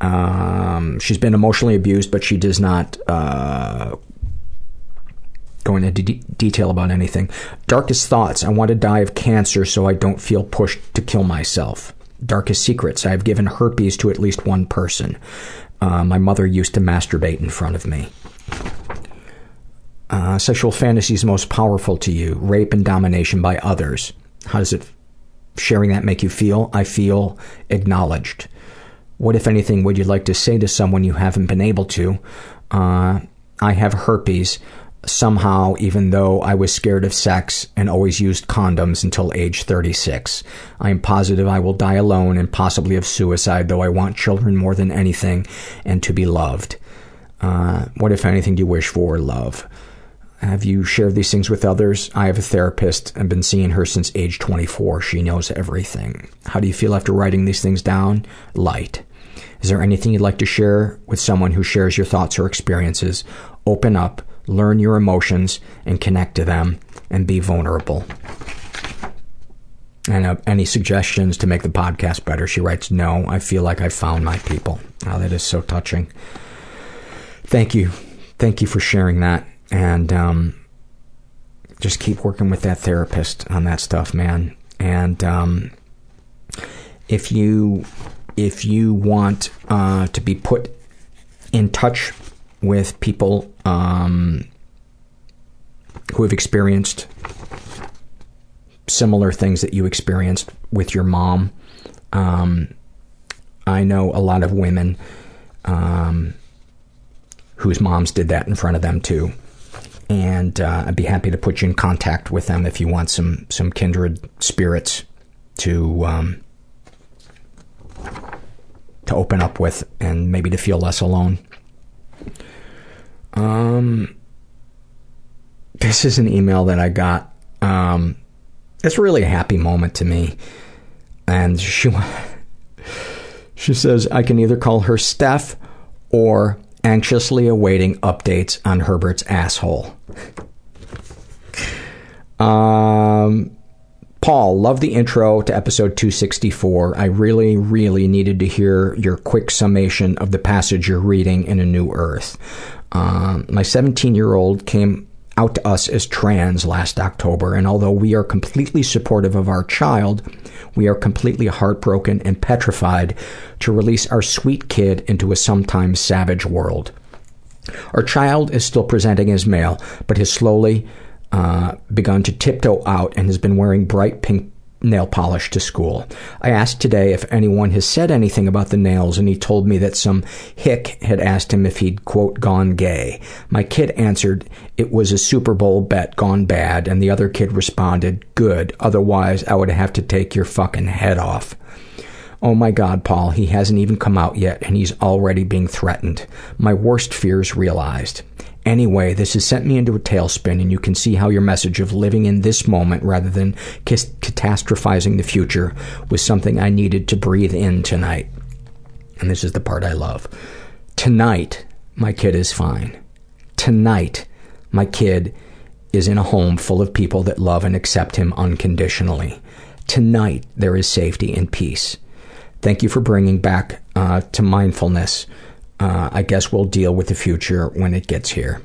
Um, she's been emotionally abused, but she does not uh, go into de- detail about anything. Darkest thoughts. I want to die of cancer so I don't feel pushed to kill myself. Darkest secrets. I have given herpes to at least one person. Uh, my mother used to masturbate in front of me. Uh, sexual fantasies most powerful to you. Rape and domination by others. How does it sharing that make you feel? I feel acknowledged. What, if anything, would you like to say to someone you haven't been able to? Uh, I have herpes somehow, even though I was scared of sex and always used condoms until age 36. I am positive I will die alone and possibly of suicide, though I want children more than anything and to be loved. Uh, what, if anything, do you wish for? Love. Have you shared these things with others? I have a therapist. I've been seeing her since age 24. She knows everything. How do you feel after writing these things down? Light. Is there anything you'd like to share with someone who shares your thoughts or experiences? Open up, learn your emotions, and connect to them, and be vulnerable. And uh, any suggestions to make the podcast better? She writes, No, I feel like I found my people. Oh, that is so touching. Thank you. Thank you for sharing that and um, just keep working with that therapist on that stuff, man. And um, if you if you want uh, to be put in touch with people um, who have experienced similar things that you experienced with your mom, um, I know a lot of women um, whose moms did that in front of them too and uh, I'd be happy to put you in contact with them if you want some some kindred spirits to um, to open up with and maybe to feel less alone. Um, this is an email that I got. Um, it's really a happy moment to me, and she <laughs> she says I can either call her Steph or anxiously awaiting updates on Herbert's asshole. Um, Paul, love the intro to episode 264. I really, really needed to hear your quick summation of the passage you're reading in A New Earth. Um, my 17 year old came out to us as trans last October, and although we are completely supportive of our child, we are completely heartbroken and petrified to release our sweet kid into a sometimes savage world. Our child is still presenting as male, but has slowly uh, begun to tiptoe out and has been wearing bright pink nail polish to school. I asked today if anyone has said anything about the nails, and he told me that some hick had asked him if he'd, quote, gone gay. My kid answered it was a Super Bowl bet gone bad, and the other kid responded, good, otherwise I would have to take your fucking head off. Oh my god, Paul, he hasn't even come out yet, and he's already being threatened. My worst fears realized. Anyway, this has sent me into a tailspin, and you can see how your message of living in this moment rather than catastrophizing the future was something I needed to breathe in tonight. And this is the part I love. Tonight, my kid is fine. Tonight, my kid is in a home full of people that love and accept him unconditionally. Tonight, there is safety and peace. Thank you for bringing back uh, to mindfulness I guess we'll deal with the future when it gets here.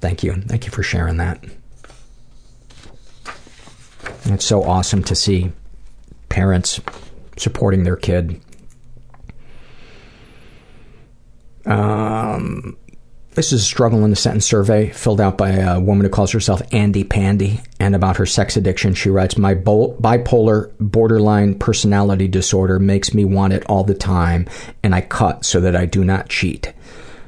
Thank you. Thank you for sharing that. It's so awesome to see parents supporting their kid. Um, this is a struggle in the sentence survey filled out by a woman who calls herself Andy Pandy. And about her sex addiction, she writes My bipolar borderline personality disorder makes me want it all the time, and I cut so that I do not cheat.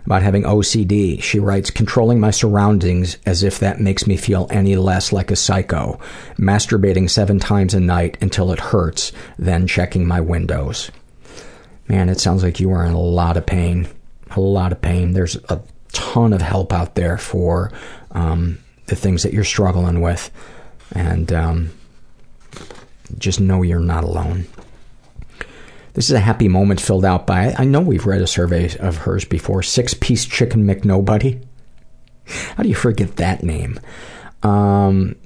about having OCD. She writes, controlling my surroundings as if that makes me feel any less like a psycho. Masturbating seven times a night until it hurts, then checking my windows. Man, it sounds like you are in a lot of pain. A lot of pain. There's a ton of help out there for um, the things that you're struggling with. And um, just know you're not alone. This is a happy moment filled out by, I know we've read a survey of hers before, Six Piece Chicken McNobody. How do you forget that name? Um,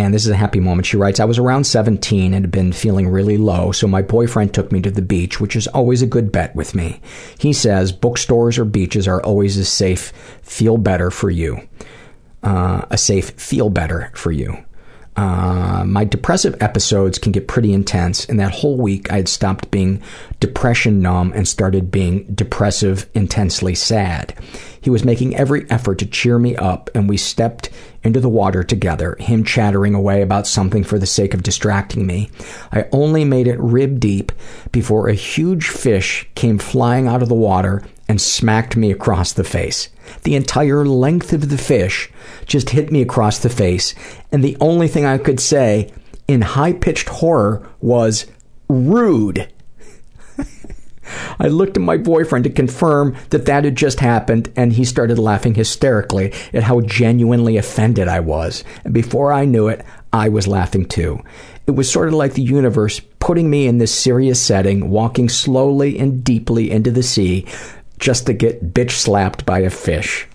and this is a happy moment. She writes, I was around 17 and had been feeling really low, so my boyfriend took me to the beach, which is always a good bet with me. He says bookstores or beaches are always a safe feel better for you. Uh, a safe feel better for you. Uh, my depressive episodes can get pretty intense, and that whole week I had stopped being depression numb and started being depressive, intensely sad. He was making every effort to cheer me up, and we stepped into the water together, him chattering away about something for the sake of distracting me. I only made it rib deep before a huge fish came flying out of the water and smacked me across the face. The entire length of the fish just hit me across the face, and the only thing I could say in high pitched horror was rude. I looked at my boyfriend to confirm that that had just happened, and he started laughing hysterically at how genuinely offended I was. And before I knew it, I was laughing too. It was sort of like the universe putting me in this serious setting, walking slowly and deeply into the sea, just to get bitch slapped by a fish.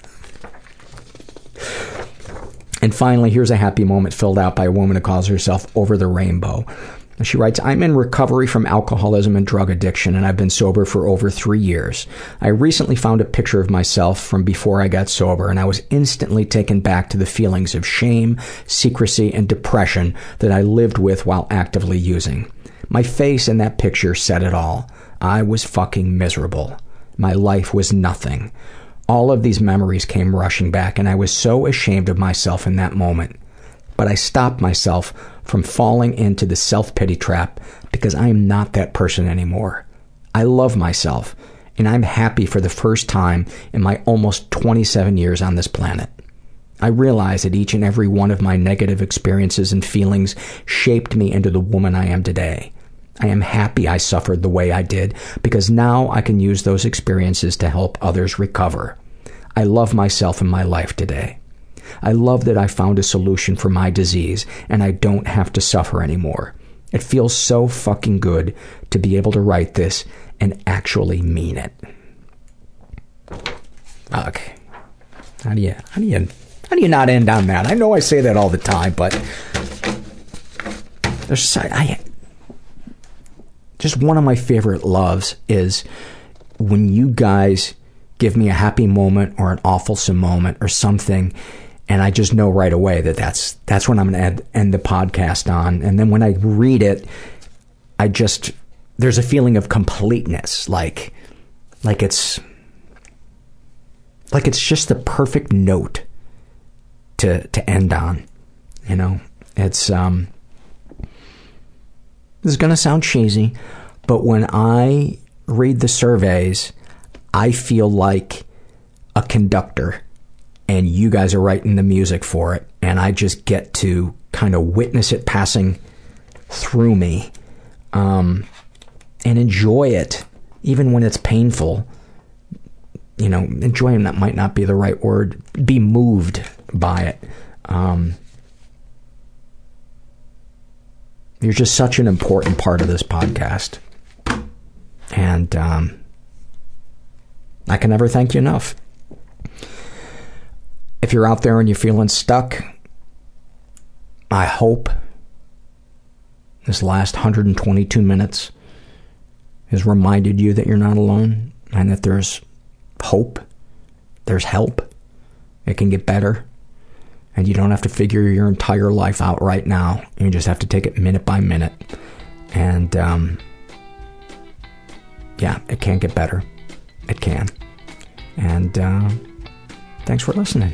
And finally, here's a happy moment filled out by a woman who calls herself Over the Rainbow. She writes, I'm in recovery from alcoholism and drug addiction, and I've been sober for over three years. I recently found a picture of myself from before I got sober, and I was instantly taken back to the feelings of shame, secrecy, and depression that I lived with while actively using. My face in that picture said it all. I was fucking miserable. My life was nothing. All of these memories came rushing back, and I was so ashamed of myself in that moment. But I stopped myself from falling into the self pity trap because I am not that person anymore. I love myself, and I'm happy for the first time in my almost 27 years on this planet. I realize that each and every one of my negative experiences and feelings shaped me into the woman I am today. I am happy I suffered the way I did because now I can use those experiences to help others recover. I love myself and my life today. I love that I found a solution for my disease and I don't have to suffer anymore. It feels so fucking good to be able to write this and actually mean it. Okay. How do you how do you how do you not end on that? I know I say that all the time, but there's I just one of my favorite loves is when you guys give me a happy moment or an awfulsome moment or something and I just know right away that that's that's when I'm going to end the podcast on. And then when I read it I just there's a feeling of completeness. Like like it's like it's just the perfect note to to end on you know? It's um this is going to sound cheesy, but when I read the surveys, I feel like a conductor and you guys are writing the music for it and I just get to kind of witness it passing through me um, and enjoy it even when it's painful. You know, enjoying that might not be the right word. Be moved by it. Um, You're just such an important part of this podcast. And um, I can never thank you enough. If you're out there and you're feeling stuck, I hope this last 122 minutes has reminded you that you're not alone and that there's hope, there's help, it can get better and you don't have to figure your entire life out right now. You just have to take it minute by minute. And um, yeah, it can get better. It can. And uh, thanks for listening.